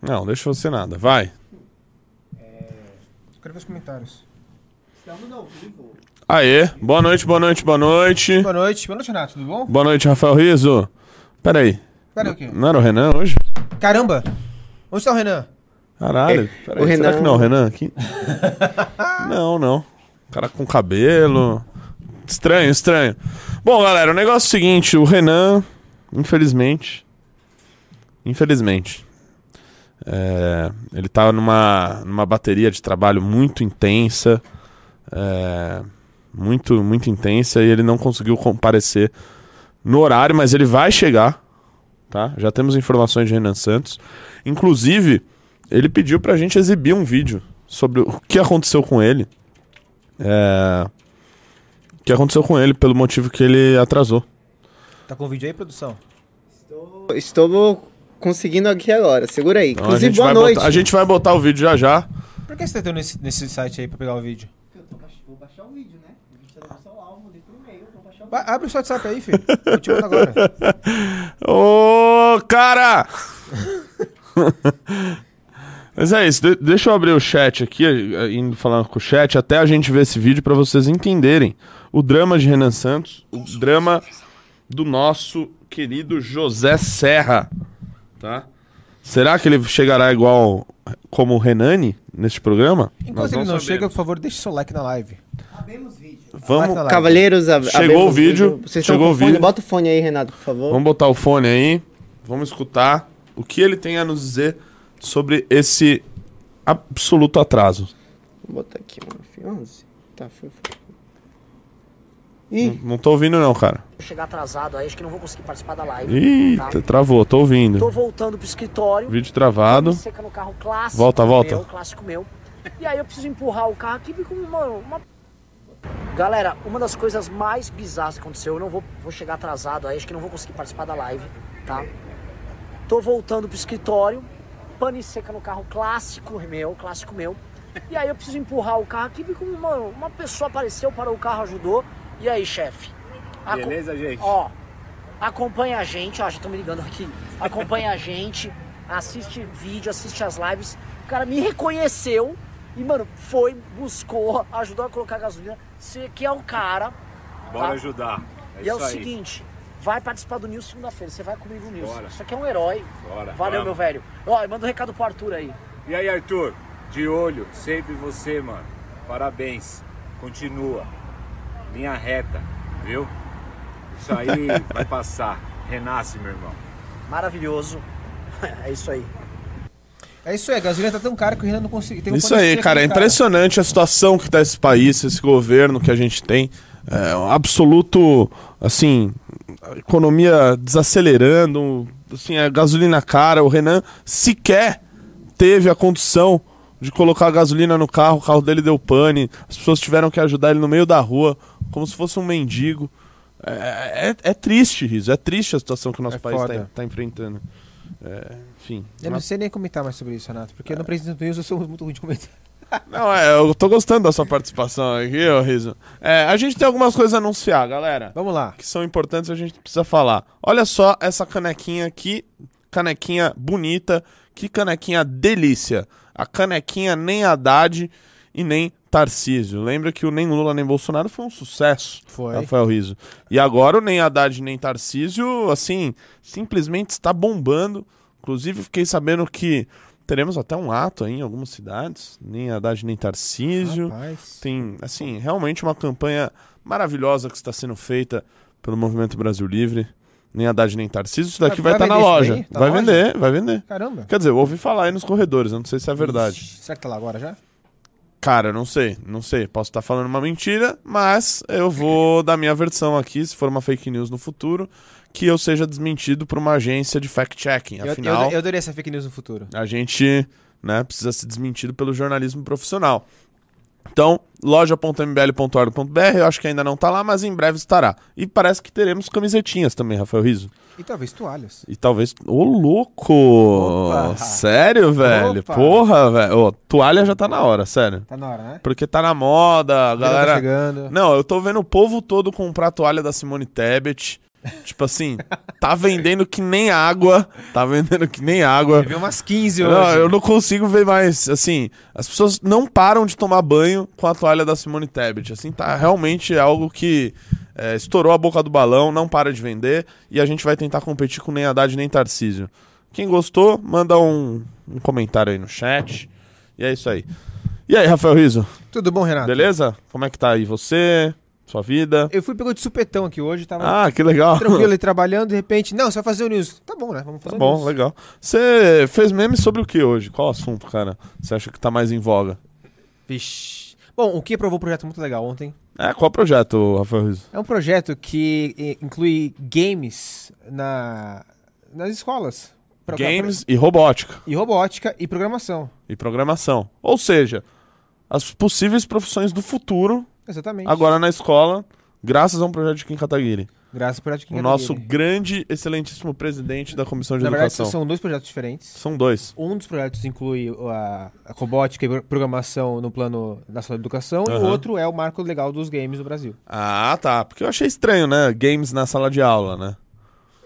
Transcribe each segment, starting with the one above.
Não, deixa você nada. Vai. Quero ver os comentários. Estamos ao vivo. Aê, boa noite, boa noite, boa noite. Boa noite. Boa noite, Renato. Tudo bom? Boa noite, Rafael Riso. Pera aí. Pera aí, o quê? Não era o Renan hoje? Caramba! Onde tá o Renan? Caralho. Pera o aí, será Renan- que não é o Renan aqui? não, não. Cara com cabelo. Estranho, estranho. Bom, galera, o negócio é o seguinte: o Renan, infelizmente. Infelizmente. É, ele tava numa, numa bateria de trabalho muito intensa. é, muito, muito intensa. E ele não conseguiu comparecer no horário, mas ele vai chegar. Tá? Já temos informações de Renan Santos. Inclusive, ele pediu pra gente exibir um vídeo sobre o que aconteceu com ele. É, O que aconteceu com ele pelo motivo que ele atrasou. Tá com o vídeo aí, produção? Estou, estou conseguindo aqui agora. Segura aí. Então, Inclusive, gente boa vai noite. botar, a gente vai botar o vídeo já já. Por que você tá tendo nesse, nesse site aí pra pegar o vídeo? Eu tô vou baixar o vídeo, né? Por e-mail, vou baixar o Ba- vídeo. abre o seu WhatsApp aí, filho. Eu te mando agora. Ô, cara! Mas é isso, de- deixa eu abrir o chat aqui, eh, indo falando com o chat, até a gente ver esse vídeo pra vocês entenderem o drama de Renan Santos, o drama do nosso querido José Serra, tá? Será que ele chegará igual como o Renani neste programa? Nós Enquanto ele não sabemos. chega, por favor, deixe seu like na live. Abemos vídeo. Vamos, Like. Cavaleiros, ab- Chegou o vídeo, Vocês chegou o fone? vídeo. Bota o fone aí, Renato, por favor. Vamos botar o fone aí, vamos escutar o que ele tem a nos dizer sobre esse absoluto atraso. Vou botar aqui, mano. 11. Tá, foi. foi. Não, Ih, não tô ouvindo não, cara. Vou chegar atrasado aí, acho que não vou conseguir participar da live. Eita, tá? travou, tô ouvindo. Tô voltando pro escritório. Vídeo travado. Seca no carro clássico. Volta, volta. Meu, clássico meu. E aí eu preciso empurrar o carro aqui e como uma, uma... Galera, uma das coisas mais bizarras que aconteceu, eu não vou, vou chegar atrasado aí, acho que não vou conseguir participar da live, tá? Tô voltando pro escritório, pane seca no carro clássico meu, clássico meu. E aí eu preciso empurrar o carro aqui e como uma, uma pessoa apareceu, parou o carro, ajudou. E aí, chefe? Aco- Beleza, gente? Ó, acompanha a gente, ó, já estão me ligando aqui. Acompanha a gente, assiste vídeo, assiste as lives. O cara me reconheceu e, mano, foi, buscou, ajudou a colocar gasolina. Você que é o cara. Bora tá? ajudar. É e é o aí. seguinte, vai participar do News segunda-feira. Você vai comigo no News. Bora. Isso aqui é um herói. Bora. Valeu, vamos. meu velho. Ó, manda um recado pro Arthur aí. E aí, Arthur? De olho, sempre você, mano. Parabéns. Continua. Linha reta, viu? Isso aí vai passar. Renasce, meu irmão. Maravilhoso. É isso aí. É isso aí, a gasolina tá tão cara que o Renan não consegue. tem um Isso aí, cara, é impressionante a situação que tá esse país, esse governo que a gente tem. É um absoluto, assim, a economia desacelerando, assim, a gasolina cara. O Renan sequer teve a condição de colocar a gasolina no carro, o carro dele deu pane, as pessoas tiveram que ajudar ele no meio da rua, como se fosse um mendigo. É, é, é triste, Riso, é triste a situação que o nosso É país foda. tá, tá enfrentando. É, enfim. Eu não sei nem comentar mais sobre isso, Renato, porque no Presidente News eu sou muito ruim de comentar. Não, é, eu tô gostando da sua participação aqui, ô Riso. É, a gente tem algumas coisas a anunciar, galera, Vamos lá. que são importantes e a gente precisa falar. Olha só essa canequinha aqui, canequinha bonita, que canequinha delícia. A canequinha nem Haddad e nem Tarcísio. Lembra que o nem Lula nem Bolsonaro foi um sucesso, Foi. Rafael Riso. E agora o nem Haddad nem Tarcísio, assim, simplesmente está bombando. Inclusive, fiquei sabendo que teremos até um ato aí em algumas cidades, nem Haddad nem Tarcísio. Rapaz. Tem, assim, realmente uma campanha maravilhosa que está sendo feita pelo Movimento Brasil Livre. Nem Haddad nem Tarcísio. Isso daqui vai estar na vender isso loja. Tá vai na loja? vender, vai vender. Caramba. Quer dizer, eu ouvi falar aí nos corredores, eu não sei se é verdade. Ixi, Será que tá lá agora já? Cara, eu não sei, não sei. Posso estar falando uma mentira, mas eu vou dar minha versão aqui, se for uma fake news no futuro, que eu seja desmentido por uma agência de fact-checking. Eu, Afinal, eu, eu adorei essa fake news no futuro. a gente né, precisa ser desmentido pelo jornalismo profissional. Então, loja.mbl.org.br, eu acho que ainda não tá lá, mas em breve estará. E parece que teremos camisetinhas também, Rafael Riso. E talvez toalhas. E talvez. Ô, louco! Opa! Sério, velho? Opa! Porra, velho. Ô, toalha já tá na hora, sério. Tá na hora, né? Porque tá na moda, a Tá galera. chegando. Não, eu tô vendo o povo todo comprar toalha da Simone Tebet. Tipo assim, tá vendendo que nem água. Tá vendendo que nem água. Teve umas 15 hoje. Não, eu não consigo ver mais. Assim, as pessoas não param de tomar banho com a toalha da Simone Tebet. Assim, tá realmente é algo que é, estourou a boca do balão, não para de vender. E a gente vai tentar competir com nem Haddad nem Tarcísio. Quem gostou, manda um, um comentário aí no chat. E é isso aí. E aí, Rafael Riso? Tudo bom, Renato? Beleza? Como é que tá aí você? Sua vida? Eu fui pegou de supetão aqui hoje, tava Ah, que legal. tranquilo ali trabalhando, de repente, não, você vai fazer o news. Tá bom, né? Vamos fazer Tá o bom, news. legal. Você fez meme sobre o que hoje? Qual assunto, cara? Você acha que tá mais em voga? Vixe. Bom, o que aprovou um projeto muito legal ontem. É, qual projeto, Rafael Riso? É um projeto que eh, inclui games na, nas escolas. Games e robótica. E robótica e programação. E programação. Ou seja, as possíveis profissões do futuro, Exatamente. agora na escola, graças a um projeto de Kim Kataguiri. Graças ao projeto que O nosso grande, excelentíssimo presidente da Comissão de Na verdade, Educação. são dois projetos diferentes. São dois. Um dos projetos inclui a, a robótica e programação no plano nacional de educação e o Aham. outro é o marco legal dos games no Brasil. Ah, tá. Porque eu achei estranho, né? Games na sala de aula, né?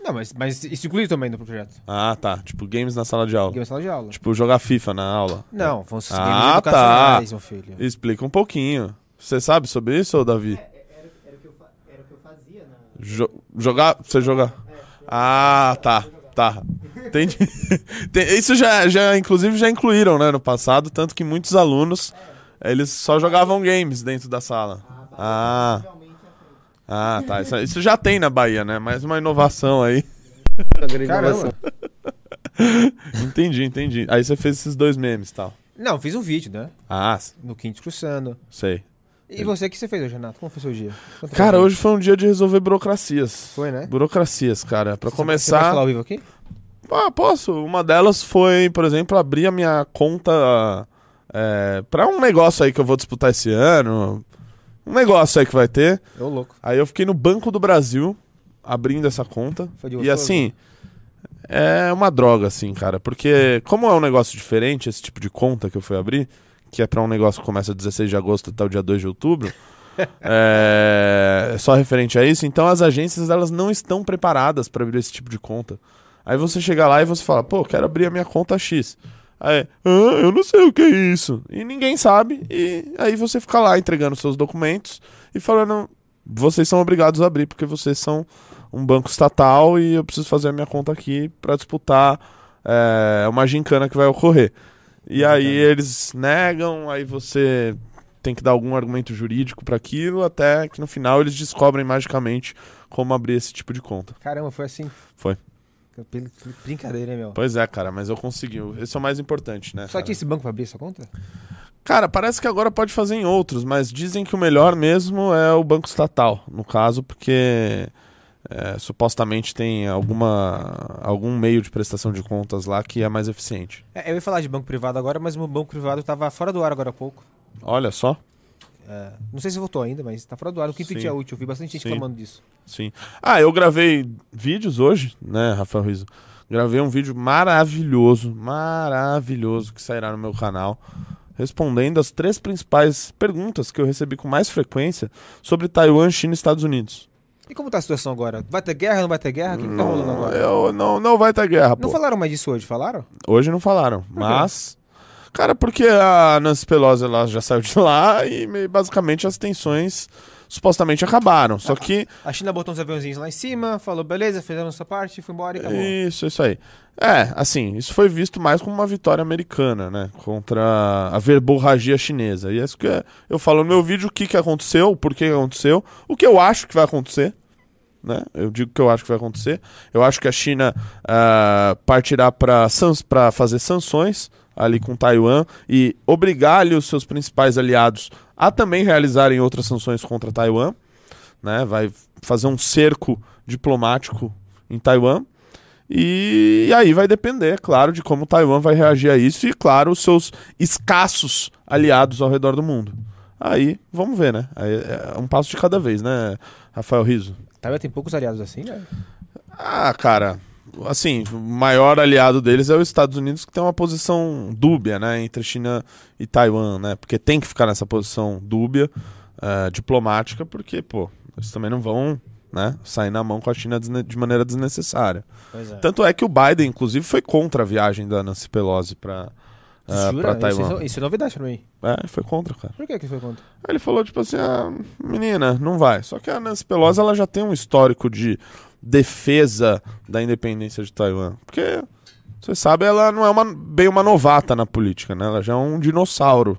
Não, mas, mas isso inclui também no projeto. Ah, tá. Tipo, games na sala de aula. Games na sala de aula. Tipo, jogar FIFA na aula. Não, vão ser Ah, games tá. educacionais, meu filho. Explica um pouquinho. Você sabe sobre isso, Davi? Era, era, o que eu, era o que eu fazia na. Jo- jogar. Você jogar. Ah, tá. Tá. Entendi. Tem- Isso já, já, inclusive, já incluíram, né, no passado, tanto que muitos alunos, eles só jogavam games dentro da sala. Ah, Realmente à frente. ah, tá. Isso, isso já tem na Bahia, né? Mais uma inovação aí. Caramba. Entendi, entendi. Aí você fez esses dois memes e tal. Não, fiz um vídeo, né? Ah, No Quinto Discursando. sei. E você, o que você fez hoje, Renato? Como foi seu dia? Pra Cara, hoje foi um dia de resolver burocracias. Foi, né? Burocracias, cara. Pra Você- Você começar. falar ao vivo aqui? Ah, posso. Uma delas foi, por exemplo, abrir a minha conta é, para um negócio aí que eu vou disputar esse ano. Um negócio aí que vai ter. Ô, louco. Aí eu fiquei no Banco do Brasil abrindo essa conta. Foi de E gostoso? assim, é uma droga, assim, cara. Porque, como é um negócio diferente, esse tipo de conta que eu fui abrir, que é pra um negócio que começa 16 de agosto até o dia 2 de outubro. é, é só referente a isso, então as agências elas não estão preparadas para abrir esse tipo de conta. Aí você chega lá e você fala, pô, quero abrir a minha conta X. Aí, ah, eu não sei o que é isso. E ninguém sabe. E aí você fica lá entregando seus documentos e falando, vocês são obrigados a abrir porque vocês são um banco estatal e eu preciso fazer a minha conta aqui para disputar é, uma gincana que vai ocorrer. E aí eles negam, aí você tem que dar algum argumento jurídico para aquilo, até que no final eles descobrem magicamente como abrir esse tipo de conta. Caramba, foi assim. Foi. Brin- Brincadeira, meu? Pois é, cara, mas eu consegui. Esse é o mais importante, né? Só cara? tinha esse banco pra abrir essa conta? Cara, parece que agora pode fazer em outros, mas dizem que o melhor mesmo é o banco estatal, no caso, porque é, supostamente tem alguma algum meio de prestação de contas lá que é mais eficiente. É, eu ia falar de banco privado agora, mas o banco privado tava fora do ar agora há pouco. Olha só. É, não sei se voltou ainda, mas tá fora do ar. O quinto Sim. dia útil, eu vi bastante gente Sim. reclamando disso. Sim. Ah, eu gravei vídeos hoje, né, Rafael Riso? Gravei um vídeo maravilhoso, maravilhoso, que sairá no meu canal, respondendo as três principais perguntas que eu recebi com mais frequência sobre Taiwan, China e Estados Unidos. E como tá a situação agora? Vai ter guerra, não vai ter guerra? O que, que tá rolando agora? Eu, não, não vai ter guerra, pô. Não falaram mais disso hoje, falaram? Hoje não falaram, mas... Cara, porque a Nancy Pelosi ela já saiu de lá e meio- basicamente as tensões supostamente acabaram. Só que A China botou uns aviãozinhos lá em cima, falou, beleza, fizemos nossa parte, foi embora e acabou. Isso, isso aí. É, assim, isso foi visto mais como uma vitória americana, né? Contra a verborragia chinesa. E é isso que eu falo no meu vídeo o que, que aconteceu, o porquê que aconteceu, o que eu acho que vai acontecer. Né? Eu digo que eu acho que vai acontecer. Eu acho que a China ah, partirá para fazer sanções ali com Taiwan e obrigar ali os seus principais aliados a também realizarem outras sanções contra Taiwan. Né? Vai fazer um cerco diplomático em Taiwan. E, e aí vai depender, claro, de como Taiwan vai reagir a isso e, claro, os seus escassos aliados ao redor do mundo. Aí, vamos ver, né? Aí é um passo de cada vez, né, Rafael Riso? Taiwan tem poucos aliados assim, né? Ah, cara, assim, o maior aliado deles é os Estados Unidos, que tem uma posição dúbia, né, entre China e Taiwan, né? Porque tem que ficar nessa posição dúbia, eh, diplomática, porque, pô, eles também não vão né? Sair na mão com a China de maneira desnecessária. É. Tanto é que o Biden, inclusive, foi contra a viagem da Nancy Pelosi pra, ah, Jura? pra Taiwan. Isso, isso é novidade pra mim. É, foi contra, cara. Por que que foi contra? Ele falou, tipo assim, ah, menina, não vai. Só que a Nancy Pelosi, ela já tem um histórico de defesa da independência de Taiwan. Porque, você sabe, ela não é uma, bem uma novata na política, né? Ela já é um dinossauro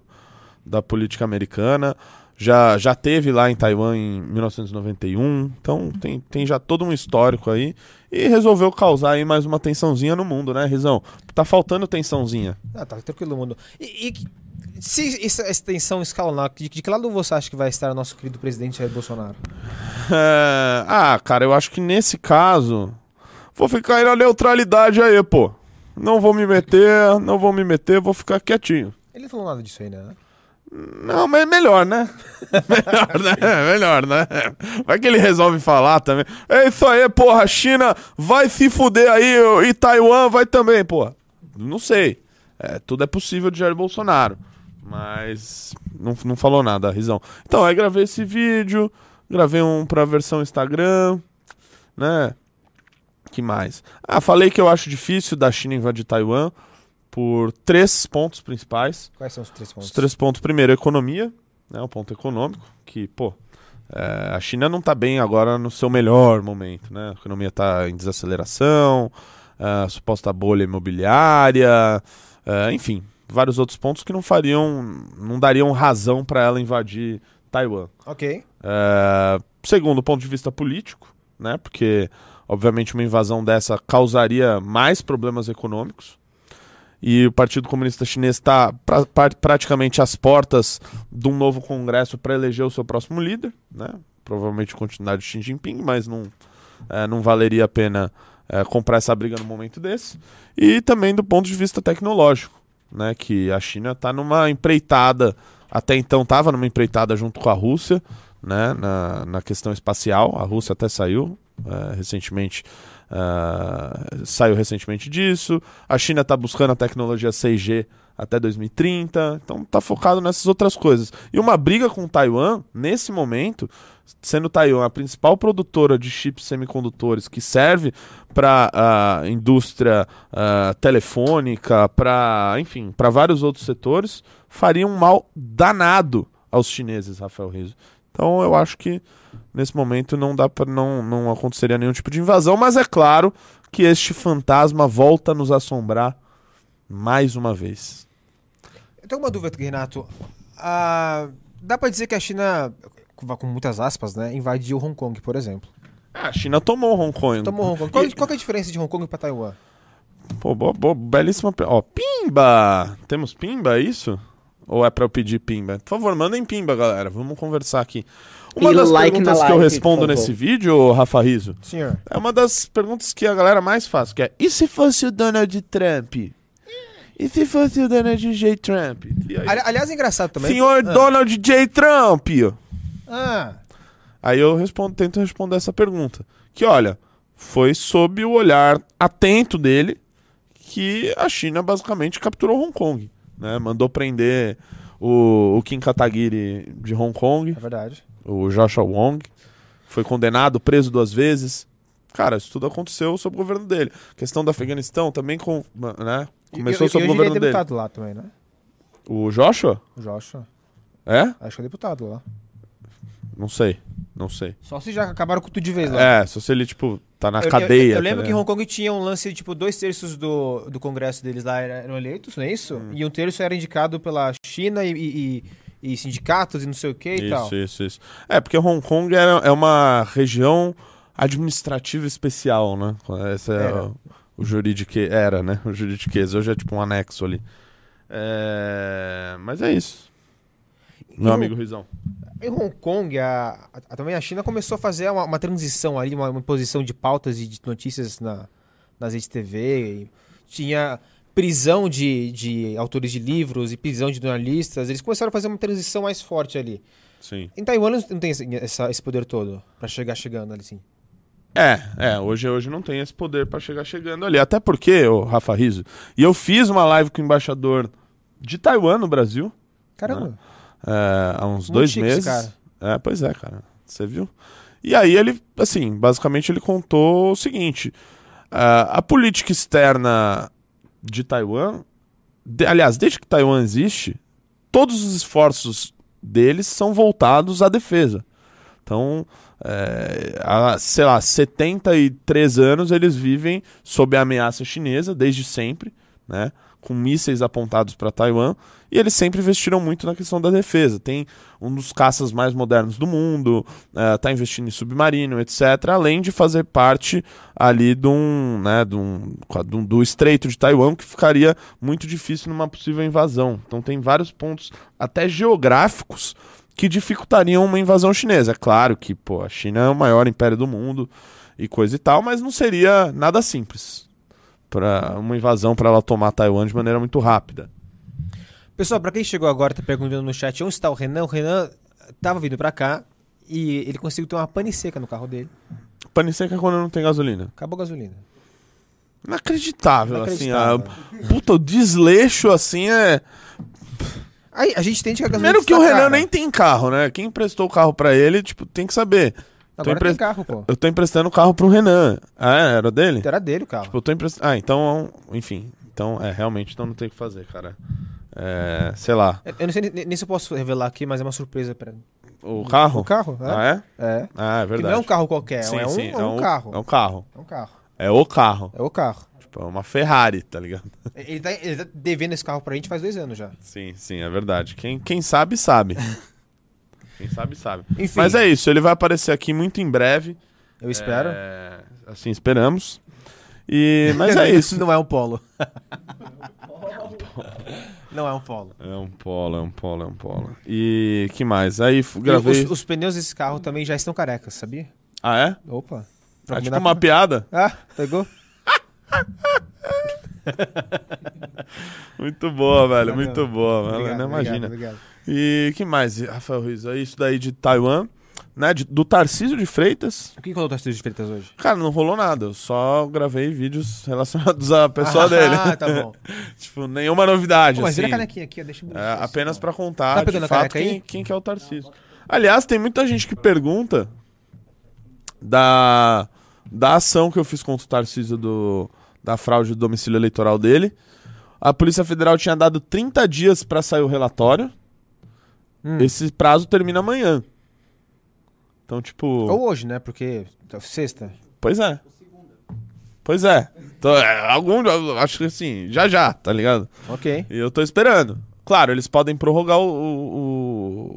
da política americana. Já, já teve lá em Taiwan em 1991. Então tem, tem já todo um histórico aí. E resolveu causar aí mais uma tensãozinha no mundo, né, Rizão? Tá faltando tensãozinha. Ah, tá tranquilo, mundo. E, e se essa, essa tensão escalonar, de, de que lado você acha que vai estar o nosso querido presidente Jair Bolsonaro? É, Ah, cara, eu acho que nesse caso. Vou ficar aí na neutralidade aí, pô. Não vou me meter, não vou me meter, vou ficar quietinho. Ele não falou nada disso aí, né? Não, mas é melhor, né? melhor, né? Melhor, né? Vai que ele resolve falar também. É isso aí, porra. China vai se fuder aí e Taiwan vai também, porra. Não sei. É, tudo é possível de Jair Bolsonaro. Mas não, não falou nada, Rizão. Então, aí gravei esse vídeo, gravei um pra versão Instagram, né? Que mais? Ah, falei que eu acho difícil da China invadir Taiwan por três pontos principais. Quais são os três pontos? Os três pontos. Primeiro, economia, né? O ponto econômico, que, pô, é, a China não tá bem agora no seu melhor momento, né? A economia tá em desaceleração, a suposta bolha imobiliária, é, enfim, vários outros pontos que não fariam, não dariam razão para ela invadir Taiwan. Ok. É, segundo, ponto de vista político, né? Porque, obviamente, uma invasão dessa causaria mais problemas econômicos. E o Partido Comunista Chinês está pra, pra- praticamente às portas de um novo congresso para eleger o seu próximo líder, né? Provavelmente continuidade de Xi Jinping, mas não, é, não valeria a pena é, comprar essa briga no momento desse. E também do ponto de vista tecnológico, né? Que a China está numa empreitada, até então estava numa empreitada junto com a Rússia, né? Na, na questão espacial. A Rússia até saiu é, recentemente, é, saiu recentemente disso. A China está buscando a tecnologia 6G até 2030, então está focado nessas outras coisas. E uma briga com Taiwan, nesse momento, sendo Taiwan a principal produtora de chips semicondutores que serve para a indústria ah, telefônica, para, enfim, para vários outros setores, faria um mal danado aos chineses, Rafael Rizzo. Então eu acho que nesse momento não dá para não, não aconteceria nenhum tipo de invasão, mas é claro que este fantasma volta a nos assombrar mais uma vez. Eu tenho uma dúvida Renato. Ah, dá pra dizer que a China, com muitas aspas, né, invadiu Hong Kong, por exemplo. Ah, a China tomou Hong Kong. Tomou Hong Kong. Qual, qual é a diferença de Hong Kong pra Taiwan? Pô, bo- bo- belíssima. Ó, Pimba! Temos Pimba, é isso? Ou é pra eu pedir Pimba? Por favor, mandem Pimba, galera. Vamos conversar aqui. Uma E das like perguntas que eu live, respondo nesse vídeo, Rafa Riso, Senhor. é uma das perguntas que a galera mais faz, que é e se fosse o Donald Trump? E se fosse o Donald J. Trump? E Ali- aliás, é engraçado também. Senhor Ah. Donald J. Trump! Ah, Aí eu respondo, tento responder essa pergunta. Que olha, foi sob o olhar atento dele que a China basicamente capturou Hong Kong. Né? Mandou prender o, o Kim Kataguiri de Hong Kong, é verdade. O Joshua Wong. Foi condenado, preso duas vezes. Cara, isso tudo aconteceu sob o governo dele. A questão do Afeganistão também com, né? começou E- e- sob e o ele é governo dele. deputado lá também, né? O Joshua? O Joshua. É? Acho que é deputado lá. Não sei. Não sei. Só se já acabaram com tudo de vez lá. É, só se ele, tipo, tá na Eu- eu- cadeia. Eu, lembro tá que em? Hong Kong tinha um lance de tipo dois terços do, do congresso deles lá eram eleitos, não é isso? Hum. E um terço era indicado pela China e, e- e- sindicatos e não sei o que e tal. Isso, isso, isso. É, porque Hong Kong é, é uma região administrativa especial, né? Essa é Era. o, o juridique... Era, né? O juridiquês. Hoje é tipo um anexo ali. É... Mas é isso. Meu E amigo Rizão. Em Hong Kong, a, a- também a China começou a fazer uma, uma transição ali, uma, uma imposição de pautas e de notícias na, nas redes TV. tinha prisão de, de autores de livros e prisão de jornalistas. Eles começaram a fazer uma transição mais forte ali. Sim. Em Taiwan não tem esse, essa- esse poder todo pra chegar chegando ali, assim. É, é, hoje, hoje não tem esse poder pra chegar chegando ali. Até porque, ô Rafa Riso, e eu fiz uma live com o embaixador de Taiwan no Brasil, Caramba. é, há uns Muito dois meses. É, pois é, cara. Você viu? E aí ele, assim, basicamente ele contou o seguinte: ah, a política externa de Taiwan, de- aliás, desde que Taiwan existe, todos os esforços deles são voltados à defesa. Então, é, há, sei lá, 73 anos eles vivem sob a ameaça chinesa, desde sempre, né? Com mísseis apontados para Taiwan, e eles sempre investiram muito na questão da defesa. Tem um dos caças mais modernos do mundo, está investindo em submarino, etc. Além de fazer parte ali de um, né, de um- do estreito de Taiwan, que ficaria muito difícil numa possível invasão. Então tem vários pontos, até geográficos, que dificultariam uma invasão chinesa. É claro que pô, a China é o maior império do mundo e coisa e tal, mas não seria nada simples para uma invasão para ela tomar Taiwan de maneira muito rápida. Pessoal, pra quem chegou agora, tá perguntando no chat onde está o Renan. O Renan tava vindo pra cá e ele conseguiu ter uma pane seca no carro dele. Pane seca é quando não tem gasolina. Acabou a gasolina. Inacreditável, Inacreditável. assim. A, puta, o desleixo assim é. Aí, a gente entende que a gasolina Primeiro que o Renan cara. nem tem carro, né? Quem emprestou o carro pra ele, tipo, tem que saber. Agora empre- tem carro, pô. Eu tô emprestando o carro pro Renan. Ah, é? era dele? Era dele o carro. Tipo, eu tô emprestando. Ah, então, enfim. Então, é, realmente, então não tem o que fazer, cara. É, sei lá. Eu não sei nem, se eu posso revelar aqui, mas é uma surpresa pra O carro? O carro, né? Ah, é? É. Ah, é Que verdade. não é um carro qualquer, Sim, é, um, sim, é um carro. É um carro. É um carro. É o carro. É o carro. Tipo, é uma Ferrari, tá ligado? Ele tá, ele tá devendo esse carro pra gente faz dois anos já. Sim, sim, é verdade. Quem, quem sabe, sabe. quem sabe, sabe. Enfim. Mas é isso, ele vai aparecer aqui muito em breve. Eu espero. É, assim, esperamos. E, mas é isso. Não é um polo. não é um polo. É um polo, é um polo, é um polo. E que mais? Aí gravei. Os, os pneus desse carro também já estão carecas, sabia? Ah, é? Opa. É tipo uma com- piada? Ah, pegou? Muito boa, velho. Muito boa. Obrigado, não obrigado, imagina. obrigado. E que mais, Rafael Ruiz? É isso daí de Taiwan, né? de- do Tarcísio de Freitas. O que rolou o Tarcísio de Freitas hoje? Cara, não rolou nada. Eu só gravei vídeos relacionados à pessoa dele. Ah, tá bom. tipo, nenhuma novidade. Pô, mas vira a assim. canequinha aqui, ó, deixa eu É, apenas pra contar Tá de fato quem, quem que é o Tarcísio. Aliás, tem muita gente que pergunta da, da ação que eu fiz contra o Tarcísio do, da fraude do domicílio eleitoral dele. A Polícia Federal tinha dado 30 dias pra sair o relatório. Hum. Esse prazo termina amanhã. Então, tipo. Ou hoje, né? Porque tá sexta. Pois é. Pois é. Então, é, algum. Acho que assim, já já, tá ligado? Ok. E eu tô esperando. Claro, eles podem prorrogar o,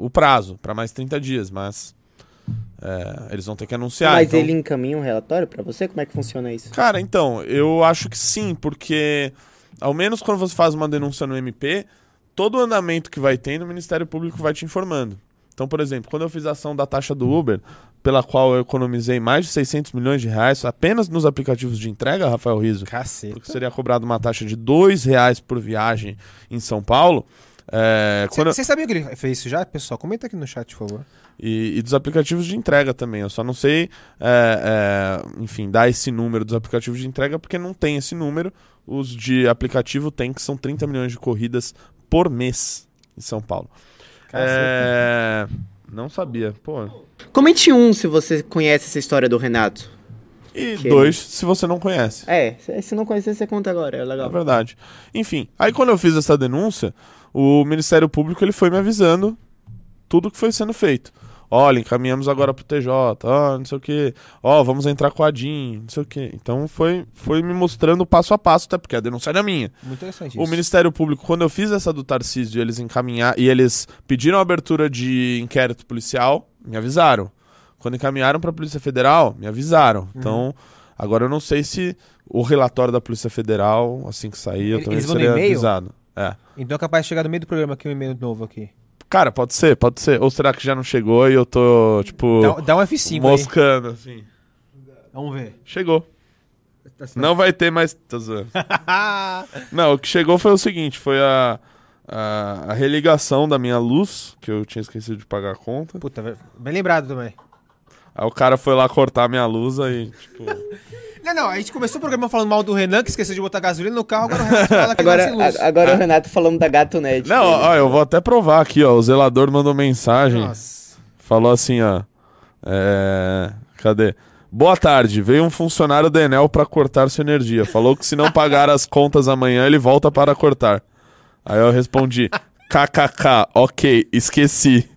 o, o- prazo pra mais 30 dias, mas é, eles vão ter que anunciar. Mas então- ele encaminha um relatório pra você? Como é que funciona isso? Cara, então, eu acho que sim, porque ao menos quando você faz uma denúncia no MP, todo o andamento que vai tendo, o Ministério Público vai te informando. Então, por exemplo, quando eu fiz a ação da taxa do Uber, pela qual eu economizei mais de 600 milhões de reais apenas nos aplicativos de entrega, Rafael Riso, Caceta. porque seria cobrado uma taxa de dois reais por viagem em São Paulo. É, eu- Você sabia que ele fez isso já, pessoal? Comenta aqui no chat, por favor. e, e dos aplicativos de entrega também. Eu só não sei, é, é, enfim, dar esse número dos aplicativos de entrega porque não tem esse número. Os de aplicativo tem que são 30 milhões de corridas por mês em São Paulo. É, não sabia. Pô. Comente um se você conhece essa história do Renato. E Que- dois, se você não conhece. É, se não conhecer, você conta agora, é É legal. verdade. Enfim, aí quando eu fiz essa denúncia, o Ministério Público ele foi me avisando tudo que foi sendo feito. Olha, encaminhamos agora pro TJ, ó, não sei o que, ó, vamos entrar com a DIN, não sei o que. Então foi, foi me mostrando passo a passo, até porque a denúncia era minha. Muito interessante O isso. Ministério Público, quando eu fiz essa do Tarcísio, eles encaminhar e eles pediram a abertura de inquérito policial, me avisaram. Quando encaminharam para a Polícia Federal, me avisaram. Uhum. Então, agora eu não sei se o relatório da Polícia Federal, assim que sair, eu também eles vão no seria e-mail? avisado. É. Então é capaz de chegar no meio do programa aqui um e-mail novo aqui. Cara, pode ser, pode ser. Ou será que já não chegou e eu tô, tipo, Dá, dá um F5 moscando, assim? aí. Vamos ver. Chegou. Tá. Não vai ter mais. Tô zoando. Não, o que chegou foi o seguinte: foi a, a, a religação da minha luz, que eu tinha esquecido de pagar a conta. Puta, bem lembrado também. Aí o cara foi lá cortar a minha luz aí, tipo. Não, não, a gente começou o programa falando mal do Renan, que esqueceu de botar gasolina no carro, agora o Renan fala que Agora, não luz. a- agora o Renato falando da Gato Net. Não, ó, ó, eu vou até provar aqui, ó. O zelador mandou mensagem. Nossa. Falou assim, ó. É. Cadê? Boa tarde. Veio um funcionário da Enel pra cortar sua energia. Falou que se não pagar as contas amanhã, ele volta para cortar. Aí eu respondi: KKK, ok, esqueci.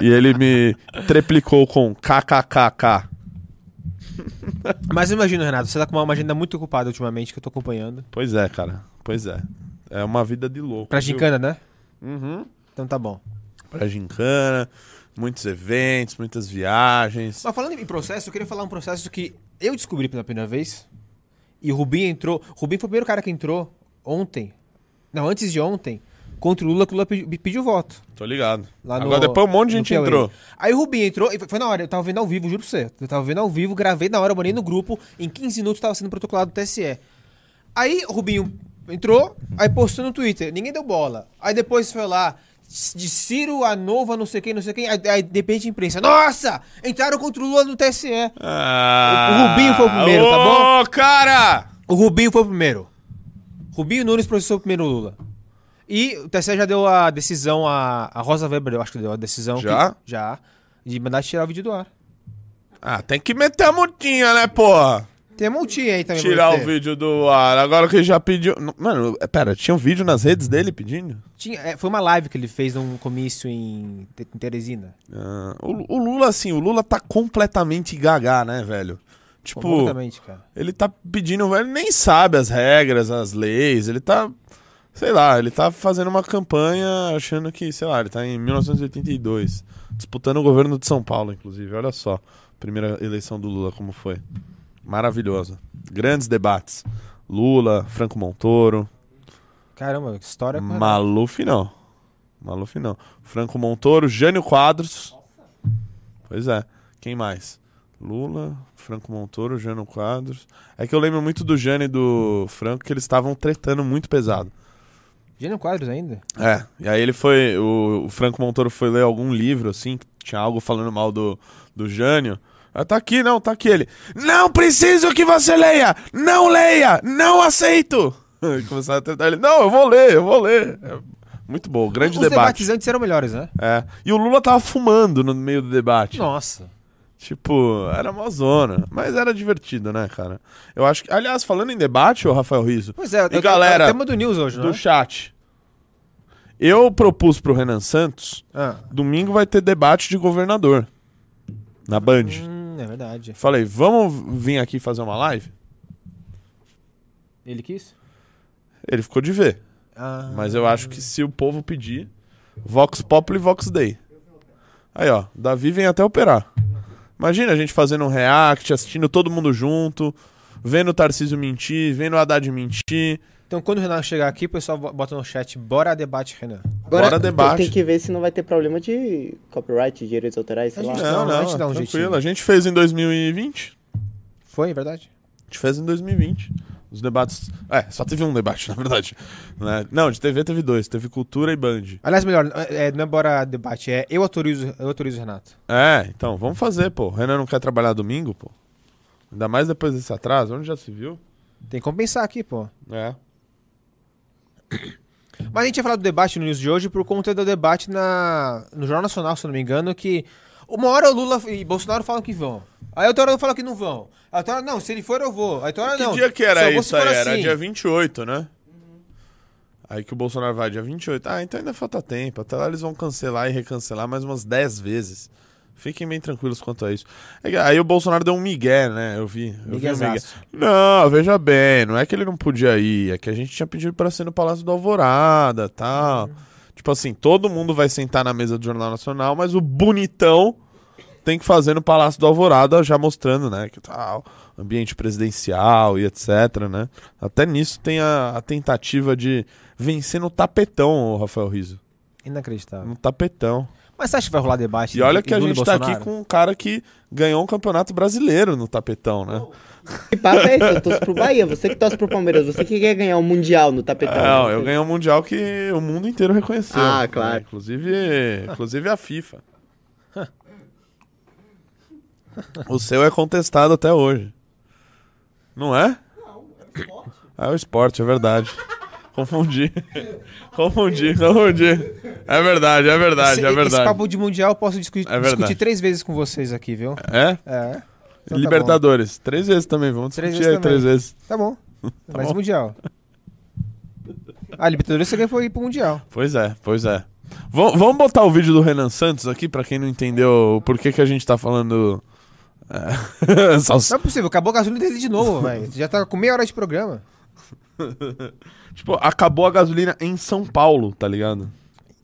E ele me triplicou com KKKK. Mas eu imagino, Renato, você tá com uma agenda muito ocupada ultimamente que eu tô acompanhando. Pois é, cara. Pois é. É uma vida de louco. Pra viu? gincana, né? Uhum. Então tá bom. Pra gincana, muitos eventos, muitas viagens. Mas falando em processo, eu queria falar um processo que eu descobri pela primeira vez. E o Rubinho entrou. O Rubinho foi o primeiro cara que entrou ontem. Não, antes de ontem. Contra o Lula, que o Lula pedi- pediu voto. Tô ligado. Lá no- Agora depois um monte de no gente Piauí. entrou. Aí o Rubinho entrou, e foi- na hora, eu tava vendo ao vivo, juro pra você. Eu tava vendo ao vivo, gravei na hora, eu mandei no grupo, em 15 minutos tava sendo protocolado do TSE. Aí o Rubinho entrou, aí postou no Twitter, ninguém deu bola. Aí depois foi lá, de Ciro a Nova, não sei quem, não sei quem, aí, aí de repente a imprensa, nossa, entraram contra o Lula no TSE. Ah, O Rubinho foi o primeiro, tá bom? Ô, cara! O Rubinho foi o primeiro. Rubinho Nunes processou primeiro o Lula. E o TSE já deu a decisão, a, a Rosa Weber, eu acho que deu a decisão. que- Já? já. De mandar tirar o vídeo do ar. Ah, tem que meter a multinha, né, porra? Tem a multinha aí também. Tirar o vídeo do ar. Agora que ele já pediu. Mano, pera, tinha um vídeo nas redes dele pedindo? Tinha, é, foi uma live que ele fez num comício em, em Teresina. Ah, o, o Lula, assim, o Lula tá completamente gaga, né, velho? Tipo, Completamente, cara. ele tá pedindo. Ele nem sabe as regras, as leis. Ele tá. Sei lá, ele tá fazendo uma campanha achando que, sei lá, ele tá em 1982. Disputando o governo de São Paulo, inclusive. Olha só. Primeira eleição do Lula, como foi. Maravilhosa. Grandes debates. Lula, Franco Montoro. Caramba, que história. cara. Maluf não. Maluf não. Franco Montoro, Jânio Quadros. Pois é. Quem mais? Lula, Franco Montoro, Jânio Quadros. É que eu lembro muito do Jânio e do Franco que eles estavam tretando muito pesado. Gênio Quadros ainda? É, e aí ele foi. O, o Franco Montoro foi ler algum livro, assim, que tinha algo falando mal do, do Jânio. Ah, tá aqui, não, tá aqui ele. Não preciso que você leia! Não leia! Não aceito! Começaram a tentar ele. Não, eu vou ler, eu vou ler. É muito bom, grande Os debate. debates antes eram melhores, né? É. E o Lula tava fumando no meio do debate. Nossa. Tipo, era uma zona. Mas era divertido, né, cara? Eu acho que. Aliás, falando em debate, ô Rafael Riso, Pois é, E eu- galera é o tema do News hoje, não do chat. Eu propus pro Renan Santos Ah. Domingo vai ter debate de governador. Na Band. Hum, é verdade. Falei, vamos vir aqui fazer uma live? Ele quis? Ele ficou de ver. Ah. Mas eu acho que se o povo pedir, Vox Populi e Vox Day. Aí, ó, Davi vem até operar. Imagina a gente fazendo um react, assistindo todo mundo junto, vendo o Tarcísio mentir, vendo o Haddad mentir. Então quando o Renan chegar aqui, o pessoal bo- bota no chat, bora debate, Renan. Agora, Bora debate. Tem que ver se não vai ter problema de copyright, direitos autorais, sei A lá. Não, não, a não, gente dá um tranquilo. jeitinho. A gente fez em 2020. Foi, é verdade? A gente fez em 2020. Os debates. É, só teve um debate, na verdade. Né? Não, de TV teve dois. Teve Cultura e Band. Aliás, melhor, é, não é bora debate, é eu autorizo, eu autorizo o Renato. É, então, vamos fazer, pô. O Renan não quer trabalhar domingo, pô. Ainda mais depois desse atraso. Onde já se viu? Tem que compensar aqui, pô. É. Mas a gente ia falar do debate no News de hoje por conta do debate na, no Jornal Nacional, se não me engano, que uma hora o Lula e Bolsonaro falam que vão. Aí outra hora falam que não vão. Aí outra hora, não, se ele for eu vou. Aí outra hora, Que não. dia que era isso aí? Era assim. dia 28, né? Aí que o Bolsonaro vai dia 28. Ah, então ainda falta tempo. Até lá eles vão cancelar e recancelar mais umas 10 vezes. Fiquem bem tranquilos quanto a isso. É Aí o Bolsonaro deu um migué, né? Eu vi. Eu vi um migué. Não, veja bem, não é que ele não podia ir, é que a gente tinha pedido pra ser no Palácio do Alvorada tal. Tipo assim, todo mundo vai sentar na mesa do Jornal Nacional, mas o bonitão tem que fazer no Palácio do Alvorada, já mostrando, né, que tal, ambiente presidencial e etc, né? Até nisso tem a, a tentativa de vencer no tapetão, o Rafael Riso. Inacreditável. No tapetão. Mas você acha que vai rolar debate? E olha que a gente tá aqui com um cara que ganhou um campeonato brasileiro no tapetão, né? Que papo é esse? Eu torço pro Bahia, você que torce pro Palmeiras, você que quer ganhar o Mundial no tapetão. Não, eu ganhei um mundial que o mundo inteiro reconheceu. Ah, né? claro. Inclusive, inclusive a FIFA. o seu é contestado até hoje. Não é? Não, é esporte. Ah, é o esporte, é verdade. Confundi. confundi, confundi. É verdade, é verdade, esse, é esse verdade. papo de mundial eu posso discutir, É discutir três vezes com vocês aqui, viu? É? É. Então tá Libertadores. Três vezes também, vamos Três discutir vezes aí três também. vezes. Tá bom. Mas bom. mundial. Ah, Libertadores você foi ir pro mundial. Pois é, pois é. Vam- vamos botar o vídeo do Renan Santos aqui, pra quem não entendeu o porquê que a gente tá falando. é, Não é possível, acabou a gasolina dele de novo, velho. Já tá com meia hora de programa. Tipo, acabou a gasolina em São Paulo, tá ligado?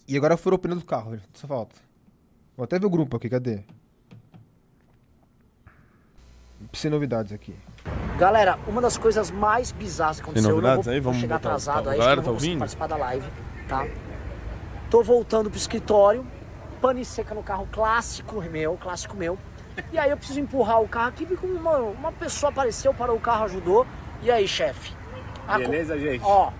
E agora furou o pneu do carro, velho. Só falta. Vou até ver o grupo aqui, cadê? Sem novidades aqui. Galera, uma das coisas mais bizarras que aconteceu, novidades eu não vou, aí? Vamos chegar atrasado tá- a aí, galera acho que eu tá não vou conseguir ouvindo? participar da live, tá? Tô voltando pro escritório, pane seca no carro clássico meu, clássico meu. E aí eu preciso empurrar o carro aqui, porque uma, uma pessoa apareceu, parou o carro, ajudou. E aí, chefe? Aco- Beleza, gente? Ó,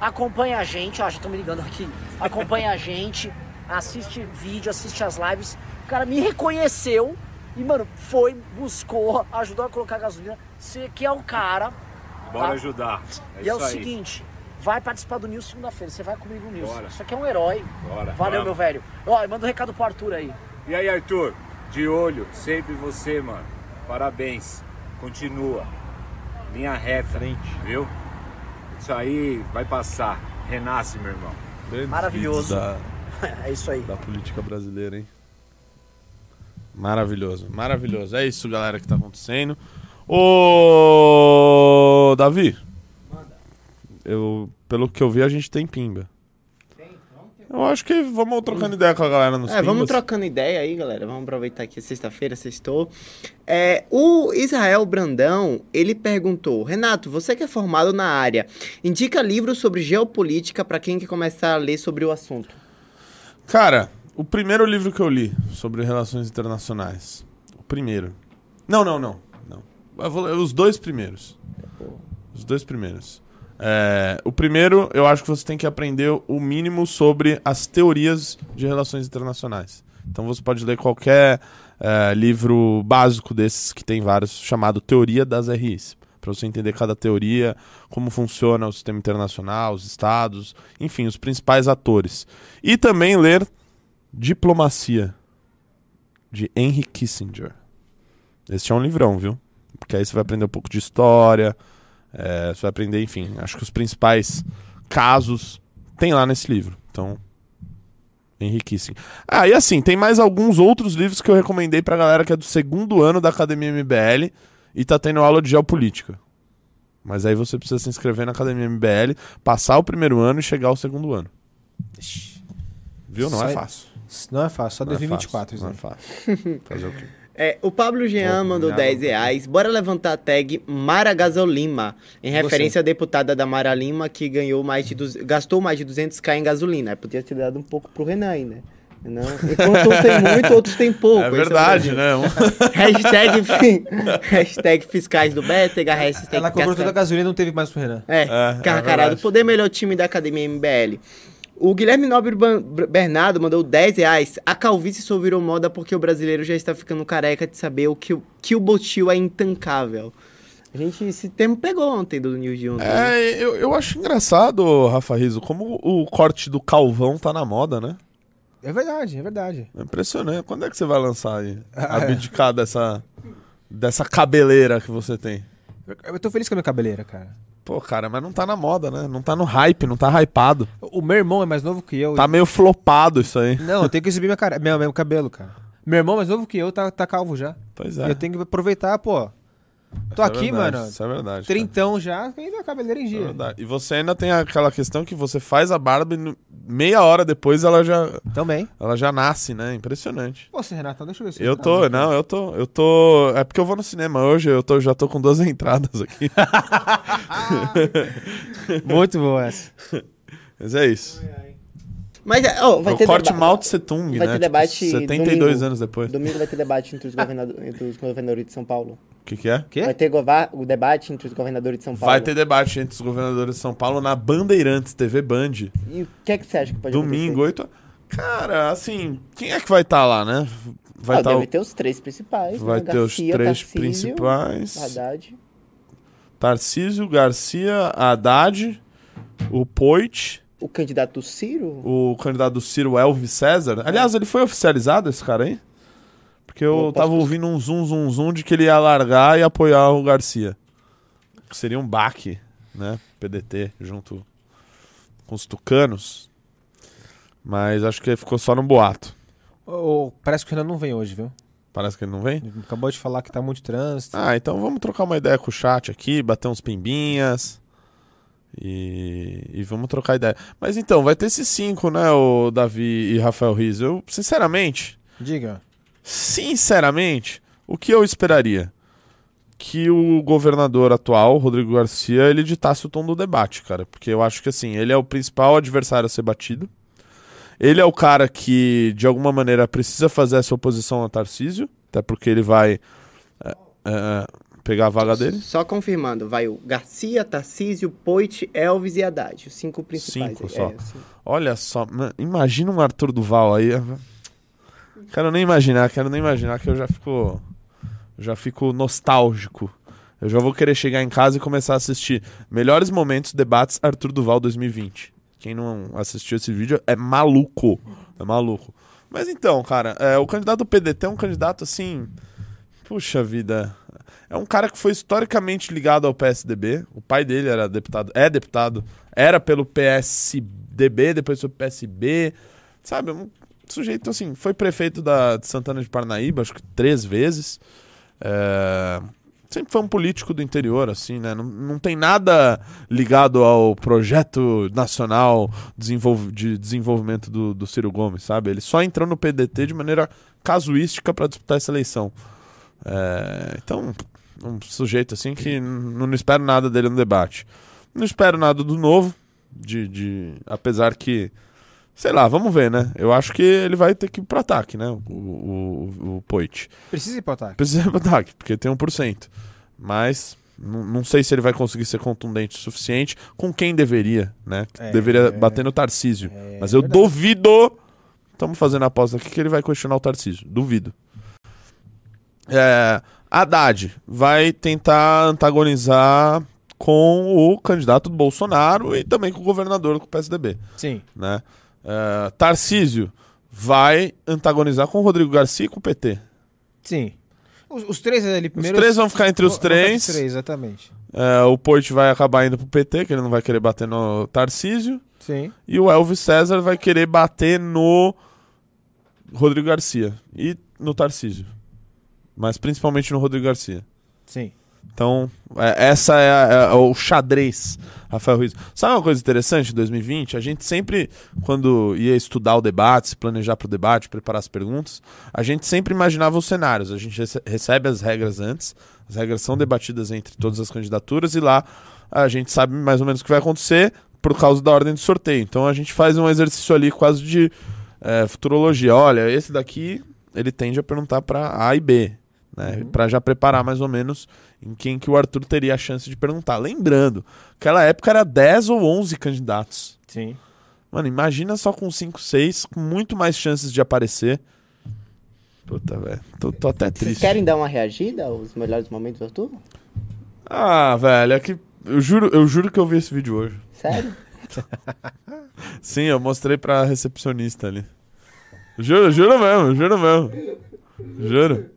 acompanha a gente, ó, já estão me ligando aqui. Acompanha a gente, assiste vídeo, assiste as lives. O cara me reconheceu e, mano, foi, buscou, ajudou a colocar gasolina. Você que é o cara. Bora tá? ajudar. É e é o aí. seguinte, vai participar do News segunda-feira. Você vai comigo no News. Bora. Isso aqui é um herói. Bora. Valeu, Vamos. meu velho. Ó, manda um recado pro Arthur aí. E aí, Arthur? De olho, sempre você, mano. Parabéns. Continua. Linha reta, viu? Isso aí vai passar. Renasce, meu irmão. Grandes Maravilhoso. Da, é isso aí. da política brasileira, hein? Maravilhoso, maravilhoso. É isso, galera, que tá acontecendo. Ô, Davi. Eu, pelo que eu vi, a gente tem pimba. Eu acho que vamos trocando ideia com a galera nos É, vamos pimbas. trocando ideia aí, galera. Vamos aproveitar que é sexta-feira, sextou. É, o Israel Brandão, ele perguntou: Renato, você que é formado na área, indica livros sobre geopolítica para quem quer começar a ler sobre o assunto. Cara, o primeiro livro que eu li sobre relações internacionais. O primeiro. Não, não, não. não. Eu vou ler os dois primeiros. Os dois primeiros. É, o primeiro, eu acho que você tem que aprender o mínimo sobre as teorias de relações internacionais. Então você pode ler qualquer é, livro básico desses, que tem vários, chamado Teoria das RIs. Para você entender cada teoria, como funciona o sistema internacional, os estados, enfim, os principais atores. E também ler Diplomacia, de Henry Kissinger. Esse é um livrão, viu? Porque aí você vai aprender um pouco de história, é, você vai aprender, enfim, acho que os principais casos tem lá nesse livro. Então, Kissinger. Ah, e assim, tem mais alguns outros livros que eu recomendei pra galera que é do segundo ano da Academia MBL e tá tendo aula de geopolítica. Mas aí você precisa se inscrever na Academia MBL, passar o primeiro ano e chegar ao segundo ano. Viu? Não é fácil. Não é fácil, só Não é 2024 fácil, isso Não é aí. fácil. Fazer o quê? É, o Pablo Jean Pô, mandou obrigado. 10 reais. Bora levantar a tag Mara Gasolima, em referência à deputada da Mara Lima, que ganhou mais de duz- gastou mais de 200k em gasolina. Aí Podia ter dado um pouco pro Renan aí, né? Não, enquanto uns tem muito, outros tem pouco. É o verdade, Brasil. né? Hashtag, hashtag fiscais do Bétega, hashtag Ela cobrou toda a gasolina e não teve mais pro Renan. É, É, é carcarado. verdade. Poder melhor time da Academia MBL. O Guilherme Nobre Bernardo mandou 10 reais. A calvície só virou moda porque o brasileiro já está ficando careca de saber o que, o- que o Botil é intancável. A gente, esse termo pegou ontem do News de ontem. né? É, eu, eu acho engraçado, Rafa Rizzo, como o corte do Calvão tá na moda, né? É verdade, é verdade. É impressionante. Quando é que você vai lançar aí? Ah, é. Abdicar dessa, dessa cabeleira que você tem. Eu tô feliz com a minha cabeleira, cara. Pô, cara, mas não tá na moda, né? Não tá no hype, não tá hypado. O meu irmão é mais novo que eu. Tá meio flopado isso aí. Não, eu tenho que exibir minha cara... meu, meu cabelo, cara. Meu irmão é mais novo que eu tá, tá calvo já. Pois E é. eu tenho que aproveitar, pô. Tô é aqui, verdade, mano. Isso é verdade. cara. Trintão já, ainda a cabeleira em é dia. verdade. E você ainda tem aquela questão que você faz a barba e meia hora depois ela já, Também. ela já nasce, né? Impressionante. Você, Renato, deixa eu ver se Eu tá tô, não, eu tô, eu tô. É porque eu vou no cinema hoje, eu tô, já tô com duas entradas aqui. Muito boa essa. Mas é isso. Mas, é, ó, vai o ter corte deba- Mao Tse Tung, vai né? ter debate 72 domingo. anos depois. Domingo vai ter debate entre os, governado- entre os governadores de São Paulo. Que, que é? Quê? Vai ter gova- o debate entre os governadores de São Paulo. Vai ter debate entre os governadores de São Paulo na Bandeirantes, TV Band. E o que é que você acha que pode Domingo, 8. Cara, assim, quem é que vai estar lá, né? Vai Vai estar deve o... ter os três principais. Vai né? ter os Garcia, três Tarcísio, principais. Haddad. Tarcísio, Garcia, Haddad. o Poit, O candidato Ciro? o candidato do Ciro Elvis César. Aliás, ele foi oficializado, esse cara aí? Porque eu Eu tava ouvindo um zoom, zoom, zoom de que ele ia largar e apoiar o Garcia. Seria um baque, né? PDT, junto com os tucanos. Mas acho que ficou só no boato. Ô, parece que o Renan não vem hoje, viu? Parece que ele não vem? Acabou de falar que tá muito trânsito. Ah, então vamos trocar uma ideia com o chat aqui, bater uns pimbinhas. E, e vamos trocar ideia. Mas então, vai ter esses cinco, né, o Davi e Rafael Riz. Eu, sinceramente, Diga. Sinceramente, o que eu esperaria? Que o governador atual, Rodrigo Garcia, ele ditasse o tom do debate, cara. Porque eu acho que assim, ele é o principal adversário a ser batido. Ele é o cara que, de alguma maneira, precisa fazer essa oposição a Tarcísio, até porque ele vai é, é, pegar a vaga dele. Só confirmando, vai o Garcia, Tarcísio, Poit, Elvis e Haddad. Os cinco principais. Cinco É, só. sim. Olha só, ma- imagina um Arthur Duval aí. Quero nem imaginar, quero nem imaginar que eu já fico já fico nostálgico. Eu já vou querer chegar em casa e começar a assistir melhores momentos debates Arthur Duval 2020. Quem não assistiu esse vídeo é maluco, é maluco. Mas então, cara, é, o candidato do PDT é um candidato assim, puxa vida, é um cara que foi historicamente ligado ao PSDB. O pai dele era deputado, é deputado, era pelo PSDB, depois foi PSB. Sabe, um sujeito assim, foi prefeito da, de Santana de Parnaíba, acho que três vezes. É, sempre foi um político do interior, assim, né? Não, não tem nada ligado ao projeto nacional desenvolv- de desenvolvimento do, do Ciro Gomes, sabe? Ele só entrou no PDT de maneira casuística para disputar essa eleição. É, então, um sujeito assim que n- não espero nada dele no debate. Não espero nada do novo, de, de apesar que, sei lá, vamos ver, né? Eu acho que ele vai ter que ir pro ataque, né? O, o, o, Poit. Precisa ir pro ataque. Precisa ir pro ataque, porque tem 1%. Mas não não sei se ele vai conseguir ser contundente o suficiente com quem deveria, né? É, deveria é. bater no Tarcísio. É Mas eu verdade. duvido. Estamos fazendo a aposta aqui que ele vai questionar o Tarcísio. Duvido. É, Haddad vai tentar antagonizar com o candidato do Bolsonaro e também com o governador do PSDB. Sim. Né? É, Tarcísio vai antagonizar com o Rodrigo Garcia e com o PT. Sim. Os, os três ali Os primeiro. três vão ficar entre os três. Os três, exatamente. É, o Poit vai acabar indo pro PT, que ele não vai querer bater no Tarcísio. Sim. E o Elvis César vai querer bater no Rodrigo Garcia e no Tarcísio. Mas principalmente no Rodrigo Garcia. Sim. Então, é- essa é, a- é o xadrez, Rafael Ruiz. Sabe uma coisa interessante em 2020? A gente sempre, quando ia estudar o debate, se planejar para o debate, preparar as perguntas, a gente sempre imaginava os cenários. A gente rece- recebe as regras antes, as regras são debatidas entre todas as candidaturas e lá a gente sabe mais ou menos o que vai acontecer por causa da ordem de sorteio. Então a gente faz um exercício ali quase de é, futurologia. Olha, esse daqui ele tende a perguntar para A e B, né? Para já preparar mais ou menos em quem que o Arthur teria a chance de perguntar. Lembrando, aquela época era 10 ou 11 candidatos. Sim. Mano, imagina só com 5, 6, com muito mais chances de aparecer. Puta, velho. Tô, tô até Vocês triste. querem dar uma reagida aos melhores momentos do Arthur? Ah, velho, é que. Eu juro, eu juro que eu vi esse vídeo hoje. Sério? Sim, eu mostrei pra recepcionista ali. Juro, juro mesmo, juro mesmo. Juro.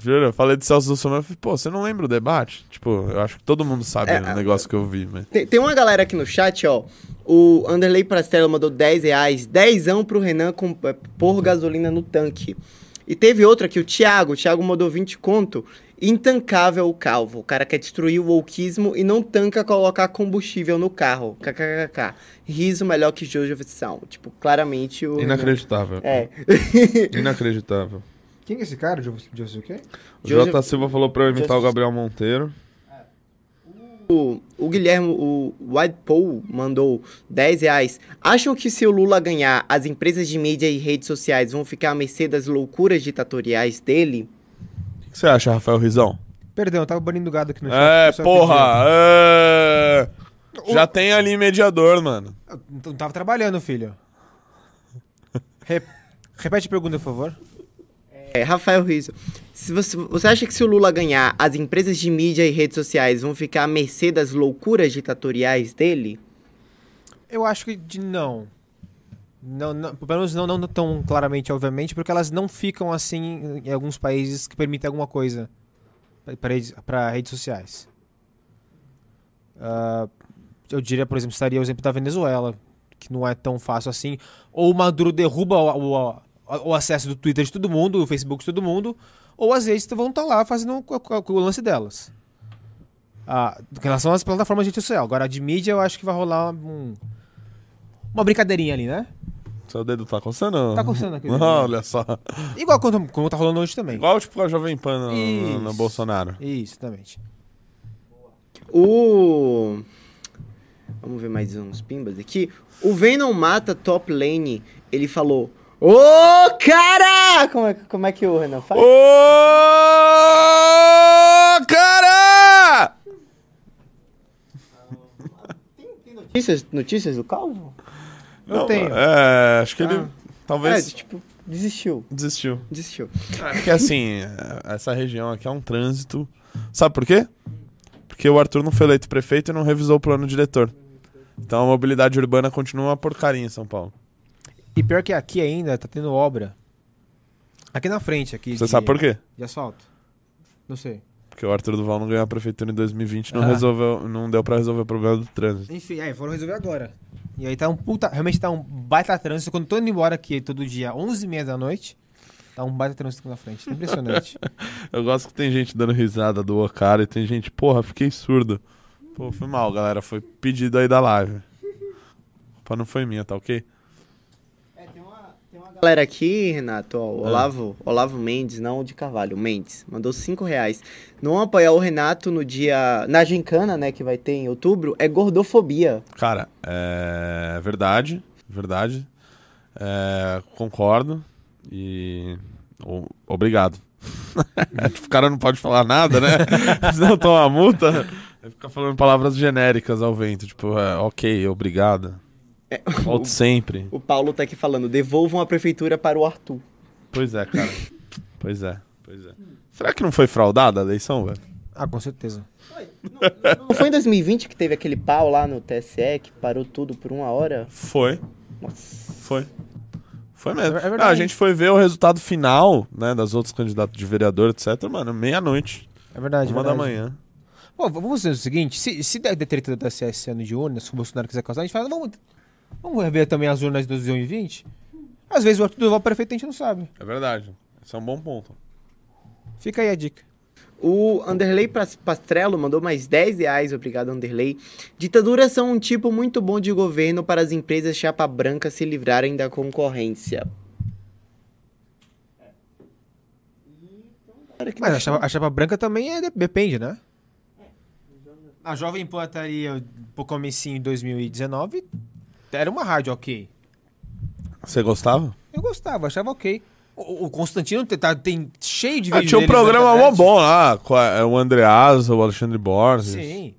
Juro, eu falei de Celso Russomano, eu falei, pô, você não lembra o debate? Tipo, eu acho que todo mundo sabe É, o negócio que eu vi, mas... Tem, tem uma galera aqui no chat, ó. O Anderley Prastella mandou 10 reais. Dezão pro Renan com, é, pôr gasolina no tanque. E teve outra aqui, o Thiago. O Thiago mandou 20 conto. Intancável o calvo. O cara quer destruir o wokeismo e não tanca colocar combustível no carro. KKKK. Riso melhor que Jojo Versão. Tipo, claramente o... Inacreditável. É. Inacreditável. Quem é esse cara? De, de, de o quê? O Joseph- Jota Silva falou pra eu imitar Joseph- o Gabriel Monteiro. O, o Guilherme, o White Paul mandou 10 reais. Acham que se o Lula ganhar, as empresas de mídia e redes sociais vão ficar à mercê das loucuras ditatoriais dele? O que você acha, Rafael Rizão? Perdão, eu tava banindo gado aqui no É, chat, só porra! É... Já tem ali mediador, mano. Eu Não tava trabalhando, filho. Re- Repete a pergunta, por favor. É, Rafael Rizzo, se você, você acha que se o Lula ganhar, as empresas de mídia e redes sociais vão ficar à mercê das loucuras ditatoriais dele? Eu acho que de não. Não, não, pelo menos não, não tão claramente, obviamente, porque elas não ficam assim em alguns países que permitem alguma coisa para redes, sociais. Ah, eu diria, por exemplo, estaria o exemplo da Venezuela, que não é tão fácil assim. Ou o Maduro derruba o, o- o acesso do Twitter de todo mundo, o Facebook de todo mundo, ou as redes vão estar lá fazendo o, lance delas. Ah, em relação às plataformas de rede social. Agora, a de mídia, eu acho que vai rolar um- uma brincadeirinha ali, né? Seu dedo tá coçando? Tá coçando aqui. Olha só. Igual como, como tá rolando hoje também. Igual tipo a Jovem Pan no, no-. Bolsonaro. Isso, exatamente. O. Vamos ver mais uns pimbas aqui. O Venom Mata Top Lane, ele falou: Ô, cara! Como é, como é que o Renan faz? Ô, cara! Notícias, notícias do Calvo? Eu tenho. É, acho que ele Ah. talvez É, tipo, desistiu. desistiu. Desistiu. Porque assim, é, essa região aqui é um trânsito. Sabe por quê? Porque o Arthur não foi eleito prefeito e não revisou o plano diretor. Então a mobilidade urbana continua uma porcaria em São Paulo. E pior que aqui ainda tá tendo obra. Aqui na frente, aqui. Você de- sabe por quê? De asfalto. Não sei. Porque o Arthur Duval não ganhou a prefeitura em 2020 e não Ah. resolveu, não deu pra resolver o problema do trânsito. Enfim, aí foram resolver agora. E aí tá um puta. Realmente tá um baita trânsito. Quando eu tô indo embora aqui todo dia, 11h30 da noite, tá um baita trânsito aqui na frente. Impressionante. Eu gosto que tem gente dando risada do cara e tem gente, porra, fiquei surdo. Pô, foi mal, galera. Foi pedido aí da live. A culpa não foi minha, tá ok? Galera aqui, Renato, ó, o Olavo, Olavo Mendes, não o de Carvalho, Mendes, mandou 5 reais. Não apoiar o Renato no dia. Na gincana, né, que vai ter em outubro, é gordofobia. Cara, é verdade, verdade. É, concordo e o- obrigado. o cara não pode falar nada, né? Senão toma multa. Ele fica falando palavras genéricas ao vento, tipo, é, ok, obrigado. Volte sempre. O Paulo tá aqui falando, devolvam a prefeitura para o Arthur. Pois é, cara. Pois é, pois é. Será que não foi fraudada a eleição, velho? ah, com certeza. Não foi em 2020 que teve aquele pau lá no TSE que parou tudo por uma hora? Foi, Nossa. foi. Foi mesmo. É verdade. Ah, a gente foi ver o resultado final, né, das outras candidatos de vereador, etc, mano, meia-noite. É verdade. Uma da verdade. manhã. Pô, vamos fazer o seguinte: se, se der der treta da CS ano de urnas, se o Bolsonaro quiser causar, a gente fala, vamos, vamos rever também as urnas de 2020? Às vezes o Arthur Duval prefeito a gente não sabe. É verdade. Esse é um bom ponto. Fica aí a dica. O Anderley Pas- Pastrello mandou mais 10 reais, obrigado Anderley. Ditaduras são um tipo muito bom de governo para as empresas chapa branca se livrarem da concorrência. Mas a chapa, a chapa branca também é, depende, né? A Jovem Pan estaria pro comecinho em 2019, era uma rádio ok. Você gostava? Eu gostava, achava ok. O, o Constantino tem, tá- tem cheio de Ah, vídeos tinha um programa mó bom lá, com a- é o Andreasa, o Alexandre Borges. Sim.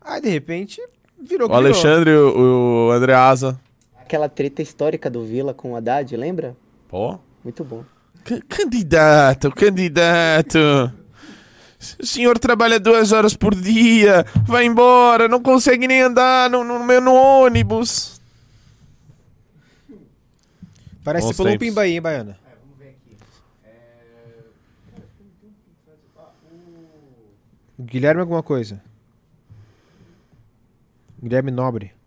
Aí, de repente, virou O Alexandre, o, o Andreasa. Aquela treta histórica do Vila com o Haddad, lembra? Pô. Muito bom. C- Candidato, candidato. O senhor trabalha duas horas por dia, vai embora, não consegue nem andar no, no, no ônibus. Parece pelo. Pimba aí, hein, Baiana? Guilherme alguma coisa. Guilherme Nobre.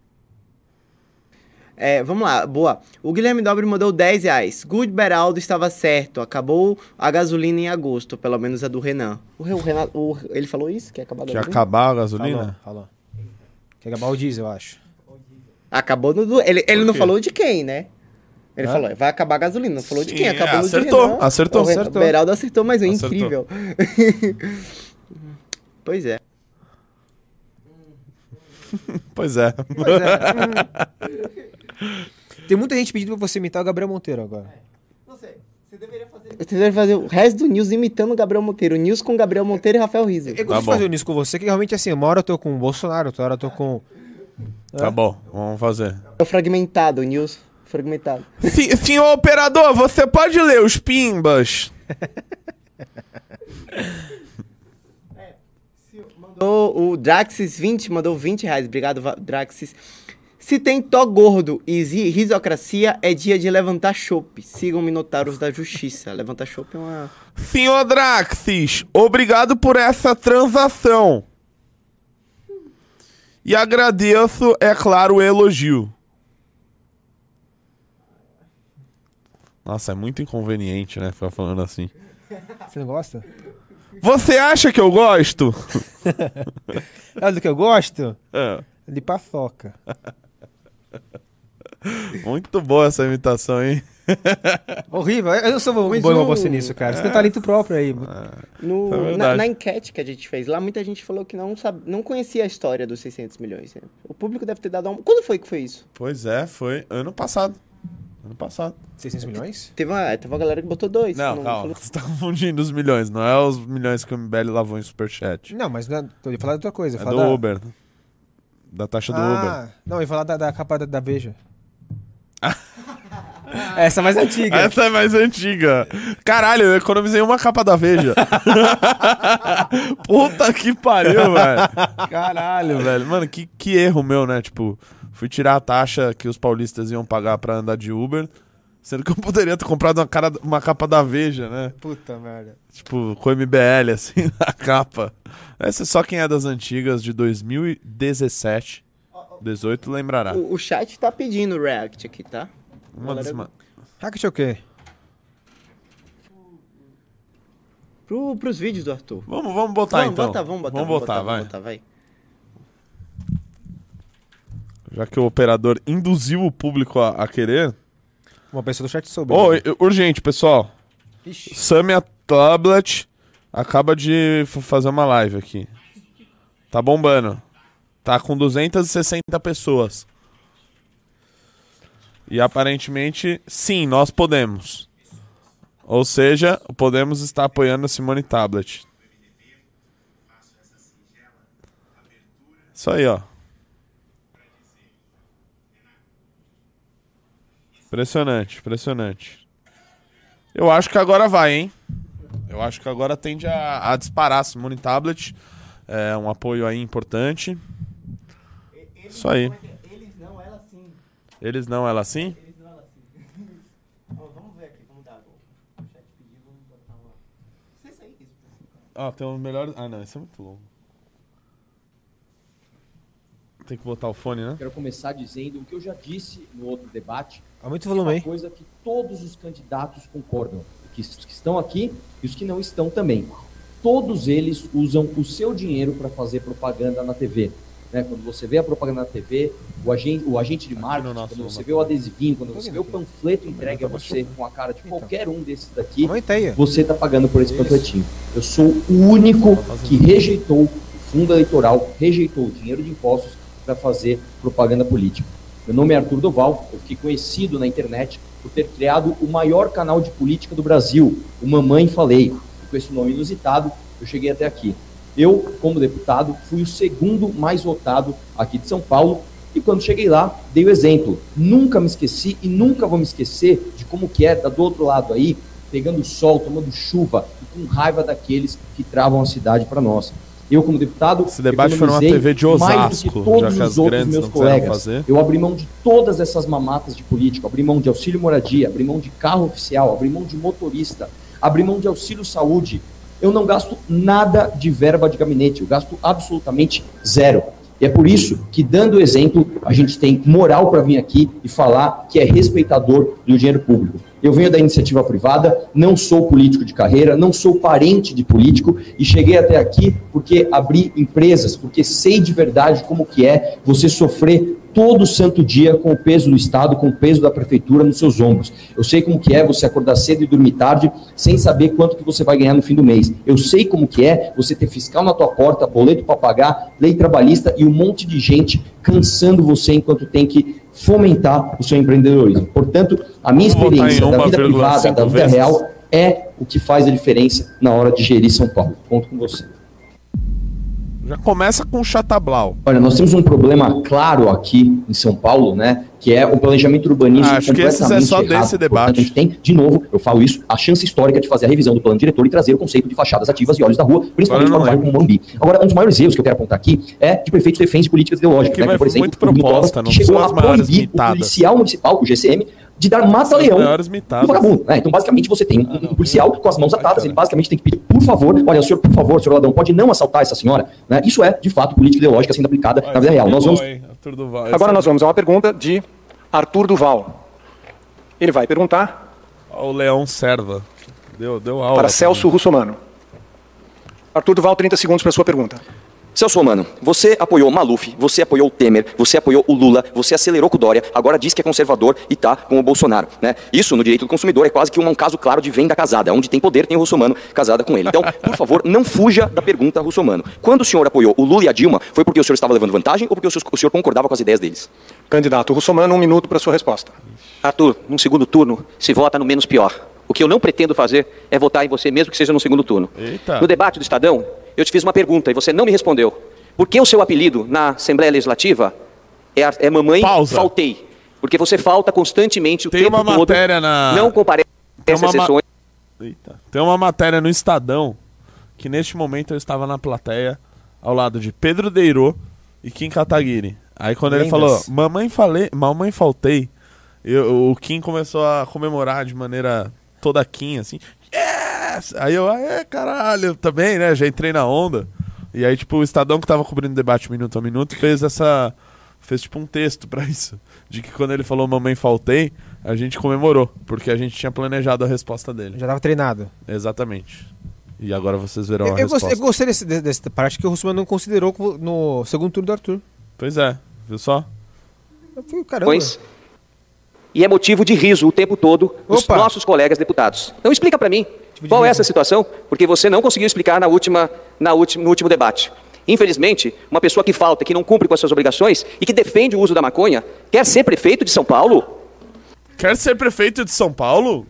É, vamos lá, boa. O Guilherme Dobre mandou 10 reais. Good Beraldo estava certo. Acabou a gasolina em agosto, pelo menos a do Renan. O, o Renan, o- ele falou isso? Que ia acabar a Que gasolina? acabar a Falou, gasolina? falou. Quer acabar o diesel, eu acho. Acabou no do. Ele, ele não falou de quem, né? Ele falou, vai acabar a gasolina. Não falou de Sim, quem, acabou acertou, de Renan. acertou, o Renan- acertou. Beraldo acertou, mas é Acertou. incrível. pois é. Pois é. Pois é. Tem muita gente pedindo pra você imitar o Gabriel Monteiro agora. Você deve fazer o resto do News imitando o Gabriel Monteiro. News com Gabriel Monteiro e Rafael Rizzo. Eu gosto de fazer isso com você, que realmente assim, uma hora eu tô com o Bolsonaro, outra hora eu tô com. Tá bom, vamos fazer. É o fragmentado, o News fragmentado. Se- senhor operador, você pode ler os pimbas? Mandou o Draxis20, mandou 20 reais. Obrigado, Draxis. Se tem tó gordo e risocracia, é dia de levantar chope. Sigam Minotauros da Justiça. Levantar chope é uma... Senhor Draxis, obrigado por essa transação. E agradeço, é claro, o elogio. Nossa, é muito inconveniente, né? Ficar falando assim. Você não gosta? Você acha que eu gosto? Sabe do que eu gosto? É. De paçoca. Muito boa essa imitação, hein? Horrível. Eu sou bom Mas igual o- você nisso, cara. Você tem talento próprio aí. No, É na, na enquete que a gente fez lá, muita gente falou que não, sabe, não conhecia a história dos 600 milhões. né? O público deve ter dado uma... Quando foi que foi isso? Pois é, foi ano passado. Ano passado. 600 milhões? Teve uma, teve uma galera que botou dois. Não, não calma. falou- Você tá confundindo os milhões. Não é os milhões que o MBL lavou em superchat. Não, mas não é, tô ia falar de outra coisa. É do da... Uber. Da taxa do Uber. ah, Não, eu ia falar da, da capa da, da Veja. Essa é mais antiga. Essa é mais antiga. Caralho, eu economizei uma capa da Veja. Puta que pariu, velho. Caralho, velho. Mano, que, que erro meu, né? Tipo, fui tirar a taxa que os paulistas iam pagar pra andar de Uber, sendo que eu poderia ter comprado uma, cara, uma capa da Veja, né? Puta merda. Tipo, com MBL, assim, na capa. Essa é só quem é das antigas, de 2017, 18, lembrará. O, o chat tá pedindo react aqui, tá? Uma das ma- Hack o quê? Pro, pros vídeos do Arthur. Vamos, vamos botar vamos, então. botar, vamos botar, Vamos botar, vai. Vamos botar, vai. Já que o operador induziu o público a, a querer. Uma pessoa do chat soube. Ô, e- urgente, pessoal. Ixi. Samia Tablet acaba de fazer uma live aqui. Tá bombando. Tá com 260 pessoas. E aparentemente, sim, nós podemos. Ou seja, o Podemos está apoiando a Simone Tablet. Isso aí, ó. Impressionante, impressionante. Eu acho que agora vai, hein? Eu acho que agora tende a, a disparar a Simone Tablet. É um apoio aí importante. Isso aí. Eles não, ela sim. Eles não, ela sim? Eles não, ela sim. vamos ver aqui, vamos dar. O chat pediu, vamos botar uma. Não sei se é isso. Ah, tem um melhor. Ah, não, isso é muito longo. Tem que botar o fone, né? Quero começar dizendo o que eu já disse no outro debate, Aumenta o uma volume aí. coisa que todos os candidatos concordam, que os que estão aqui e os que não estão também. Todos eles usam o seu dinheiro para fazer propaganda na TV. Né? Quando você vê a propaganda na TV, o agente, o agente de marketing, nosso quando você vê o adesivinho, quando você vê o panfleto entregue a Tá você com a cara de qualquer um desses daqui, você está pagando por esse panfletinho. Eu sou o único que rejeitou o fundo eleitoral, rejeitou o dinheiro de impostos para fazer propaganda política. Meu nome é Arthur Doval, eu fiquei conhecido na internet por ter criado o maior canal de política do Brasil, o Mamãe Falei. Com esse nome inusitado, eu cheguei até aqui. Eu, como deputado, fui o segundo mais votado aqui de São Paulo e quando cheguei lá, dei o exemplo. Nunca me esqueci e nunca vou me esquecer de como que é, tá do outro lado aí, pegando sol, tomando chuva e com raiva daqueles que travam a cidade para nós. Eu, como deputado, Esse debate foi numa TV de mais do Osasco, que todos já que os outros meus colegas. Eu abri mão de todas essas mamatas de político, abri mão de auxílio moradia, abri mão de carro oficial, abri mão de motorista, abri mão de auxílio saúde. Eu não gasto nada de verba de gabinete, eu gasto absolutamente zero. E é por isso que, dando exemplo, a gente tem moral para vir aqui e falar que é respeitador do dinheiro público. Eu venho da iniciativa privada, não sou político de carreira, não sou parente de político e cheguei até aqui porque abri empresas, porque sei de verdade como que é você sofrer todo santo dia com o peso do Estado, com o peso da prefeitura nos seus ombros. Eu sei como que é você acordar cedo e dormir tarde sem saber quanto que você vai ganhar no fim do mês. Eu sei como que é você ter fiscal na tua porta, boleto para pagar, lei trabalhista e um monte de gente cansando você enquanto tem que fomentar o seu empreendedorismo. Portanto, a minha experiência da vida 1,5 privada, da vida vezes. real, é o que faz a diferença na hora de gerir São Paulo. Conto com você. Já começa com o Chatablau. Olha, nós temos um problema claro aqui em São Paulo, né? que é um planejamento urbanístico Acho que esses é só errado. desse debate. Portanto, a gente tem, de novo, eu falo isso, a chance histórica de fazer a revisão do plano diretor e trazer o conceito de fachadas ativas e olhos da rua, principalmente para um bairro como Morumbi. Agora, um dos maiores erros que eu quero apontar aqui é de prefeitos que defendem políticas ideológicas. Que né? Como, por exemplo, muito o proposta, não que chegou a proibir o policial municipal, o GCM, de dar mata-leão mitadas. vagabundo. né? Então, basicamente, você tem um, um policial com as mãos atadas, ele basicamente tem que pedir, por favor, olha, o senhor, por favor, senhor ladrão, pode não assaltar essa senhora. Né? Isso é, de fato, política ideológica sendo aplicada na vida real. Nós vamos Arthur Duval. Agora nós vamos a uma pergunta de Arthur Duval. Ele vai perguntar Ó, O Leão Serva. Deu, deu aula. para Celso Russomano. Arthur Duval, 30 segundos para sua pergunta. Celso Romano, você apoiou o Maluf, você apoiou o Temer, você apoiou o Lula, você acelerou com o Dória, agora diz que é conservador e tá com o Bolsonaro, né? Isso, no direito do consumidor, é quase que um, um caso claro de venda casada. Onde tem poder, tem o Russomano casada com ele. Então, por favor, não fuja da pergunta Russomano. Quando o senhor apoiou o Lula e a Dilma, foi porque o senhor estava levando vantagem ou porque o senhor, o senhor concordava com as ideias deles? Candidato Russomano, um minuto para sua resposta. Arthur, num segundo turno, se vota no menos pior. O que eu não pretendo fazer é votar em você, mesmo que seja no segundo turno. Eita. No debate do Estadão, eu te fiz uma pergunta e você não me respondeu. Por que o seu apelido na Assembleia Legislativa é, é Mamãe Pausa. Faltei? Porque você falta constantemente o Tem tempo uma todo. matéria na- Não comparece Tem às uma ma- sessões. Eita. Tem uma matéria no Estadão que neste momento eu estava na plateia ao lado de Pedro Deirô e Kim Kataguiri. Aí quando ele Lendas. falou, mamãe falei, mamãe faltei, eu- o Kim começou a comemorar de maneira toda Kim, assim. Yes! Aí eu, é caralho, também, né? Já entrei na onda. E aí, tipo, o Estadão que tava cobrindo o debate minuto a minuto fez essa. Fez tipo um texto pra isso. De que quando ele falou mamãe faltei, a gente comemorou. Porque a gente tinha planejado a resposta dele. Já tava treinado. Exatamente. E agora vocês verão Eu, a eu resposta. gostei, eu gostei desse, de- dessa parte que o Russman não considerou co- no segundo turno do Arthur. Pois é, viu só? Eu fui, caramba. Pois. E é motivo de riso o tempo todo dos Opa. nossos colegas deputados. Então explica para mim qual é essa situação, porque você não conseguiu explicar na última, na última, no último debate. Infelizmente, uma pessoa que falta, que não cumpre com as suas obrigações e que defende o uso da maconha, quer ser prefeito de São Paulo? Quer ser prefeito de São Paulo?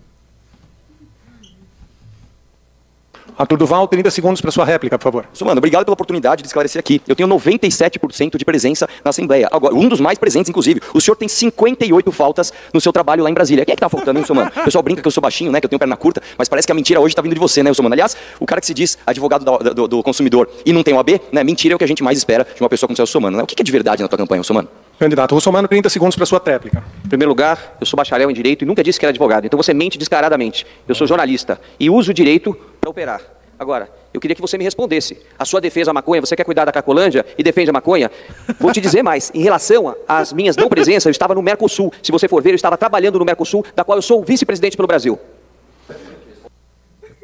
Arthur Duval, 30 segundos para sua réplica, por favor. Mano, obrigado pela oportunidade de esclarecer aqui. Eu tenho 97% de presença na Assembleia. Agora, um dos mais presentes, inclusive. O senhor tem 58 faltas no seu trabalho lá em Brasília. Quem é que tá faltando, hein, Mano? O pessoal brinca que eu sou baixinho, né? Que eu tenho perna curta, mas parece que a mentira hoje tá vindo de você, né, Mano? Aliás, o cara que se diz advogado da- do, do consumidor e não tem OAB, né? Mentira é o que a gente mais espera de uma pessoa como o Celso Mano, né? O que é de verdade na tua campanha, Mano? Candidato Russomano, 30 segundos para sua tréplica. Em primeiro lugar, eu sou bacharel em direito e nunca disse que era advogado. Então você mente descaradamente. Eu sou jornalista e uso o direito para operar. Agora, eu queria que você me respondesse. A sua defesa à maconha, você quer cuidar da Cacolândia e defende a maconha? Vou te dizer mais. Em relação às minhas não presenças, eu estava no Mercosul. Se você for ver, eu estava trabalhando no Mercosul, da qual eu sou vice-presidente pelo Brasil.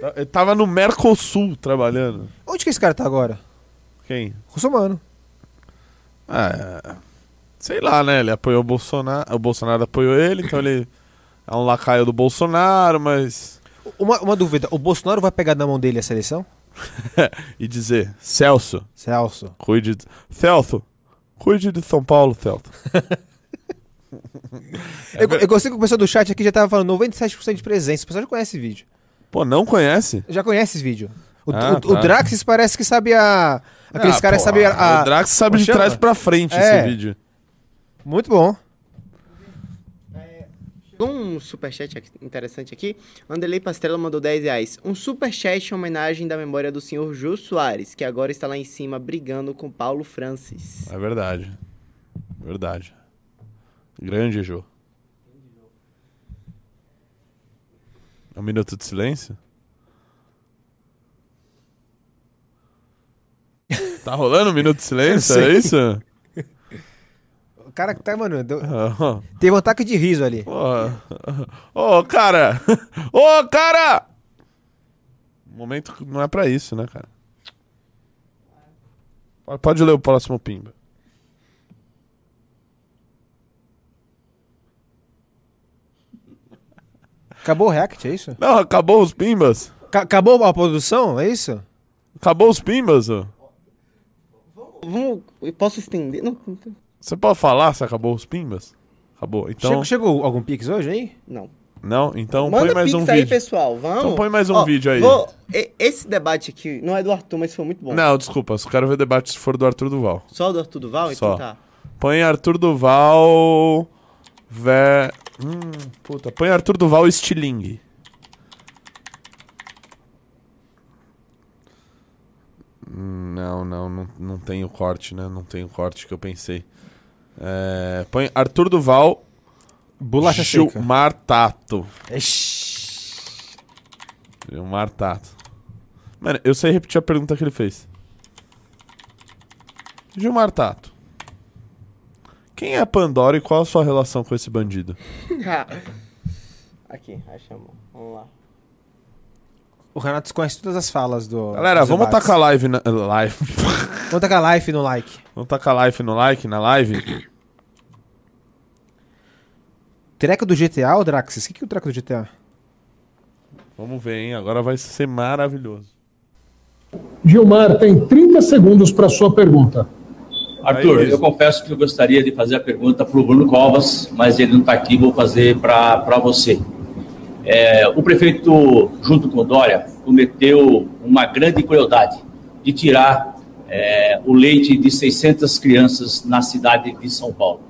Tá- Ele tava no Mercosul trabalhando. Onde que esse cara tá agora? Quem? Russomano. Ah, sei lá, né? Ele apoiou o Bolsonaro. O Bolsonaro apoiou ele, então ele é um lacaio do Bolsonaro, mas. Uma, uma dúvida, o Bolsonaro vai pegar na mão dele a seleção? e dizer, Celso, Celso. cuide. De... Celso, cuide de São Paulo, Celso. eu, eu gostei que o pessoal do chat aqui já tava falando 97% de presença. O pessoal já conhece esse vídeo. Pô, não conhece? Já conhece esse vídeo. O, Ah, o- o tá. Draxis parece que sabe a. Aqueles Ah, caras sabem a. O Drax sabe de trás pra frente É. esse vídeo. Muito bom. Um superchat aqui- interessante aqui. Vanderlei Pastrella mandou 10 reais. Um superchat em homenagem da memória do senhor Jô Soares, que agora está lá em cima brigando com Paulo Francis. É verdade. Verdade. Grande Jô. É um minuto de silêncio? Tá rolando um minuto de silêncio? É isso? O cara que tá, mano. Deu... Teve um ataque de riso ali. Ô, cara! Ô, cara! O momento não é pra isso, né, cara? Pode- ler o próximo Pimba. Acabou o react, é isso? Não, acabou os Pimbas. Ca- acabou a produção, é isso? Acabou os Pimbas, ô. Vamos, eu posso estender? Não, não- Você pode falar se acabou os Pimbas? Acabou. Então. Chegou, chegou algum Pix hoje aí? não. Não? Então Manda põe mais pix um aí, vídeo. pessoal. Vamos. Então põe mais um Ó, vídeo aí. vou- Esse debate aqui não é do Arthur, mas foi muito bom. Não, desculpa, só quero ver debate se for do Arthur Duval. Só do Arthur Duval? Só. Então tá. Põe Arthur Duval. Vé... Hum, puta. Põe Arthur Duval e Stiling. Hum, Não, não, não, não tem o corte, né? Não tem o corte que eu pensei. É, põe Arthur Duval, Bolacha seca. Gilmar Tato. Ixi. Gilmar Tato. Mano, eu sei repetir a pergunta que ele fez. Gilmar Tato. Quem é a Pandora e qual a sua relação com esse bandido? Aqui, achamos. Vamos lá. O Renato conhece todas as falas do. Galera, vamos debates. tacar live na. Live. Vamos tacar live no like. vamos tacar live no like, na live. Treco do GTA, ô Draxis? O que, que é o treco do GTA? Vamos ver, hein? Agora vai ser maravilhoso. Gilmar, tem 30 segundos para sua pergunta. Arthur, Aí, eu confesso que eu gostaria de fazer a pergunta para o Bruno Covas, mas ele não está aqui, vou fazer para você. É, o prefeito, junto com o Dória, cometeu uma grande crueldade de tirar é, o leite de 600 crianças na cidade de São Paulo.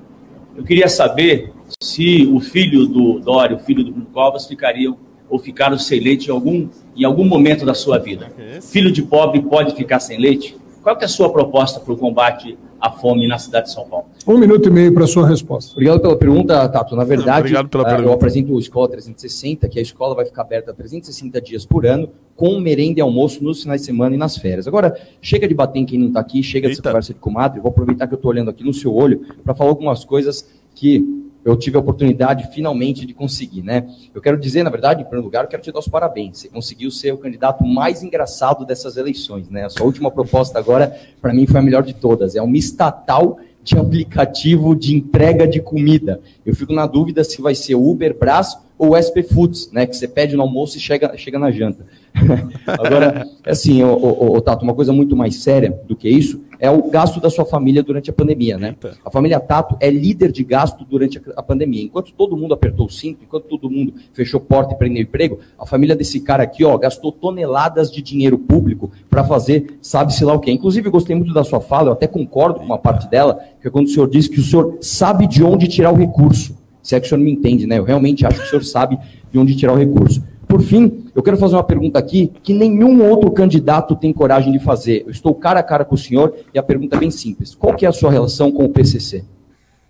Eu queria saber se o filho do Dória, o filho do Bruno Covas, ficariam ou ficaram sem leite em algum, em algum momento da sua vida. Filho de pobre pode ficar sem leite? Qual é a sua proposta para o combate à fome na cidade de São Paulo? Um minuto e meio para sua resposta. Obrigado pela pergunta, Tato. Na verdade, Obrigado pela ah, eu apresento o Escola 360, que a escola vai ficar aberta 360 dias por ano, com merenda e almoço nos finais de semana e nas férias. Agora, chega de bater em quem não está aqui, chega dessa Eita. conversa de comadre. Vou aproveitar que eu estou olhando aqui no seu olho para falar algumas coisas que eu tive a oportunidade finalmente de conseguir, né? Eu quero dizer, na verdade, em primeiro lugar, eu quero te dar os parabéns. Você conseguiu ser o candidato mais engraçado dessas eleições, né? A sua última proposta agora, para mim, foi a melhor de todas. É uma estatal de aplicativo de entrega de comida. Eu fico na dúvida se vai ser Uber Brás ou SP Foods, né? Que você pede no almoço e chega, chega na janta. Agora, assim, ô, ô, ô, Tato, uma coisa muito mais séria do que isso é o gasto da sua família durante a pandemia, né? A família Tato é líder de gasto durante a, pandemia. Enquanto todo mundo apertou o cinto, enquanto todo mundo fechou porta e prendeu emprego, a família desse cara aqui, ó, gastou toneladas de dinheiro público para fazer sabe-se lá o quê. Inclusive, eu gostei muito da sua fala, eu até concordo com uma parte dela, que é quando o senhor disse que o senhor sabe de onde tirar o recurso. Se é que o senhor me entende, né? Eu realmente acho que o senhor sabe de onde tirar o recurso. Por fim, eu quero fazer uma pergunta aqui que nenhum outro candidato tem coragem de fazer. Eu estou cara a cara com o senhor e a pergunta é bem simples. Qual que é a sua relação com o PCC?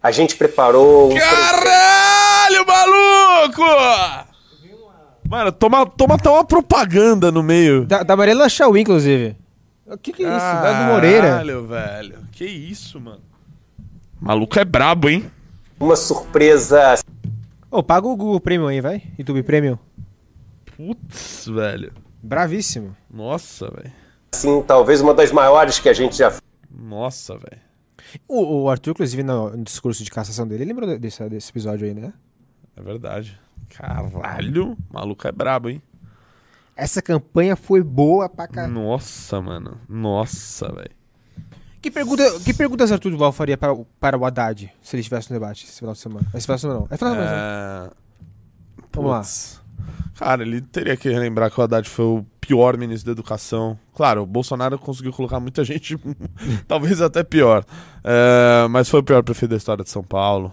A gente preparou um. Caralho, maluco! Mano, toma, toma até uma propaganda no meio. Da, da Mariela Chauí, inclusive. O que, que é isso? Da do Moreira. Caralho, velho. Que isso, mano. Maluco é brabo, hein? Uma surpresa. Ô, paga o Google Premium aí, vai. YouTube Premium. Putz, velho. Bravíssimo. Nossa, velho. Assim, talvez uma das maiores que a gente já Nossa, velho. O, o Arthur, inclusive, no, no discurso de cassação dele, ele lembrou desse, desse episódio aí, né? É verdade. Caralho, maluco é brabo, hein? Essa campanha foi boa pra caralho. Nossa, mano. Nossa, velho. Que, pergunta, que perguntas Arthur Duval faria para, o- para o Haddad se ele estivesse no debate esse final de semana? Esse final de semana não. É final de semana. né? É... Vamos lá. Cara, ele teria que relembrar que o Haddad foi o pior ministro da educação. Claro, o Bolsonaro conseguiu colocar muita gente, talvez até pior. É, mas foi o pior prefeito da história de São Paulo.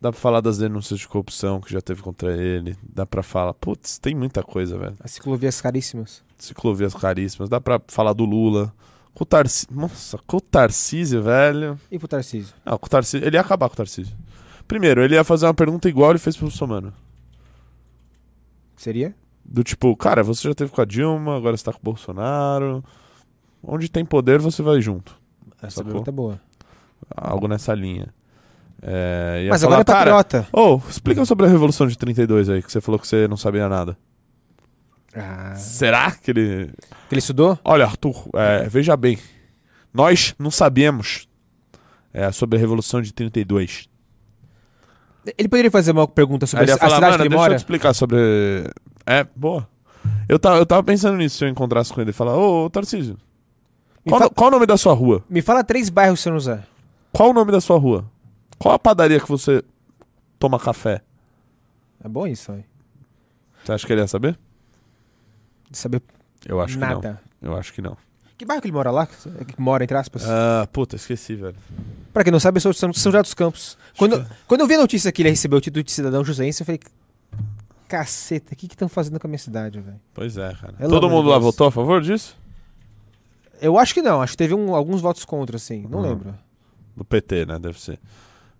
Dá pra falar das denúncias de corrupção que já teve contra ele. Dá pra falar. Putz, tem muita coisa, velho. As ciclovias caríssimas. Ciclovias caríssimas. Dá pra falar do Lula. Com o Tarcísio. Nossa, com o Tarcísio, velho. E pro Tarcísio? Não, com o Tarcísio. Ele ia acabar com o Tarcísio. Primeiro, ele ia fazer uma pergunta igual ele fez pro Bolsonaro. Seria? Do tipo, cara, você já teve com a Dilma, agora você tá com o Bolsonaro. Onde tem poder, você vai junto. Essa Sacou? pergunta é boa. Algo nessa linha. É, Mas falar, agora é patriota. Ô, explica sobre a Revolução de 32 aí, que você falou que você não sabia nada. Ah. Será que ele. Que ele estudou? Olha, Arthur, é, veja bem. Nós não sabemos é, sobre a Revolução de 32. Ele poderia fazer uma pergunta sobre a, falar, cidade mano, que ele deixa eu te explicar sobre. É, boa. Eu tava, eu tava pensando nisso se eu encontrasse com ele e falar, ô, Tarcísio. Qual, qual o nome da sua rua? Me fala três bairros São José. Qual o nome da sua rua? Qual a padaria que você toma café? É bom isso, aí. Você acha que ele ia saber? De saber Eu acho nada. que não. Eu acho que não. Que bairro que ele mora lá? Que mora, entre aspas? Ah, puta, esqueci, velho. Pra quem não sabe, eu sou de São, São José dos Campos. Quando, quando eu vi a notícia que ele recebeu o título de cidadão joseense, eu falei, caceta, o que que estão fazendo com a minha cidade, velho? Pois é, cara. Pelo Todo mundo lá votou a favor disso? Eu acho que não, acho que teve um- alguns votos contra, assim, não Uhum. lembro. Do PT, né? Deve ser.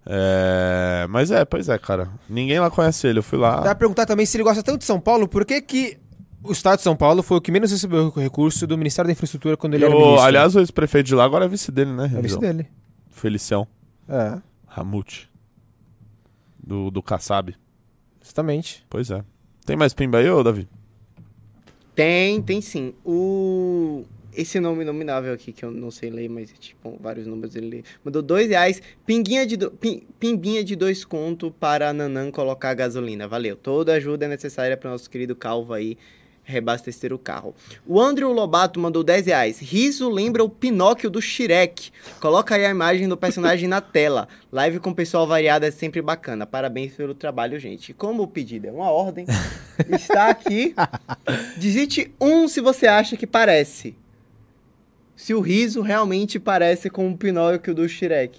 É... Mas é, pois é, cara. Ninguém lá conhece ele. Eu fui lá. Dá pra perguntar também se ele gosta tanto de São Paulo, por que que o estado de São Paulo foi o que menos recebeu recurso do Ministério da Infraestrutura quando ele E era o- ministro? aliás, o ex-prefeito de lá agora é vice dele, né? É vice dele. Felicião. É, Ramute. Do, do Kassab. justamente. Pois é. Tem mais pimba aí, ô Davi? Tem, tem sim. O... Esse nome nominável aqui, que eu não sei ler, mas tipo, vários números ele lê. Mandou dois reais. Pinguinha de do... pim- Pimbinha de dois conto para a Nanã colocar gasolina. Valeu. Toda ajuda é necessária para o nosso querido Calvo aí reabastecer o carro. O Andrew Lobato mandou 10 reais. Riso lembra o Pinóquio do Shrek. Coloca aí a imagem do personagem na tela. Live com pessoal variado é sempre bacana. Parabéns pelo trabalho, gente. Como o pedido é uma ordem, está aqui. Digite um se você acha que parece. Se o riso realmente parece com o Pinóquio do Shrek.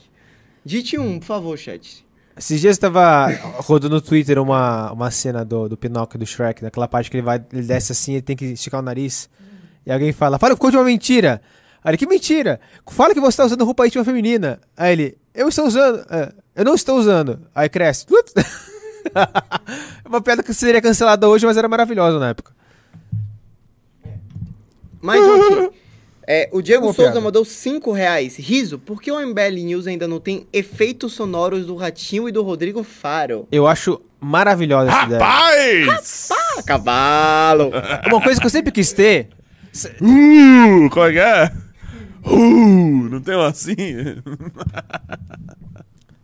Digite um, por favor, chat. Esses dias tava rodando no Twitter uma, uma cena do, do Pinóquio do Shrek, daquela parte que ele vai, ele desce assim, ele tem que esticar o nariz. E alguém fala, fala, conte uma mentira. Aí ele, que mentira? Fala que você tá usando roupa íntima feminina. Aí ele, eu estou usando. É, eu não estou usando. Aí cresce. É uma piada que seria cancelada hoje, mas era maravilhosa na época. Aqui. É, o Diego Boa Souza piada. mandou 5 reais. Riso, por que o MBL News ainda não tem efeitos sonoros do Ratinho e do Rodrigo Faro? Eu acho maravilhosa essa ideia. Rapaz! Ah, cavalo! Uma coisa que eu sempre quis ter. Uh, qual é que é? Uh, não tem um assim?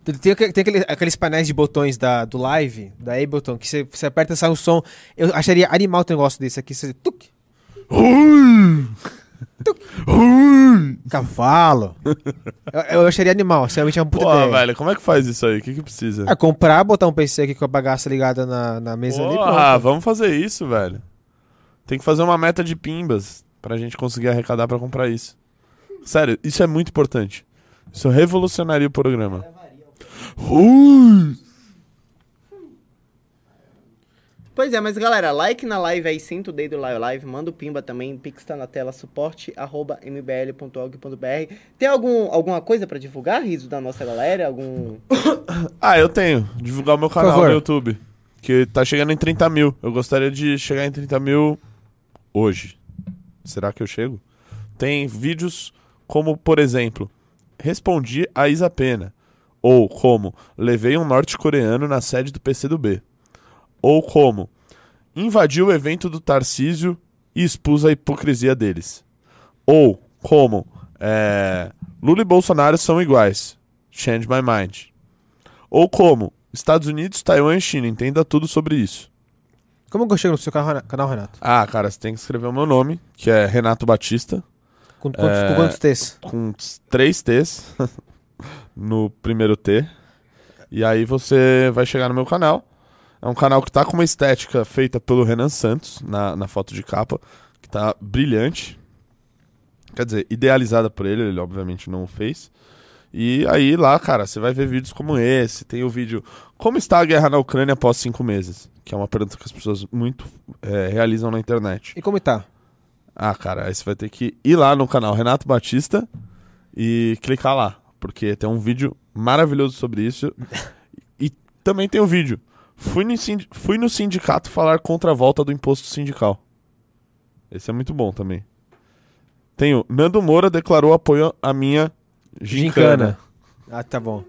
Tem, tem aquele- tem aquele- aqueles painéis de botões da, do live, da Ableton, que você, você aperta e sai o som. Eu acharia animal ter um negócio desse aqui. Você, tuc, uh. Cavalo. eu, eu acharia animal. Realmente é uma puta Pô, ideia. velho, como é que faz isso aí? O que que precisa? É comprar, botar um PC aqui com a bagaça ligada na, na mesa ali. Porra, pronto. vamos fazer isso, velho. Tem que fazer uma meta de pimbas pra gente conseguir arrecadar pra comprar isso. Sério, isso é muito importante. Isso revolucionaria o programa. Uh, Pois é, mas galera, like na live aí, senta o dedo lá, live, manda o pimba também, pix tá na tela, suporte, arroba mbl.org.br. Tem algum, alguma coisa pra divulgar, Riso, da nossa galera? Algum... Ah, eu tenho. Divulgar o meu canal no YouTube. Que tá chegando em 30 mil. Eu gostaria de chegar em 30 mil hoje. Será que eu chego? Tem vídeos como, por exemplo, respondi a Isa Pena. Ou como, levei um norte-coreano na sede do PCdoB. Ou como, invadi o evento do Tarcísio e expus a hipocrisia deles. Ou como, é, Lula e Bolsonaro são iguais. Change my mind. Ou como, Estados Unidos, Taiwan e China. Entenda tudo sobre isso. Como que eu chego no seu canal, Renato? Ah, cara, você tem que escrever o meu nome, que é Renato Batista. Com, quantos- É, com quantos T's? Com três T's no primeiro T. E aí você vai chegar no meu canal. É um canal que tá com uma estética feita pelo Renan Santos na, na foto de capa, que tá brilhante. Quer dizer, idealizada por ele, ele obviamente não o fez. E aí lá, cara, você vai ver vídeos como esse. Tem o vídeo Como está a guerra na Ucrânia após cinco meses? Que é uma pergunta que as pessoas muito é, realizam na internet. E como tá? Ah, cara, aí você vai ter que ir lá no canal Renato Batista e clicar lá, porque tem um vídeo maravilhoso sobre isso. e também tem um vídeo. Fui no, fui no sindicato falar contra a volta do imposto sindical. Esse é muito bom também. Tem o Nando Moura declarou apoio à minha gincana. Gincana. Ah, tá bom.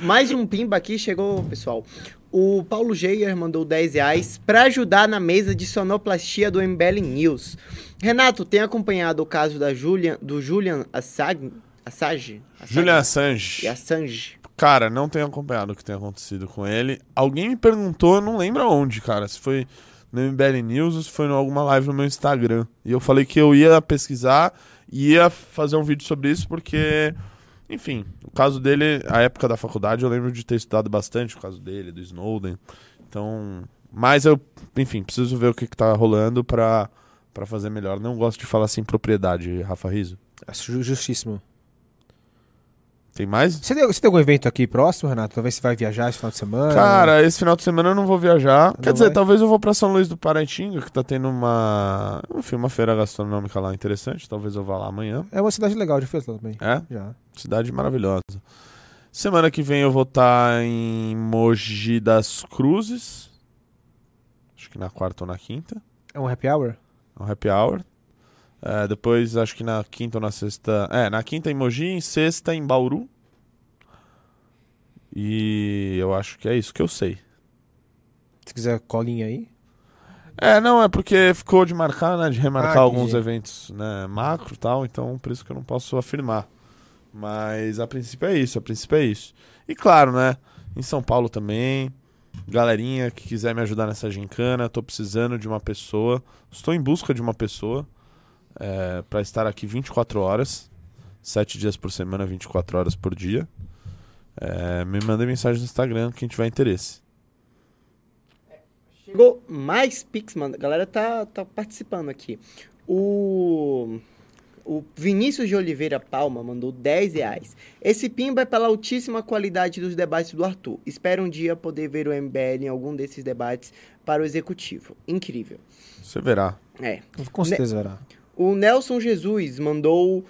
Mais um pimba aqui chegou, pessoal. O Paulo Geier mandou 10 reais pra ajudar na mesa de sonoplastia do MBL News. Renato, tem acompanhado o caso da Julian, do Julian Assag, Assage? Assage? Julian Assange. E Assange. Cara, não tenho acompanhado o que tem acontecido com ele. Alguém me perguntou, eu não lembro aonde, cara. Se foi no MBL News ou se foi em alguma live no meu Instagram. E eu falei que eu ia pesquisar e ia fazer um vídeo sobre isso porque, enfim, o caso dele, a época da faculdade, eu lembro de ter estudado bastante o caso dele, do Snowden. Então, mas eu, enfim, preciso ver o que, que tá rolando pra fazer melhor. Não gosto de falar sem propriedade, Rafa Riso. Ju- justíssimo. Tem mais? Você tem, você tem algum evento aqui próximo, Renato? Talvez você vai viajar esse final de semana? Cara, esse final de semana eu não vou viajar. Quer Não dizer, vai? talvez eu vou pra São Luís do Paraitinga, que tá tendo uma. Enfim, uma feira gastronômica lá interessante. Talvez eu vá lá amanhã. É uma cidade legal, fui lá também. É? Já. Cidade maravilhosa. Semana que vem eu vou estar em Mogi das Cruzes. Acho que na quarta ou na quinta. É um happy hour? É um happy hour. É, depois, acho que na quinta ou na sexta. É, na quinta em Mogi, em sexta em Bauru. E eu acho que é isso que eu sei. Se quiser colinha aí. É, não, é porque ficou de marcar, né? De remarcar Ah, alguns eventos né, macro e tal, então por isso que eu não posso afirmar. Mas a princípio é isso, a princípio é isso. E claro, né? Em São Paulo também. Galerinha que quiser me ajudar nessa gincana, tô precisando de uma pessoa. Estou em busca de uma pessoa é, para estar aqui 24 horas. 7 dias por semana, 24 horas por dia. É, me mandem mensagem no Instagram quem tiver interesse. Chegou mais Pix, mano. A galera tá, tá participando aqui. O, o Vinícius de Oliveira Palma mandou 10 reais. Esse pimba é pela altíssima qualidade dos debates do Arthur. Espero um dia poder ver o MBL em algum desses debates para o executivo. Incrível. Você verá. É. Com certeza verá. O Nelson Jesus mandou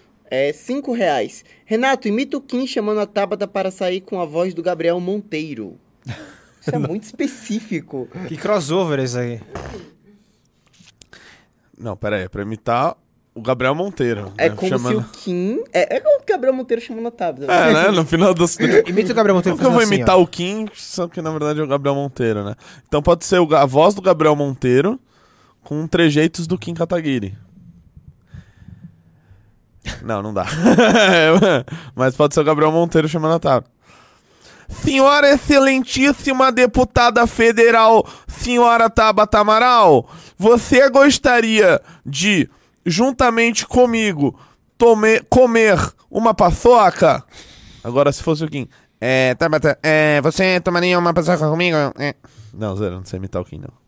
5 reais. Renato, imita o Kim chamando a Tabata para sair com a voz do Gabriel Monteiro. Isso é muito específico. Que crossover esse aí. Não, pera aí, é pra imitar o Gabriel Monteiro. É né? como Chamando- se o Kim. É, é como o Gabriel Monteiro chamando a Tabata. É, né? No final dos. Imita o Gabriel Monteiro Como que eu vou assim, imitar ó. o Kim, só que na verdade é o Gabriel Monteiro, né? Então pode ser a voz do Gabriel Monteiro com trejeitos do Kim Kataguiri. Não, não dá. Mas pode ser o Gabriel Monteiro chamando a Tabata. Senhora excelentíssima deputada federal, senhora Tabata Amaral, você gostaria de, juntamente comigo, tome- comer uma paçoca? Agora, se fosse o Kim. É, Tabata, é, você tomaria uma paçoca comigo? É. Não, zero, não sei imitar o Kim, não.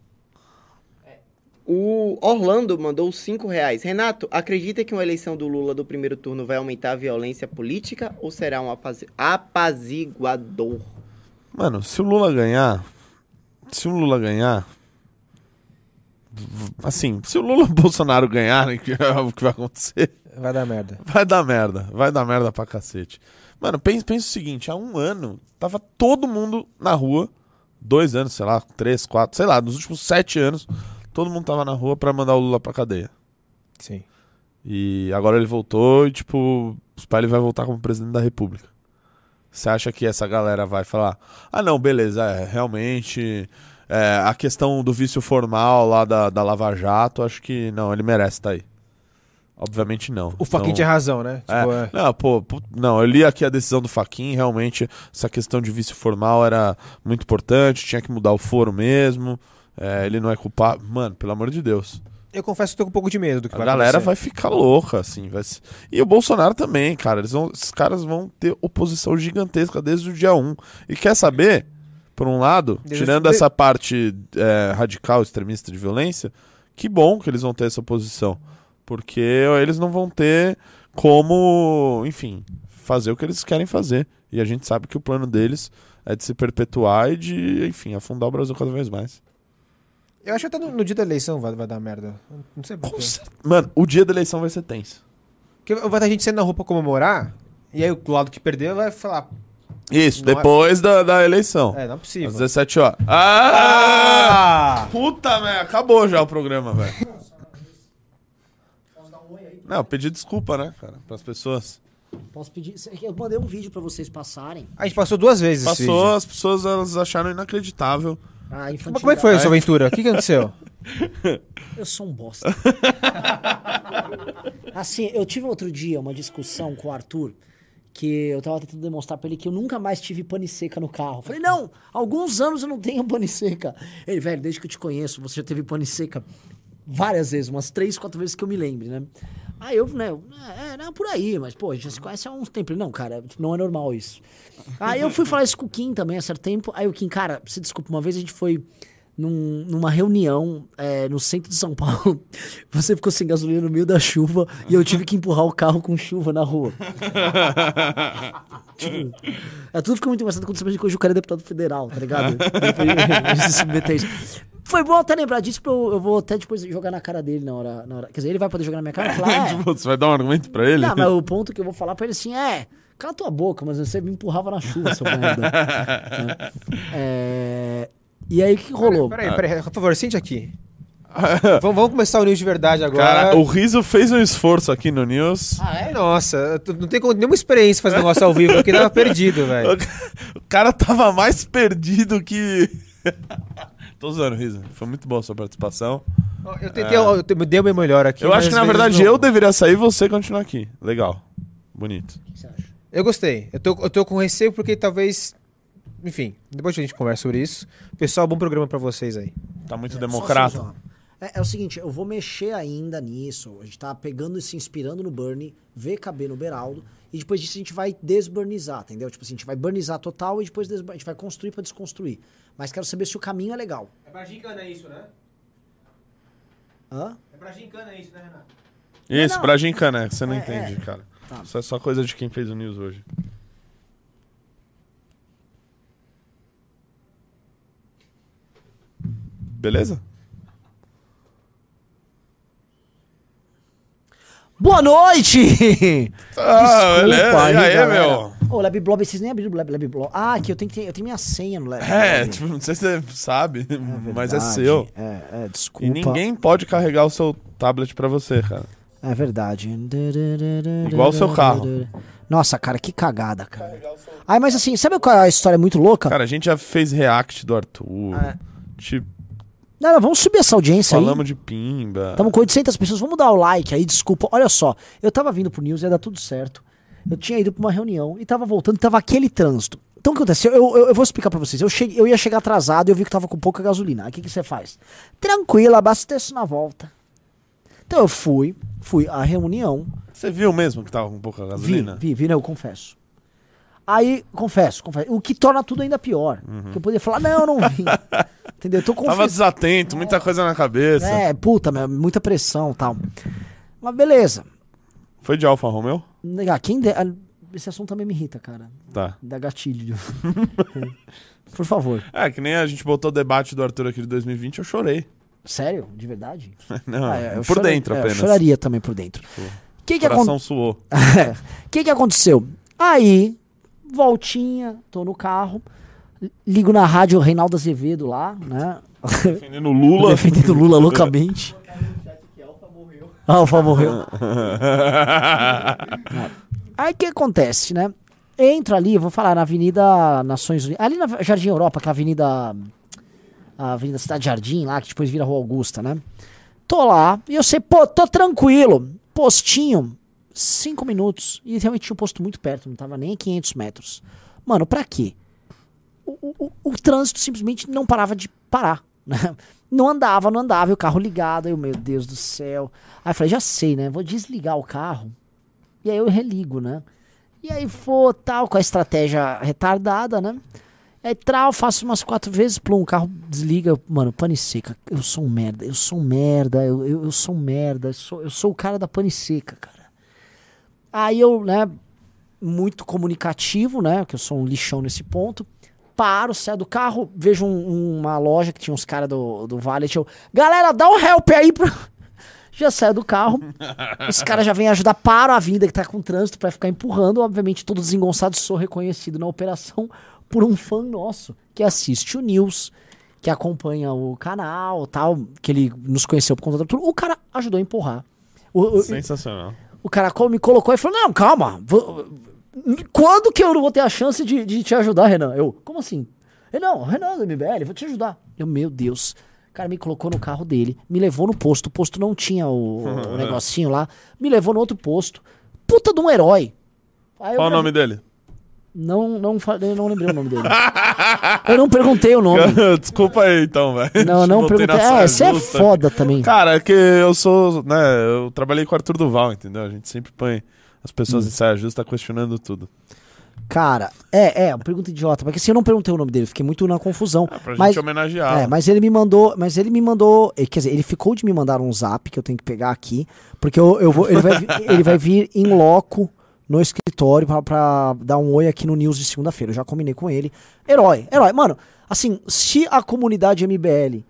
O Orlando mandou 5 reais. Renato, acredita que uma eleição do Lula do primeiro turno vai aumentar a violência política ou será um apazi- apaziguador? Mano, se o Lula ganhar. Se o Lula ganhar. Assim, se o Lula e o Bolsonaro ganharem, que é o que vai acontecer. Vai dar merda. Vai dar merda. Vai dar merda pra cacete. Mano, pensa, pensa o seguinte: há um ano, tava todo mundo na rua. Dois anos, sei lá, três, quatro, sei lá, nos últimos sete anos, todo mundo tava na rua pra mandar o Lula pra cadeia. Sim. E agora ele voltou e, tipo, os pais ele vai voltar como presidente da república. Você acha que essa galera vai falar: ah, não, beleza, é, realmente. é, a questão do vício formal lá da, da Lava Jato, acho que não, ele merece estar aí. Obviamente não. O Faquin Então- tinha razão, né? Tipo, é. é. Não, pô, não, eu li aqui a decisão do Faquin, realmente essa questão de vício formal era muito importante, tinha que mudar o foro mesmo. É, ele não é culpado. Mano, pelo amor de Deus. Eu confesso que tô com um pouco de medo do que A vai galera acontecer. vai ficar louca, assim. Vai se- E o Bolsonaro também, cara. Eles vão... Esses caras vão ter oposição gigantesca desde o dia 1. E quer saber, por um lado, Desde- tirando essa parte é, radical, extremista de violência, que bom que eles vão ter essa oposição. Porque eles não vão ter como, enfim, fazer o que eles querem fazer. E a gente sabe que o plano deles é de se perpetuar e de, enfim, afundar o Brasil cada vez mais. Eu acho que até no, no dia da eleição vai, vai dar merda. Não sei porquê. Mano, o dia da eleição vai ser tenso. Porque vai ter gente saindo na rua pra comemorar, e aí o lado que perdeu vai falar. Isso, Não é- depois da, da eleição. É, não é possível. Às 17 horas. Ah! Puta merda, acabou já o programa, velho. Não, eu pedi desculpa, né, cara, pras pessoas. Posso pedir? Eu mandei um vídeo pra vocês passarem. A gente passou duas vezes esse Passou, vídeo. as pessoas elas acharam inacreditável. Ah, Como, como é que foi a sua aventura? O que, que aconteceu? Eu sou um bosta. assim, eu tive outro dia uma discussão com o Arthur que eu tava tentando demonstrar pra ele que eu nunca mais tive pane seca no carro. Falei, não, há alguns anos eu não tenho pane seca. Ele, velho, desde que eu te conheço, você já teve pane seca várias vezes, umas três, quatro vezes que eu me lembre, né? Aí eu, né, eu, é, não, por aí, mas, pô, a gente já se conhece há uns tempos. Ele, Não, cara, não é normal isso. Aí eu fui falar isso com o Kim também há certo tempo. Aí o Kim, cara, se desculpa, uma vez a gente foi num- numa reunião é, no centro de São Paulo. Você ficou sem gasolina no meio da chuva e eu tive que empurrar o carro com chuva na rua. Tipo, é, tudo fica muito engraçado quando você pensa que hoje o cara é deputado federal, tá ligado? De se submeter a isso. Foi bom até lembrar disso, porque eu, eu vou até depois jogar na cara dele na hora, na hora. Quer dizer, ele vai poder jogar na minha cara e falar. É, Tipo, você vai dar um argumento pra ele? não, mas o ponto que eu vou falar pra ele assim é. Cala tua boca, mas você me empurrava na chuva, seu merda. É, E aí o que rolou? Peraí, peraí, por favor, sente aqui. vamos, vamos começar o news de verdade agora. Cara, o Riso fez um esforço aqui no News. Ah, é? Nossa, não tem nenhuma experiência fazer negócio ao vivo, porque tava perdido, velho. O cara tava mais perdido que. Tô usando, Riso. Foi muito boa a sua participação. Eu tentei, eu te- dei o meu melhor aqui. Eu acho que na verdade não- eu deveria sair e você continuar aqui. Legal. Bonito. Eu gostei. Eu tô, eu tô com receio porque talvez. Enfim, depois a gente conversa sobre isso. Pessoal, bom programa pra vocês aí. Tá muito Só democrata. assim. É, é o seguinte, eu vou mexer ainda nisso. A gente tá pegando e se inspirando no Bernie, VKB no Beraldo, e depois disso a gente vai desburnizar, entendeu? Tipo assim, a gente vai burnizar total e depois a gente vai construir pra desconstruir. Mas quero saber se o caminho é legal. É pra gincana isso, né? Hã? É pra gincana isso, né, Renato? Isso, não. pra gincana, você não É, entende, é. cara. Tá. Isso é só coisa de quem fez o news hoje. Beleza? Boa noite! Ah, beleza. E aí, galera. meu? Ô, Lab Blob, vocês nem abriram o Lab, Lab Blob. Ah, aqui eu tenho, que ter- eu tenho minha senha no Lab É, Blob. tipo, não sei se você sabe, mas é seu. É, é, desculpa. E ninguém pode carregar o seu tablet pra você, cara. É verdade. Igual o seu carro. Nossa, cara, que cagada, cara. Ai, mas assim, sabe qual é a história muito louca? Cara, a gente já fez react do Arthur. É. Tipo, Não, não, vamos subir essa audiência aí. falamos de pimba. Estamos com 800 pessoas. Vamos dar o like aí, desculpa. Olha só, eu tava vindo pro News, ia dar tudo certo. Eu tinha ido pra uma reunião e tava voltando, tava aquele trânsito. Então o que aconteceu? Eu, eu, eu vou explicar pra vocês. Eu, cheguei, eu ia chegar atrasado e eu vi que tava com pouca gasolina. Aí o que, que você faz? Tranquilo, abasteço na volta. Então eu fui, fui à reunião. Você viu mesmo que tava com pouca Vi, gasolina? vi, vi, né? Eu confesso. Aí, confesso, confesso. O que torna tudo ainda pior. Que eu poderia falar, não, eu não vi. Entendeu? Eu tô Tava desatento, muita coisa na cabeça. É, puta, meu, muita pressão e tal. Mas beleza. Foi de Alfa Romeo? Ah, quem de... Esse assunto também me irrita, cara. Tá. Dá gatilho. Por favor. É, que nem a gente botou o debate do Arthur aqui de 2020, eu chorei. Sério? De verdade? Não, Ah, é, por chora- dentro é, apenas. Eu choraria também por dentro. O que que, coração acon- suou. O que que aconteceu? Aí, voltinha, tô no carro, ligo na rádio Reinaldo Azevedo lá, né? Defendendo Lula. Defendendo Lula loucamente. Alfa morreu. Aí o que acontece, né? Entro ali, vou falar, na Avenida Nações Unidas. Ali na Jardim Europa, que é a Avenida. A Avenida Cidade Jardim, lá, que depois vira Rua Augusta, né? Tô lá, e eu sei, pô, tô tranquilo. Postinho, cinco minutos. E realmente tinha um posto muito perto, não tava nem a 500 metros. Mano, pra quê? O, o- o- o trânsito simplesmente não parava de parar. Né? Não andava, não andava, e o carro ligado. Aí eu, meu Deus do céu. Aí eu falei, já sei, né? Vou desligar o carro. E aí eu religo, né? E aí for tal, com a estratégia retardada, né? Aí trau, faço umas quatro vezes, plum, o carro desliga, mano, pane seca. Eu sou um merda, eu sou um merda, eu, eu, eu sou um merda, eu sou, eu sou o cara da pane seca, cara. Aí eu, né, muito comunicativo, né, que eu sou um lixão nesse ponto, paro, saio do carro, vejo um- uma loja que tinha uns caras do, do Vale, eu, galera, dá um help aí pro... Já saio do carro, os caras já vêm ajudar, paro a vida que tá com trânsito pra ficar empurrando. Obviamente, todo desengonçado, sou reconhecido na operação por um fã nosso que assiste o News, que acompanha o canal tal, que ele nos conheceu por conta do tudo. O cara ajudou a empurrar. O, o- Sensacional. o cara co- me colocou e falou: Não, calma. vou- Quando que eu não vou ter a chance de, de te ajudar, Renan? Eu, como assim? Não, Renan do MBL, vou te ajudar. Eu, meu Deus. O cara me colocou no carro dele, me levou no posto. O posto não tinha o, o negocinho lá. Me levou no outro posto. Puta de um herói. Aí Qual o nome dele? Não, não, eu não lembrei o nome dele. eu não perguntei o nome. Desculpa aí, então, velho. Não, não perguntei. É, você é foda também. Cara, é que eu sou, né, eu trabalhei com o Arthur Duval, entendeu? A gente sempre põe as pessoas Hum. em saia justa questionando tudo. Cara, é, é, pergunta idiota, porque assim, eu não perguntei o nome dele, fiquei muito na confusão. É, pra mas, gente homenagear. É, mas ele me mandou, mas ele me mandou, eh, quer dizer, ele ficou de me mandar um zap que eu tenho que pegar aqui, porque eu, eu vou, ele vai, ele vai vir em loco no escritório pra dar um oi aqui no News de segunda-feira. Eu já combinei com ele. Herói, herói. Mano, assim, se a comunidade MBL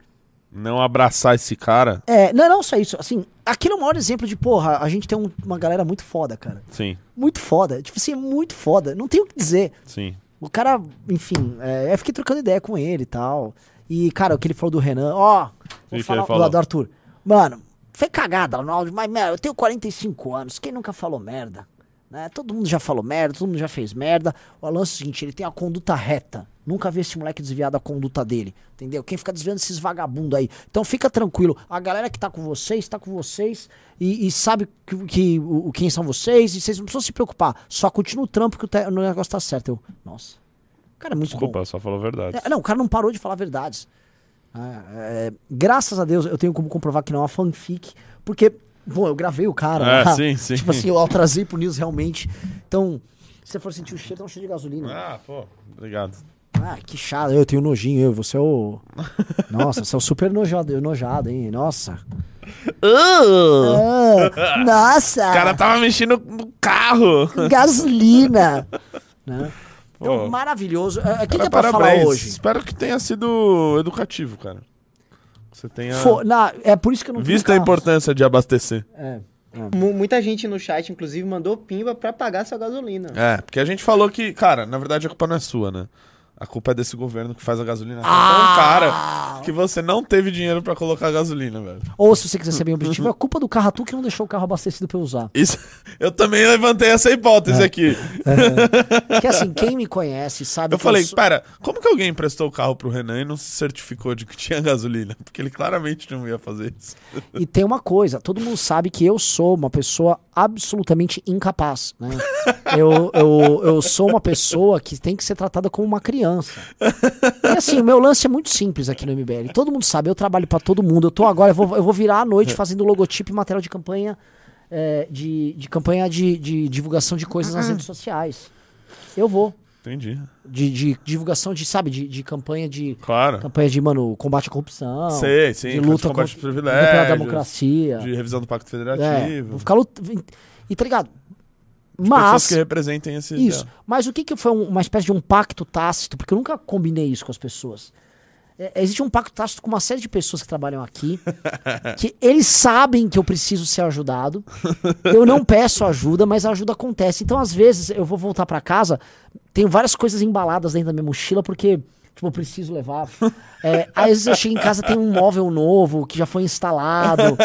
Não abraçar esse cara. é, não, não só isso, assim, aquele é o maior exemplo de, porra, a gente tem um- uma galera muito foda, cara. Sim, Muito foda. Tipo assim, muito foda. Não tem o que dizer. sim. O cara, enfim, é, eu fiquei trocando ideia com ele e tal. E, cara, o que ele falou do Renan, ó, vou que falar ele falou? do, do Arthur. Mano, foi cagada no áudio, mas, merda, eu tenho 45 anos, quem nunca falou merda? Né? Todo mundo já falou merda, todo mundo já fez merda. O lance é o seguinte, ele tem a conduta reta. Nunca vi esse moleque desviar da conduta dele, entendeu? Quem fica desviando esses vagabundos aí. Então fica tranquilo, a galera que tá com vocês, tá com vocês e, e sabe que, que o, quem são vocês e vocês não precisam se preocupar. Só continua o trampo que o, te- o negócio tá certo. Eu, nossa. Cara, é muito Desculpa, bom. só falou a verdade. É, não, o cara não parou de falar verdades. É, é, graças a Deus eu tenho como comprovar que não é uma fanfic, porque, bom, eu gravei o cara. É, lá. sim, sim. Tipo assim, eu trazei pro News realmente. Então, se você for sentir o cheiro, tá um cheiro de gasolina. Ah, pô, obrigado. Ah, que chato. Eu tenho nojinho, eu. Você é o. Nossa, você é o super nojado, nojado hein? Nossa. Ah, nossa! O cara tava mexendo no carro. Gasolina! né? Então, maravilhoso. É, O que, que é pra falar parabéns. hoje? Espero que tenha sido educativo, cara. Você tenha Fo- na- é por isso que eu não tenho visto a importância de abastecer. É. Mu- Muita gente no chat, inclusive, mandou pimba pra pagar sua gasolina. É, porque a gente falou que, cara, na verdade a culpa não é sua, né? A culpa é desse governo que faz a gasolina Ah! tão cara que você não teve dinheiro pra colocar gasolina, velho. Ou se você quiser ser bem objetivo, é a culpa do Carratu que não deixou o carro abastecido pra eu usar. Isso, eu também levantei essa hipótese É. aqui. Porque assim, quem me conhece sabe Eu que falei, sou- pera, como que alguém emprestou o carro pro Renan e não se certificou de que tinha gasolina? Porque ele claramente não ia fazer isso. E tem uma coisa, todo mundo sabe que eu sou uma pessoa absolutamente incapaz, né? Eu, eu, eu sou uma pessoa que tem que ser tratada como uma criança. E assim, o meu lance é muito simples aqui no MBL. Todo mundo sabe, eu trabalho pra todo mundo. Eu tô agora, eu vou, eu vou virar à noite fazendo logotipo e material de campanha, é, de, de campanha de, de divulgação de coisas nas redes sociais. Eu vou. Entendi. De, de divulgação de, sabe, de, de campanha de. Claro. Campanha de, mano, combate à corrupção. Sei, sim. De luta combate contra, pela privilégios, democracia. De revisão do Pacto É, Federativo. vou ficar lutando. E tá ligado? De Mas. pessoas que representem esse Isso. ideal. Mas o que, que foi um- uma espécie de um pacto tácito? Porque eu nunca combinei isso com as pessoas. É, existe um pacto tácito com uma série de pessoas que trabalham aqui, que eles sabem que eu preciso ser ajudado. Eu não peço ajuda, mas a ajuda acontece. Então, às vezes, eu vou voltar pra casa, tenho várias coisas embaladas dentro da minha mochila, porque, tipo, eu preciso levar. É, às vezes eu chego em casa, tem um móvel novo que já foi instalado.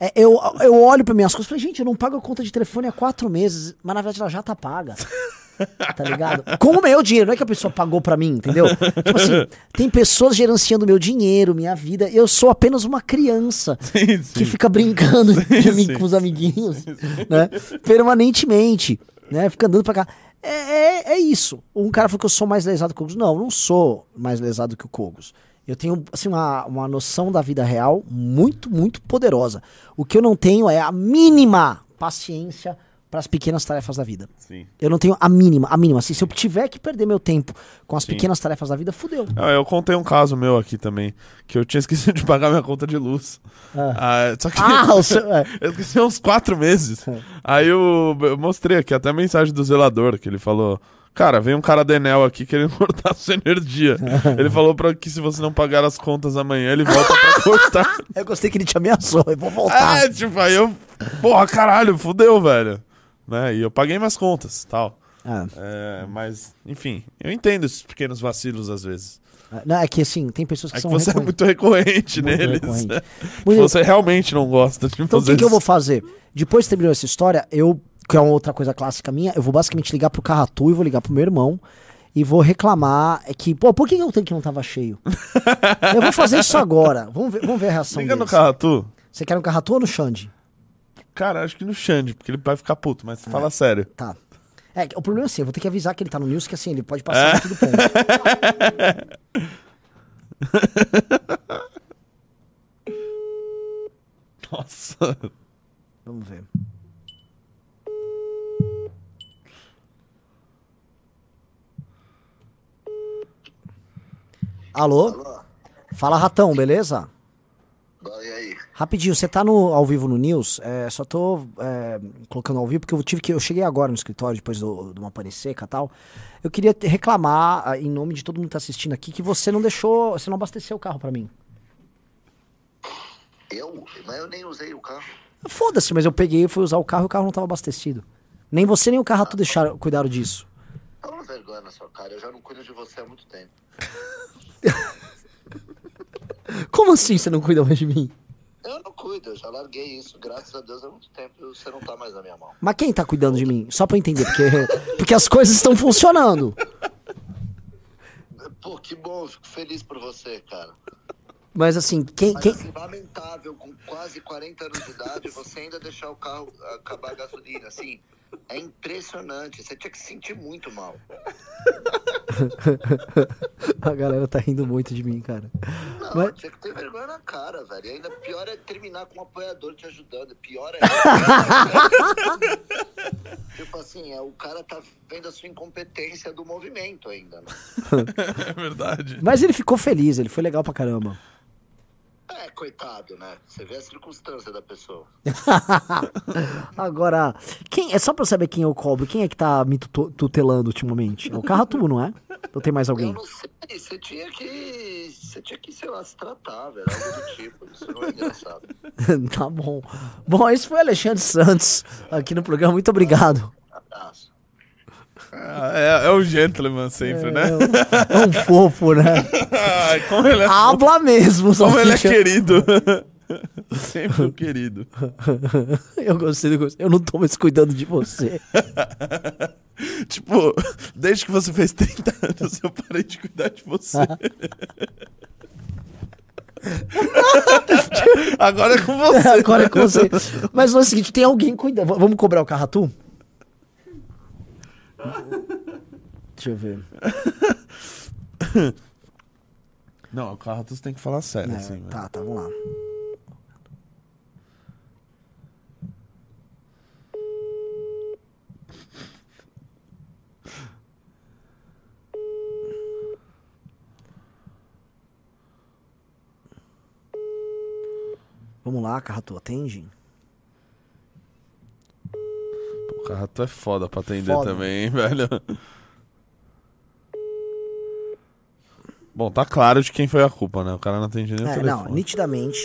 É, eu, eu olho pra minhas coisas e falei, gente, eu não pago a conta de telefone há quatro meses, mas na verdade ela já tá paga. Tá ligado? Com o meu dinheiro, não é que a pessoa pagou pra mim, entendeu? Tipo assim, tem pessoas gerenciando meu dinheiro, minha vida. Eu sou apenas uma criança que fica brincando de mim sim. com os amiguinhos, né? Permanentemente, né? Fica andando pra cá. É, é, é isso. Um cara falou que eu sou mais lesado que o Kogos. Não, eu não sou mais lesado que o Kogos. Eu tenho assim, uma, uma noção da vida real muito, muito poderosa. O que eu não tenho é a mínima paciência para as pequenas tarefas da vida. Sim. Eu não tenho a mínima, a mínima. Assim, se eu tiver que perder meu tempo com as Sim. pequenas tarefas da vida, fudeu. Ah, eu contei um caso meu aqui também, que eu tinha esquecido de pagar minha conta de luz. Ah, só que Ah, o seu- é. eu esqueci uns quatro meses. Aí eu, eu mostrei aqui até a mensagem do zelador, que ele falou... Cara, vem um cara da Enel aqui querendo cortar sua energia. ele falou pra que se você não pagar as contas amanhã, ele volta pra cortar. Eu gostei que ele te ameaçou, eu vou voltar. É, tipo, aí eu... Porra, caralho, fudeu, velho. Né? E eu paguei minhas contas, tal. Ah. É, mas, enfim, eu entendo esses pequenos vacilos às vezes. Não, é que assim, tem pessoas que É que são você é recorrentes. muito recorrente Muito neles. recorrente. Que Muito- Você realmente não gosta de Então o que, que eu vou fazer? Depois que terminou essa história, eu, que é uma outra coisa clássica minha, eu vou basicamente ligar pro Carratu e vou ligar pro meu irmão e vou reclamar é que, pô, por que, que o tanque não tava cheio? eu vou fazer isso agora. Vamos ver, vamos ver a reação Liga no deles. Carratu. Você quer no Carratu ou no Xande? Cara, acho que no Xande, porque ele vai ficar puto, mas fala é. sério. Tá. É, o problema é assim, eu vou ter que avisar que ele tá no news, que assim, ele pode passar é. tudo. ponto. Nossa. Vamos ver. Alô? Alô? Fala, Ratão, beleza? E aí? Rapidinho, você tá no, ao vivo no News? É, só tô é, colocando ao vivo porque eu tive que. Eu cheguei agora no escritório depois do- de uma pane seca e tal. Eu queria te- reclamar, ah, em nome de todo mundo que tá assistindo aqui, que você não deixou. Você não abasteceu o carro pra mim. Eu? Mas eu nem usei o carro. Foda-se, mas eu peguei e fui usar o carro e o carro não tava abastecido. Nem você nem o carro tu deixaram, cuidaram disso. Toma vergonha na sua cara. Eu já não cuido de você há muito tempo. Como assim você não cuida mais de mim? Eu não cuido, eu já larguei isso. Graças a Deus há muito tempo você não tá mais na minha mão. Mas quem tá cuidando de mim? Só pra eu entender, porque, porque as coisas estão funcionando. Pô, que bom, fico feliz por você, cara. Mas assim, quem. Mas quem... assim, lamentável, com quase 40 anos de idade, você ainda deixar o carro acabar a gasolina, assim, é impressionante. Você tinha que se sentir muito mal. A galera tá rindo muito de mim, cara. Não, Mas- tinha que ter vergonha na cara, velho. E ainda pior é terminar com um apoiador te ajudando. Pior é. tipo assim, é, o cara tá vendo a sua incompetência do movimento ainda, né? É verdade. Mas ele ficou feliz, ele foi legal pra caramba. É, coitado, né? Você vê a circunstância da pessoa. Agora, quem é só pra eu saber quem eu cobro, quem é que tá me tutelando ultimamente? É o Carratu, não é? Ou tem mais alguém? Eu não sei, você tinha que. Você tinha que, sei lá, se tratar, velho. Algo do tipo. Isso não é engraçado. tá bom. Bom, esse foi o Alexandre Santos aqui no programa. Muito obrigado. Abraço. Ah, é, é o gentleman sempre, né? É um fofo, né? Ai, como ele é Habla mesmo, Como ele é querido. Sempre o querido. Eu gostei, eu gostei. Eu não tô mais cuidando de você. tipo, desde que você fez 30 anos, eu parei de cuidar de você. Agora é com você. Agora é com você. Mas é o seguinte, tem alguém cuidando. Vamos cobrar o Carratu? Deixa eu ver. Não, o carro você tem que falar sério, É, assim. velho. tá, tá, vamos lá. Vamos lá, Carratu, atende. O carro é foda pra atender Foda. também, hein, velho. Bom, tá claro de quem foi a culpa, né? O cara não atende nem o É, telefone. não, nitidamente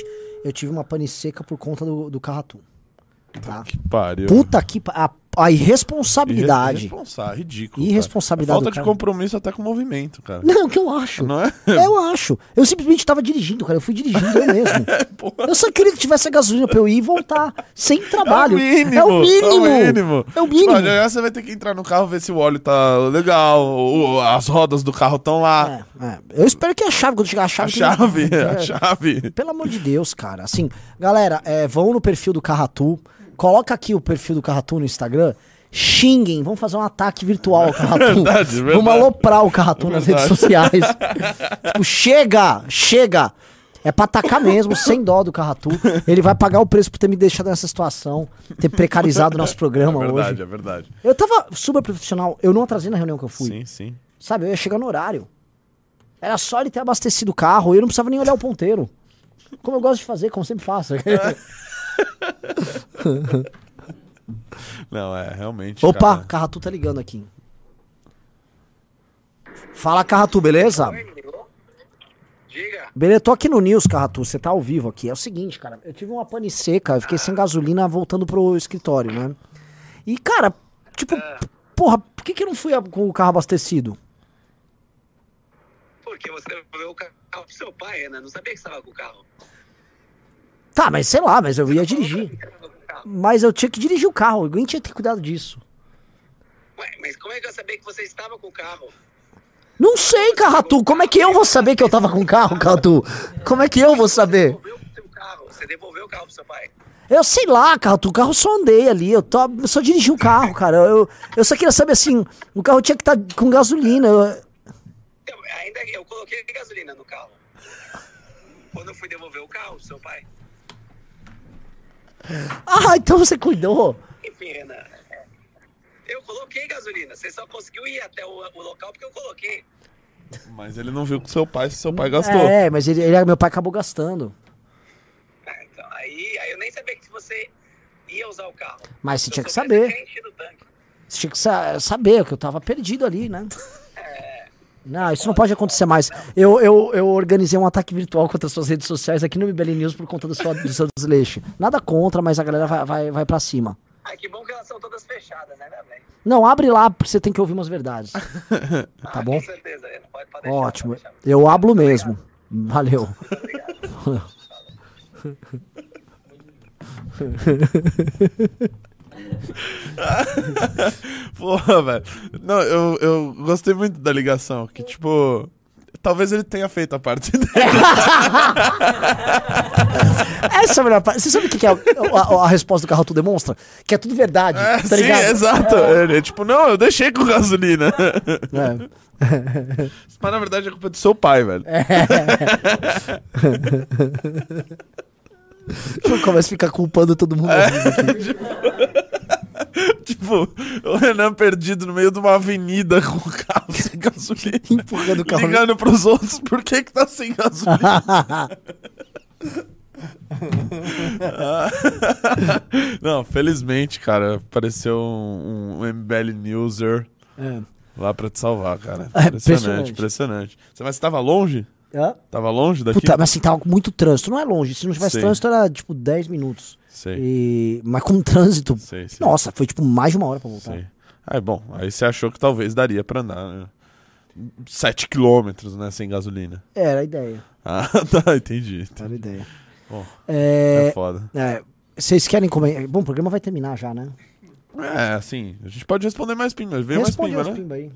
eu tive uma pane seca por conta do, do Carratu. Tá? Que pariu. Puta que pa- a, a irresponsabilidade. Irresponsável, ridículo. Irresponsabilidade. É falta de compromisso até com o movimento, cara. Não, que eu acho. Não é? Eu acho. Eu simplesmente tava dirigindo, cara. Eu fui dirigindo eu mesmo. eu só queria que tivesse a gasolina pra eu ir e voltar. Sem trabalho. É o mínimo. É o mínimo. É o mínimo. É o mínimo. Tipo, você vai ter que entrar no carro ver se o óleo tá legal, as rodas do carro estão lá. É, eu espero que a chave, quando chegar a chave. A que- chave, É. a chave. Pelo amor de Deus, cara. Assim, galera, é, vão no perfil do Carratu. Coloca aqui o perfil do Carratu no Instagram. Xinguem, vamos fazer um ataque virtual ao Carratu. Verdade, verdade. Vamos aloprar o Carratu nas redes sociais. tipo, chega, chega. É pra atacar mesmo, sem dó do Carratu. Ele vai pagar o preço por ter me deixado nessa situação, ter precarizado o nosso programa é verdade, hoje. é verdade. Eu tava super profissional, eu não atrasei na reunião que eu fui. Sim, sim. Sabe, eu ia chegar no horário. Era só ele ter abastecido o carro, eu não precisava nem olhar o ponteiro. Como eu gosto de fazer, como sempre faço. Não, é, realmente. Opa, cara. Carratu tá ligando aqui. Fala, Carratu, beleza? Diga. Beleza, tô aqui no News, Carratu, você tá ao vivo aqui. É o seguinte, cara, eu tive uma pane seca, eu fiquei sem gasolina voltando pro escritório, né? E, cara, tipo, porra, por que que eu não fui com o carro abastecido? Porque você devolveu o carro pro seu pai, Ana. Não sabia que você estava com o carro. Tá, mas sei lá, mas eu ia dirigir. Mas eu tinha que dirigir o carro, alguém tinha que ter cuidado disso. Ué, mas como é que eu sabia que você estava com o carro? Não sei, Carratu, como é que eu vou saber que eu tava com o carro, Carratu? Como é que eu vou saber? Você devolveu o carro pro seu pai. Eu sei lá, Carratu, o carro só andei ali, eu, tô, eu só dirigi o carro, cara. Eu, eu só queria saber assim, o carro tinha que estar com gasolina. eu- Eu, ainda eu coloquei gasolina no carro. Quando eu fui devolver o carro pro seu pai. Ah, então você cuidou. Enfim, Ana. é, Eu coloquei gasolina. Você só conseguiu ir até o, o local porque eu coloquei. Mas ele não viu com seu pai se seu pai gastou. É, mas ele, ele- meu pai acabou gastando. Então, aí, aí eu nem sabia que você ia usar o carro. Mas você Se eu tinha que soubesse, saber. tinha enchido o tanque. Você tinha que sa- saber que eu tava perdido ali, né? Não, isso não pode acontecer mais. Eu, eu, eu organizei um ataque virtual contra as suas redes sociais aqui no MBL News por conta do seu, do seu desleixo. Nada contra, mas a galera vai, vai, vai pra cima. Ai, que bom que elas são todas fechadas, né, meu bem? Não, abre lá, porque você tem que ouvir umas verdades. Tá bom? Com certeza, pode, pode deixar. Ótimo. Eu hablo mesmo. Valeu. Porra, velho. Não, eu, eu gostei muito da ligação. Que, tipo. Talvez ele tenha feito a parte dele. Essa é a melhor parte. Você sabe o que, que é a, a- a resposta do carro tu demonstra? Que é tudo verdade. É, tá sim, ligado? exato. Ele é tipo, não, eu deixei com gasolina. É. Mas na verdade é culpa do seu pai, velho. Tipo, começa a ficar culpando todo mundo. tipo, o Renan perdido no meio de uma avenida com o carro sem gasolina. Empurrando o carro. Ligando pros outros, por que que tá sem gasolina? Não, felizmente, cara, apareceu um, um MBL Newser É. lá pra te salvar, cara. É, Impressionante, impressionante. impressionante. Você, mas você tava longe? Hã? Tava longe daqui? Puta, mas assim, tava com muito trânsito. Não é longe. Se não tivesse Sei. trânsito, era tipo 10 minutos. Sei. E... Mas com trânsito. Sei, sei. Nossa, foi tipo mais de uma hora pra voltar. Sei. Ah, é bom. Aí você achou que talvez daria pra andar, né? 7 quilômetros, né? Sem gasolina. Era a ideia. Ah, tá, entendi. Era a ideia. Bom, É, é foda. é, vocês querem comentar? Bom, o programa vai terminar já, né? É, assim, a gente pode responder mais pimba. Veio Responde mais pimba, né? pimba aí.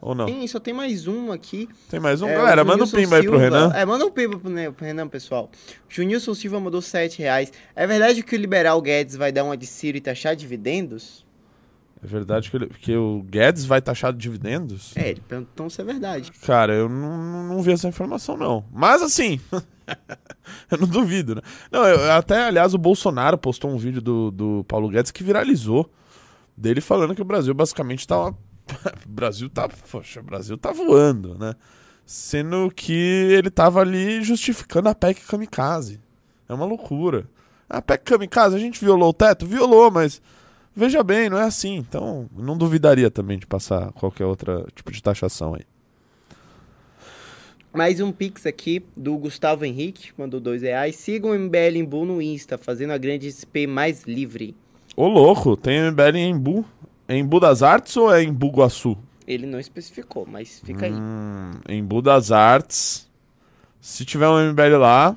Ou não? Tem, só tem mais um aqui. Tem mais um? É, Galera, manda um pimba aí pro Renan. É, manda um pimba pro, pro Renan, pessoal. Junilson Silva mandou 7 reais. É verdade que o liberal Guedes vai dar uma de Ciro e taxar dividendos? É verdade que, ele- que o Guedes vai taxar de dividendos? É, ele perguntou se é verdade. Cara, eu não, não- não vi essa informação, não. Mas assim, eu não duvido, né? Não, eu- até, aliás, o Bolsonaro postou um vídeo do, do Paulo Guedes que viralizou. Dele falando que o Brasil basicamente tá. O Brasil tá. Poxa, Brasil tá voando, né? Sendo que ele tava ali justificando a PEC Kamikaze. É uma loucura. A PEC Kamikaze, a gente violou o teto? Violou, mas veja bem, não é assim. Então, não duvidaria também de passar qualquer outro tipo de taxação aí. Mais um pix aqui do Gustavo Henrique, mandou 2 reais. Sigam o MBL Embu no Insta, fazendo a grande SP mais livre. Ô, louco, tem MBL em Embu? É Embu das Artes ou é Embu Guaçu? Ele não especificou, mas fica aí. Hum, Embu das Artes. Se tiver um MBL lá,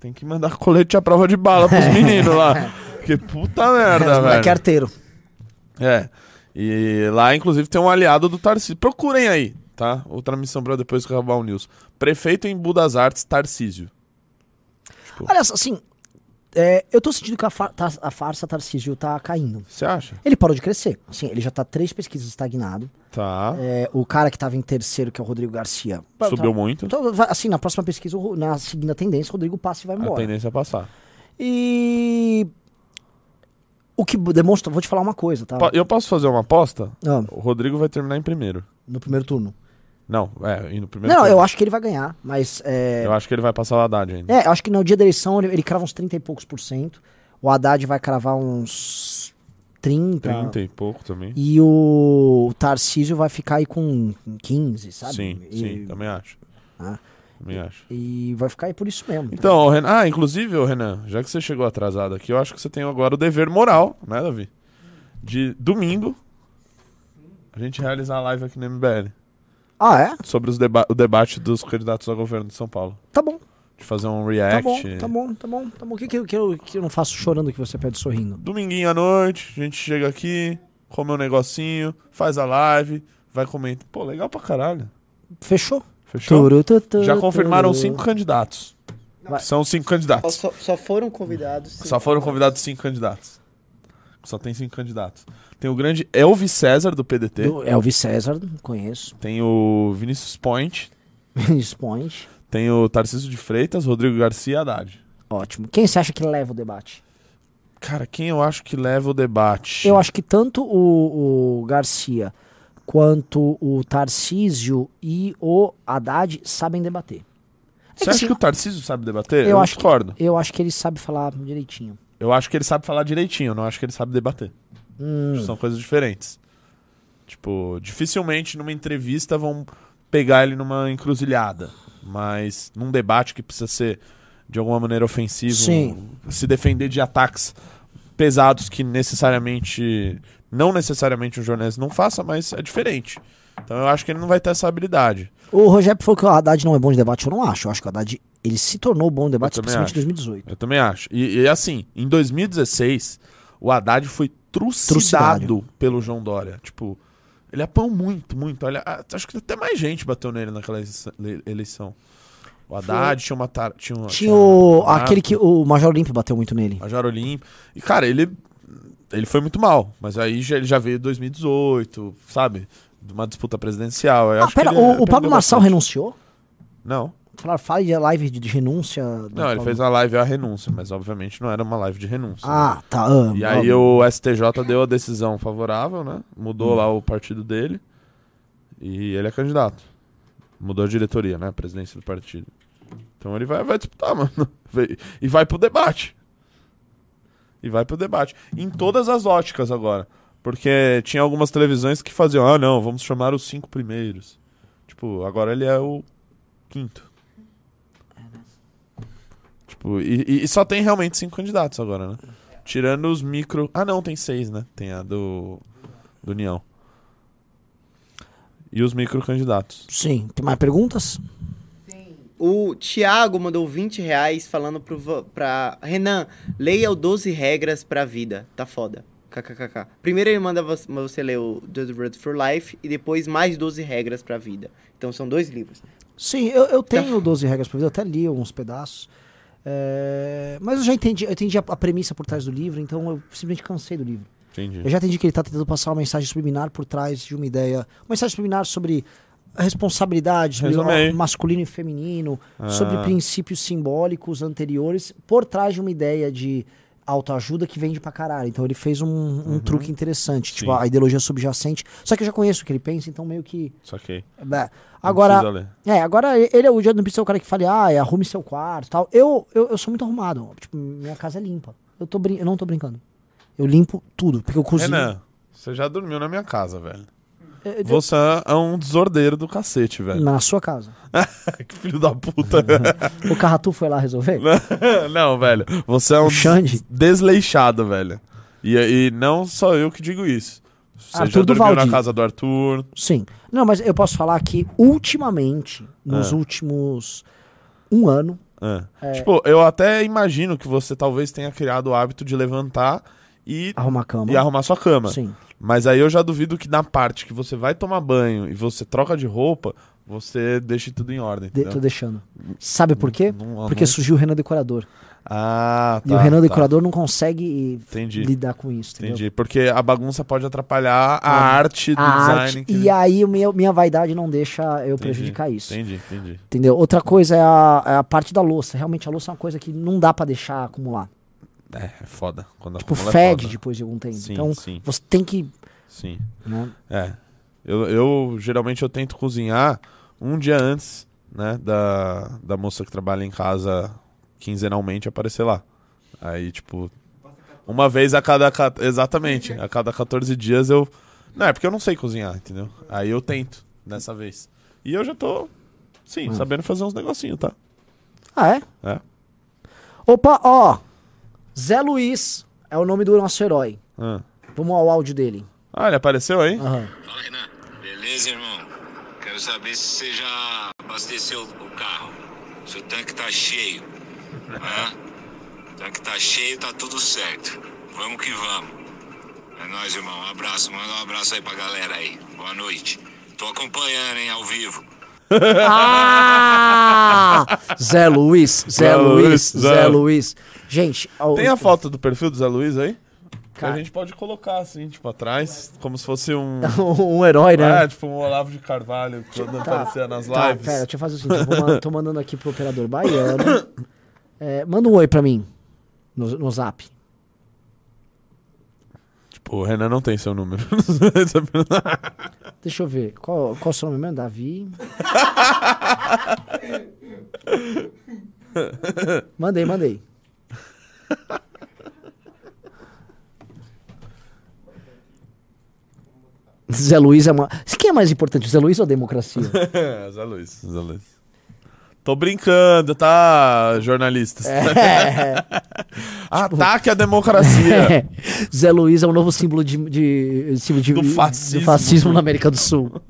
tem que mandar colete à prova de bala pros meninos lá. Porque puta merda, Os moleque velho. arteiro. É. E lá, inclusive, tem um aliado do Tarcísio. Procurem aí, tá? Outra missão pra depois que acabar o news. Prefeito Embu das Artes, Tarcísio. Olha só, assim, é, eu tô sentindo que a, fa- tá- a farsa Tarcísio tá caindo. Você acha? Ele parou de crescer. Assim, ele já tá três pesquisas estagnado. Tá. É, o cara que tava em terceiro, que é o Rodrigo Garcia. Subiu tá- muito. então, assim, na próxima pesquisa, na seguinte tendência, o Rodrigo passa e vai A embora. tendência é passar. E. O que demonstra, vou te falar uma coisa, tá? Eu posso fazer uma aposta? Ah. O Rodrigo vai terminar em primeiro. No primeiro turno. Não, é, no primeiro Não, turno. eu acho que ele vai ganhar, mas. É, Eu acho que ele vai passar o Haddad ainda. é, eu acho que no dia da eleição ele, ele crava uns 30 e poucos por cento. O Haddad vai cravar uns 30. 30 e pouco também. E o Tarcísio vai ficar aí com 15, sabe? Sim, E- sim, também acho. Ah. Também acho. E vai ficar aí por isso mesmo. Então, ô, Renan, ah, inclusive, ô, Renan, já que você chegou atrasado aqui, eu acho que você tem agora o dever moral, né, Davi? De domingo, a gente realizar a live aqui no MBL. Ah, é? Sobre os deba o debate dos candidatos ao governo de São Paulo. Tá bom. De fazer um Tá react. bom, tá bom, tá bom, tá bom. O que, que, que, eu, que eu não faço chorando que você pede sorrindo? Dominguinho à noite, a gente chega aqui, come um negocinho, faz a live, vai comentar. Pô, legal pra caralho. Fechou? Fechou? Turututu, Já confirmaram turu. cinco candidatos. Vai. São cinco candidatos. Só, só foram convidados. Só foram convidados cinco candidatos. Só tem cinco candidatos. Tem o grande Elvis César, do PDT. Do Elvis César, conheço. Tem o Vinícius Point. Vinícius Point. Tem o Tarcísio de Freitas, Rodrigo Garcia e Haddad. Ótimo. Quem você acha que leva o debate? Cara, quem eu acho que leva o debate? Eu acho que tanto o, o Garcia quanto o Tarcísio e o Haddad sabem debater. É Você que acha assim, que o Tarcísio sabe debater? eu, acho discordo. Que, eu acho que ele sabe falar direitinho. Eu acho que ele sabe falar direitinho, eu não acho que ele sabe debater. Hum. São coisas diferentes. Tipo, dificilmente numa entrevista vão pegar ele numa encruzilhada. Mas num debate que precisa ser de alguma maneira ofensivo, Sim. se defender de ataques pesados que necessariamente. Não necessariamente um jornalista não faça, mas é diferente. Então eu acho que ele não vai ter essa habilidade. O Rogério falou que o Haddad não é bom de debate, eu não acho. Eu acho que o Haddad ele se tornou bom de debate, também especialmente em acho. 2018. Eu também acho. E, e, assim, em 2016, o Haddad foi trucidado Trucidado. pelo João Dória. Tipo, ele apanhou muito, muito. Olha, acho que até mais gente bateu nele naquela ele- eleição. O Haddad tinha uma. tar- Tinha, uma, Tinha o, uma- aquele que o Major Olímpio bateu muito nele. Major Olímpio. E, cara, ele. Ele foi muito mal. Mas aí já, ele já veio em 2018, sabe? Uma disputa presidencial. Eu Ah, pera, o, o aprendeu Pablo Marçal bastante. renunciou? Não. Falaram, fale de live de, de renúncia. Não, ele fez uma live a renúncia, mas obviamente não era uma live de renúncia. Ah, né? tá, ah, e aí ah, o STJ deu a decisão favorável, né? Mudou Hum. lá o partido dele e ele é candidato. Mudou a diretoria, né? A presidência do partido. Então ele vai, vai disputar, mano. E vai pro debate. E vai pro debate. Em todas as óticas agora. Porque tinha algumas televisões que faziam, ah, não, vamos chamar os cinco primeiros. Tipo, agora ele é o quinto. Tipo, e, e- só tem realmente cinco candidatos agora, né? Tirando os micro. Ah, não, tem seis, né? Tem a do. Do União. E os micro candidatos. Sim. Tem mais perguntas? O Thiago mandou 20 reais falando pro, pra Renan, leia o 12 regras pra vida. Tá foda. KKKK. Primeiro ele manda você, ler o 12 Rules for Life e depois mais 12 regras pra vida. Então são dois livros. Sim, eu, eu tenho 12 regras pra vida, eu até li alguns pedaços. É, mas eu já entendi, eu entendi a, a premissa por trás do livro, então eu simplesmente cansei do livro. Entendi. Eu já entendi que ele tá tentando passar uma mensagem subliminar por trás de uma ideia. Uma mensagem subliminar sobre a responsabilidade, sobre masculino e feminino, Ah. sobre princípios simbólicos anteriores, por trás de uma ideia de autoajuda que vende pra caralho. Então ele fez um, um truque interessante, tipo Uhum. Sim. a ideologia subjacente. Só que eu já conheço o que ele pensa, então meio que. Saquei. É, agora, é, agora ele é o dia precisa ser o cara que fale, ah, é, arrume seu quarto, tal. Eu, eu, eu sou muito arrumado, tipo, minha casa é limpa. Eu tô brin eu não tô brincando. Eu limpo tudo, porque eu cozinho. Renan, você já dormiu na minha casa, velho. É, eu- Você é um desordeiro do cacete, velho. Na sua casa. que filho da puta. O Carratu foi lá resolver? não, velho. Você é um desleixado, velho. E, e não só eu que digo isso. Você Arthur já do dormiu na Valdir. casa do Arthur. Sim. Não, mas eu posso falar que ultimamente, nos Ah. últimos um ano, É. É. Tipo, eu até imagino que você talvez tenha criado o hábito de levantar e arrumar cama. e arrumar sua cama. Sim. Mas aí eu já duvido que na parte que você vai tomar banho e você troca de roupa, você deixe tudo em ordem. De- tô deixando. Sabe por quê? Não- Porque não- surgiu o Renan Decorador. Ah, tá. e o Renan tá. Decorador não consegue Entendi. lidar com isso. entendeu? Entendi. Porque a bagunça pode atrapalhar a, A- arte do a design. arte, que- E aí meu, minha vaidade não deixa eu Entendi, prejudicar isso. Entendi, entendi. Entendeu? Outra coisa é a, é a parte da louça. Realmente a louça é uma coisa que não dá pra deixar acumular. É, é foda. Quando Tipo, é fede foda. depois de algum tempo. Sim, então sim. você tem que. Sim. Né? É. Eu, eu geralmente eu tento cozinhar um dia antes, né, da, da moça que trabalha em casa quinzenalmente aparecer lá. Aí, tipo, uma vez a cada. ca- Exatamente. A cada 14 dias eu. Não, é porque eu não sei cozinhar, entendeu? Aí eu tento dessa vez. E eu já tô, sim, Hum. sabendo fazer uns negocinhos, tá? Ah, é? É. Opa, ó. Zé Luiz é o nome do nosso herói. Ah, Vamos ao áudio dele. Ah, ele apareceu aí? Aham. Beleza, irmão? Quero saber se você já abasteceu o carro. Se o tanque tá cheio. Hã? O tanque tá cheio, tá tudo certo. Vamos que vamos. É nóis, irmão. Um abraço. Manda um abraço aí pra galera aí. Boa noite. Tô acompanhando, hein, ao vivo. Ah! Zé Luiz, Zé Zé Luiz, Luiz, Zé Zé. Luiz. Gente, ó, Tem a foto do perfil do Zé Luiz aí? Que Cara. a gente pode colocar assim, tipo, atrás, como se fosse um. um herói, né? É, tipo um Olavo de Carvalho, quando Tá, aparecia nas tá, lives. pera, deixa eu fazer o seguinte, eu vou tô mandando aqui pro operador baiano. É, manda um oi pra mim no, no zap. Tipo, o Renan não tem seu número. Deixa eu ver. Qual, qual o seu nome mesmo? Davi? mandei, mandei. Zé Luiz é uma. Quem é mais importante, Zé Luiz ou a democracia? Zé Luiz, Zé Luiz. Tô brincando, tá, jornalistas? É. Ataque à democracia. Zé Luiz é o novo símbolo de, de, símbolo de- Do fascismo. do fascismo na América do Sul.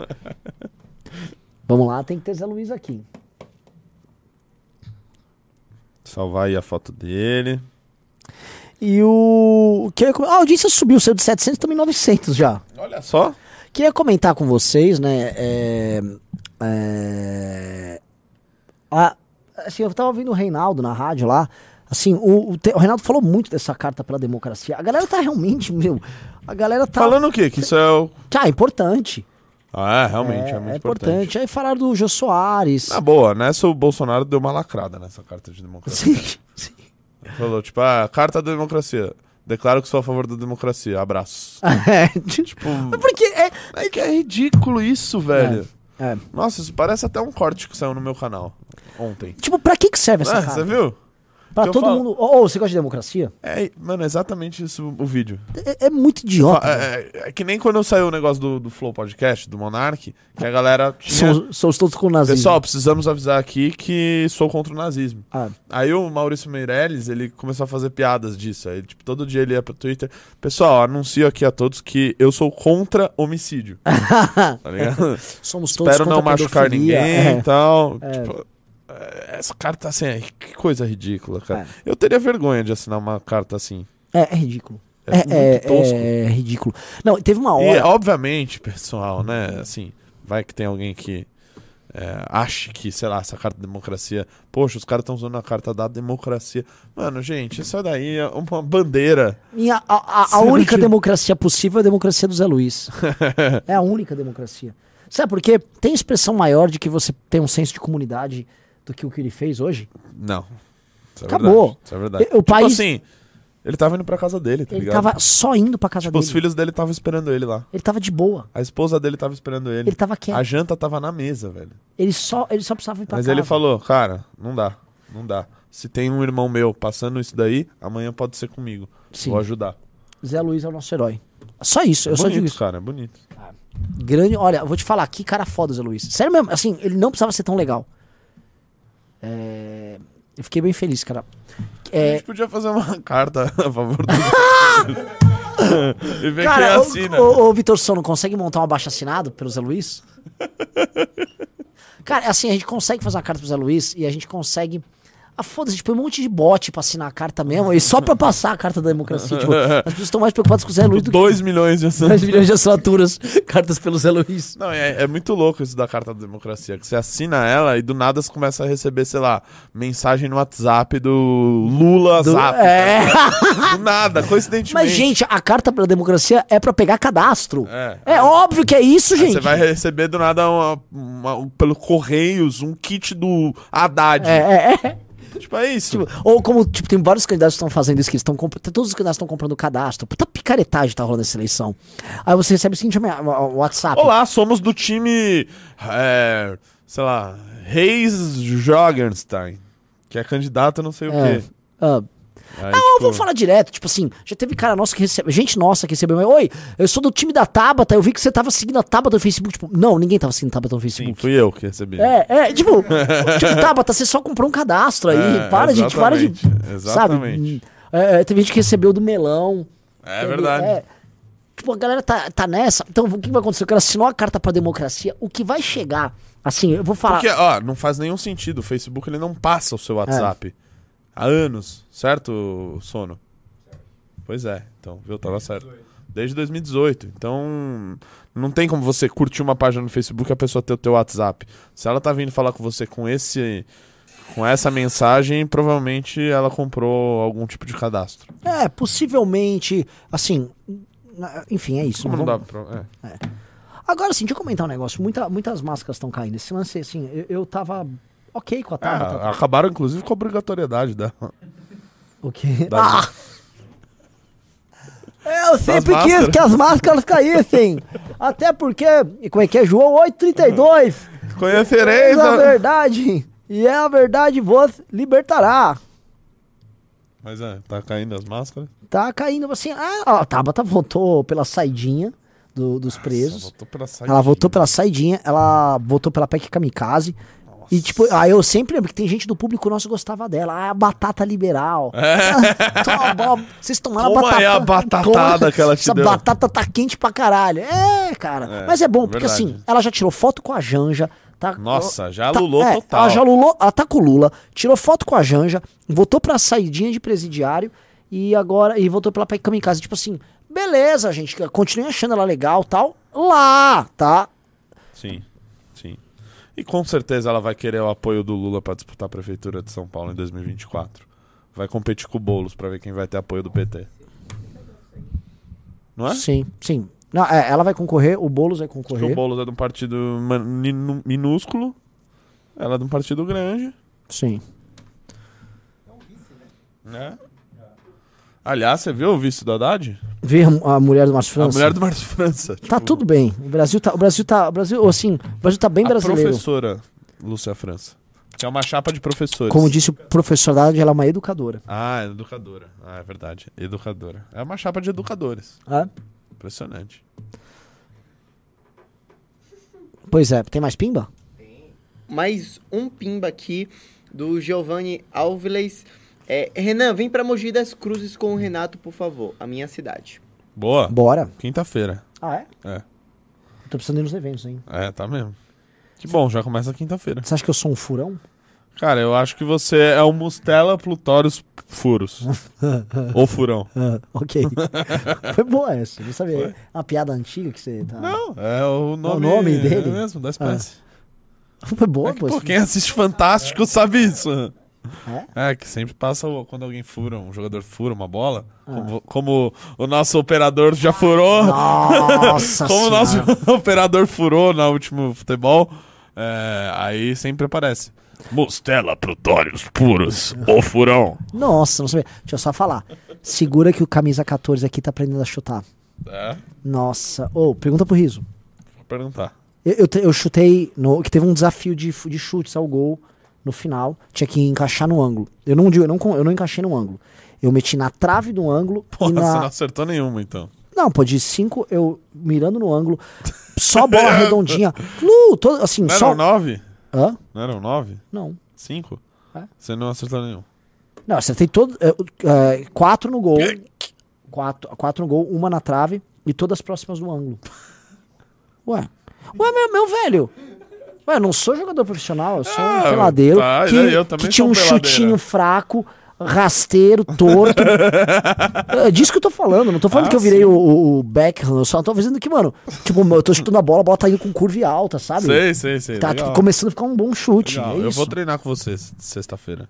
Vamos lá, tem que ter Zé Luiz aqui. Salvar aí a foto dele. E o. que a audiência subiu, saiu de 700 também 900 já. Olha só. Queria comentar com vocês, né? É, é, a- assim, eu tava ouvindo o Reinaldo na rádio lá. Assim, o, o, o Reinaldo falou muito dessa carta pela democracia. A galera tá realmente, meu. A galera tá. Falando o quê? Que isso é o. Ah, é importante. Ah, é, realmente, é, É, muito é importante. importante. Aí falaram do Jô Soares. Na boa, nessa o Bolsonaro deu uma lacrada nessa carta de democracia. Sim, Falou, tipo, ah, carta da democracia. Declaro que sou a favor da democracia. Abraços. É, tipo. Porque é. É que é ridículo isso, velho. É, é. Nossa, isso parece até um corte que saiu no meu canal ontem. Tipo, pra que, que serve essa Ah? Você viu? Pra todo falo- mundo. Ô, ô, você gosta de democracia? É, mano, é exatamente isso o vídeo. É, é muito idiota. É, velho. é- é que nem quando saiu o negócio do, do Flow Podcast, do Monark, que a galera tinha... Somos, somos todos com o nazismo. Pessoal, precisamos avisar aqui que sou contra o nazismo. Ah. Aí o Maurício Meirelles, ele começou a fazer piadas disso. Aí, tipo, todo dia ele ia pro Twitter. Pessoal, anuncio aqui a todos que eu sou contra homicídio. tá ligado? Somos todos Espero não machucar ninguém é. e tal. É. Tipo, é, essa carta assim, é- que coisa ridícula, cara. É. Eu teria vergonha de assinar uma carta assim. É, é ridículo. É É, é, é ridículo. Não, teve uma E, hora. obviamente, pessoal, né? Assim, vai que tem alguém que é, ache que, sei lá, essa carta da democracia. Poxa, os caras estão usando a carta da democracia. Mano, gente, isso daí é uma bandeira. Minha, a, a- a única democracia possível é a democracia do Zé Luiz. é a única democracia. Sabe por quê? Tem expressão maior de que você tem um senso de comunidade do que o que ele fez hoje? Não. Isso é Acabou. verdade, Isso é verdade. O tipo país- assim, ele tava indo pra casa dele, tá Ele ligado? tava só indo pra casa Tipo, os dele. filhos dele estavam esperando ele lá. Ele tava de boa. A esposa dele tava esperando ele. Ele tava quieto. A janta tava na mesa, velho. Ele só, ele só precisava ir pra Mas casa. ele falou, cara, não dá, não dá. Se tem um irmão meu passando isso daí, amanhã pode ser comigo. Sim. Vou ajudar. Zé Luiz é o nosso herói. Só isso, eu só bonito, digo isso. cara, é bonito. Grande, olha, eu vou te falar, que cara foda Zé Luiz. Sério mesmo, assim, ele não precisava ser tão legal. É, Eu fiquei bem feliz, cara. A É, gente podia fazer uma carta a favor do. e ver quem cara, assina. o, o, o Vitor Sono consegue montar um abaixo assinado pelo Zé Luiz? cara, assim, a gente consegue fazer uma carta pro Zé Luiz e a gente consegue. Ah, foda-se, tipo, um monte de bot pra assinar a carta mesmo, e só pra passar a carta da democracia. tipo, as pessoas estão mais preocupadas com o Zé Luiz do que 2 milhões de 2 assinaturas. milhões de assinaturas, cartas pelo Zé Luiz. Não, é, é muito louco isso da carta da democracia. Que você assina ela e do nada você começa a receber, sei lá, mensagem no WhatsApp do Lula Do- Zap. é. Do nada, coincidentemente. Mas, gente, a carta pela democracia é pra pegar cadastro. É. É óbvio que é isso, Aí gente. Você vai receber do nada uma, uma- um- pelo Correios um kit do Haddad. É, é, é. Tipo, é isso. Tipo, ou como, tipo, tem vários candidatos que estão fazendo isso, que estão comprando. Todos os candidatos estão comprando cadastro. Puta picaretagem tá rolando nessa eleição. Aí você recebe o seguinte o WhatsApp. Olá, somos do time. é, sei lá, Reis Jorgenstein. Que é candidato não sei o É. quê. Ah, Aí, Ah, tipo, vamos falar direto, tipo assim, já teve cara nosso que recebe, gente nossa que recebeu, oi, eu sou do time da Tabata, eu vi que você tava seguindo a Tabata no Facebook, tipo, não, ninguém tava seguindo a Tabata no Facebook. Fui eu que recebi. É, é, tipo, tipo, Tabata, você só comprou um cadastro aí, É, para, gente, para de, exatamente, sabe? É, é, teve gente que recebeu do melão. É Teve- verdade. é. Tipo, a galera tá, tá nessa. Então, o que vai acontecer? O cara assinou a carta pra democracia. O que vai chegar, assim, eu vou falar. Porque, ó, não faz nenhum sentido. O Facebook ele não passa o seu WhatsApp É. há anos, certo, Sono? Pois é, então, viu? Tava certo. Desde 2018. Então, não tem como você curtir uma página no Facebook e a pessoa ter o teu WhatsApp. Se ela tá vindo falar com você com esse. Com essa mensagem, provavelmente ela comprou algum tipo de cadastro. É, possivelmente, assim. Enfim, é isso. Como não dá vamos- pra. É. Agora, assim, deixa eu comentar um negócio. Muita, muitas máscaras estão caindo. Esse lance, assim, eu, eu tava ok com a Tabata. Ah, acabaram, inclusive, com a obrigatoriedade dela. O quê? Da- Ah! Eu sempre quis que as máscaras caíssem. Até porque, e como é que é? João 832. Conhecereis a a- verdade. E é a verdade vos libertará. Mas é, tá caindo as máscaras. Tá caindo assim. Ah, ó, a Tabata voltou pela saidinha do- dos presos. voltou pela Ela saidinha. voltou pela saidinha, ela voltou pela PEC Kamikaze. E tipo, aí eu sempre lembro que tem gente do público nosso que gostava dela. Ah, a batata liberal. Ah, toma, bola, Vocês tomaram Toma a batata. a batatada toma, que ela te Essa deu. batata tá quente pra caralho. É, cara. É, Mas é bom, porque verdade. assim, ela já tirou foto com a Janja. Tá, Nossa, já tá- lulou é, total. Ela já lulou, ela tá com o Lula, tirou foto com a Janja, voltou pra saidinha de presidiário e agora e voltou pela PEC Kamikaze. Tipo assim, beleza, gente, continuem achando ela legal tal. Lá, tá? Sim. E com certeza ela vai querer o apoio do Lula pra disputar a prefeitura de São Paulo em 2024. Vai competir com o Boulos pra ver quem vai ter apoio do PT. Não é? Sim, sim. Não, é, ela vai concorrer, o Boulos vai concorrer. o Boulos é de um partido minúsculo, ela é de um partido grande. Sim. Né? Aliás, você viu o vice do Haddad? Ver a mulher do Márcio A França. mulher do Márcio França. Tá tudo bem. O Brasil tá, o Brasil tá, o Brasil, assim, o Brasil tá bem a brasileiro. professora Lúcia França. Que é uma chapa de professores. Como disse o professor Haddad, ela é uma educadora. Ah, é educadora. Ah, é verdade. Educadora. É uma chapa de educadores. É? Impressionante. Pois é, tem mais pimba? Mais um pimba aqui do Giovanni Alves. É, Renan, vem pra Mogi das Cruzes com o Renato, por favor. A minha cidade. Boa. Bora. Quinta-feira. Ah, é? É. Tô precisando ir nos eventos, hein? É, tá mesmo. Que bom, já começa quinta-feira. Você acha que eu sou um furão? Cara, eu acho que você é o Mustela Plutórios Furos. Ou Furão. Ah, ok. Foi boa essa, não sabia. É uma piada antiga que você tá. Não, é o nome, nome dele? É mesmo, da espécie. Foi boa, É que, pô, quem assiste Fantástico sabe isso. É? É, que sempre passa quando alguém fura, um jogador fura uma bola. Ah. Como, como o nosso operador já furou. Nossa como o nosso operador furou no último futebol. é, aí sempre aparece. Mostela Plutórios Puros, o furão. Nossa, não sabia. Deixa eu só falar. Segura que o camisa 14 aqui tá aprendendo a chutar. É, Nossa. Ô, pergunta pro Riso. vou perguntar. Eu, eu, eu chutei no. Que teve um desafio de, de chutes ao gol no final. Tinha que encaixar no ângulo. Eu não, digo- eu não, eu não encaixei no ângulo. Eu meti na trave do ângulo Pô, e você não na. acertou nenhuma, então. Não, pô, de cinco, eu mirando no ângulo. Só bola redondinha. Flu, todo, assim, Não só. eram nove? Hã? Não eram nove? Não. Cinco? É. Você não acertou nenhum. Não, acertei todo. é, é, quatro no gol. Quatro, quatro no gol, uma na trave e todas próximas do ângulo. Ué. Ué, meu, meu velho. Ué, eu não sou jogador profissional, eu sou um Ah, peladeiro tá, que, eu que tinha um um peladeiro. chutinho fraco, rasteiro, torto. é disso que eu tô falando. Não tô falando Ah, que eu virei sim. o, o, Beckham, eu só tô dizendo que, mano, tipo, eu tô chutando a bola, a bola tá indo com curva alta, sabe? Sei, sei, sei. Tá legal. começando a ficar um bom chute. É Eu vou treinar com você s- sexta-feira.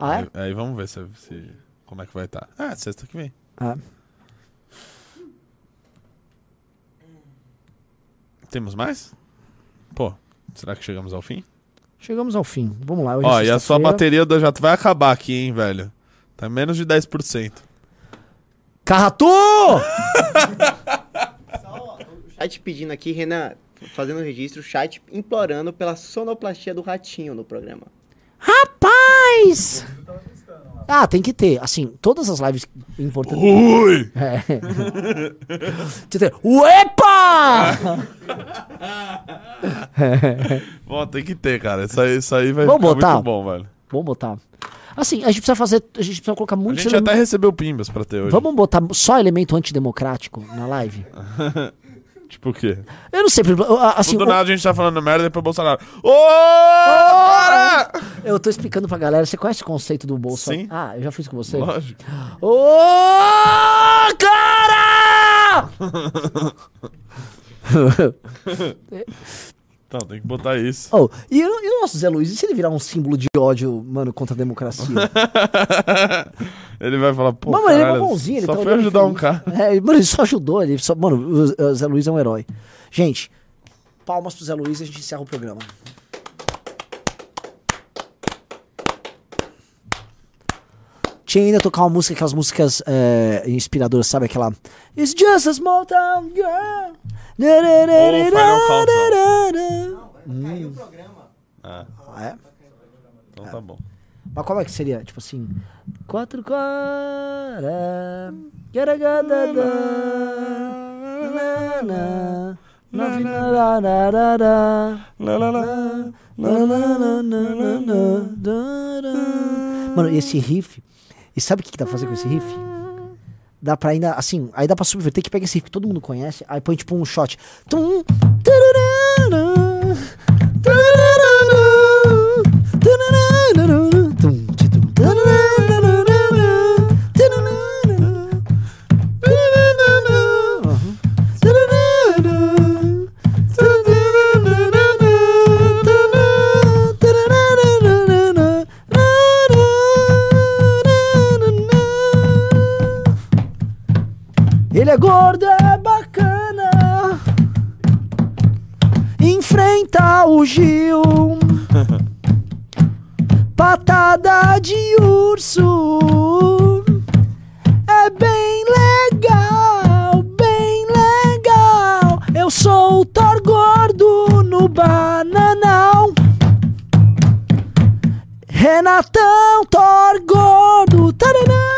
Ah, é? Aí, aí vamos ver se, se- como é que vai estar. Ah, sexta que vem. Ah. Temos mais? Pô, será que chegamos ao fim? Chegamos ao fim. Vamos lá. hoje é Ó, e a sua bateria do jato vai acabar aqui, hein, velho? Tá menos de 10%. Carratu! Chat pedindo aqui, Renan, fazendo o registro, chat implorando pela sonoplastia do ratinho no programa. Rapaz! Ah, tem que ter. Assim, todas as lives importantes. Ui! É. Uepa! Bom, tem que ter, cara. Isso aí, isso aí vai Vamos ficar botar? muito bom, velho. Vamos botar. Assim, a gente precisa fazer. A gente precisa colocar A muitos gente até recebeu pimbas pra ter hoje. Vamos botar só elemento antidemocrático na live? tipo o quê? Eu não sei. Assim, do o- nada a gente tá falando merda e depois o Bolsonaro. Ô! Cara! Eu tô explicando pra galera. Você conhece o conceito do Bolsa? Sim. Ah, eu já fiz com você. Lógico. Ô, cara! Então, tem que botar isso. Oh, e, o- e o nosso Zé Luiz, e se ele virar um símbolo de ódio, mano, contra a democracia? ele vai falar, pô, Mano, ele é caralho, bonzinho, ele só tá foi ajudar um cara. É, mano, ele só ajudou, ele só, mano, o o Zé Luiz é um herói. Gente, palmas pro Zé Luiz e a gente encerra o programa. Tinha ainda tocar uma música, aquelas músicas é, inspiradoras, sabe? Aquela. It's just a small town girl. Ou Final Countdown. Não, caiu o programa. Ah, Ah, é? então tá bom. Mas como é que seria? Tipo assim. Quatro cara. Nove nararará. Mano, esse riff. E sabe o que, que dá pra fazer com esse riff? Dá pra ainda, assim, aí dá pra subverter que pega esse riff que todo mundo conhece, aí põe tipo um shot. Tum, tararara, tararara, Ele é gordo, é bacana. Enfrenta o Gil. Patada de urso. É bem legal, bem legal. Eu sou o Thor gordo no bananal. Renatão, Thor gordo. Taranana.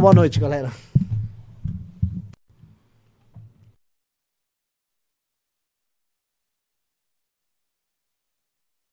Boa noite, galera.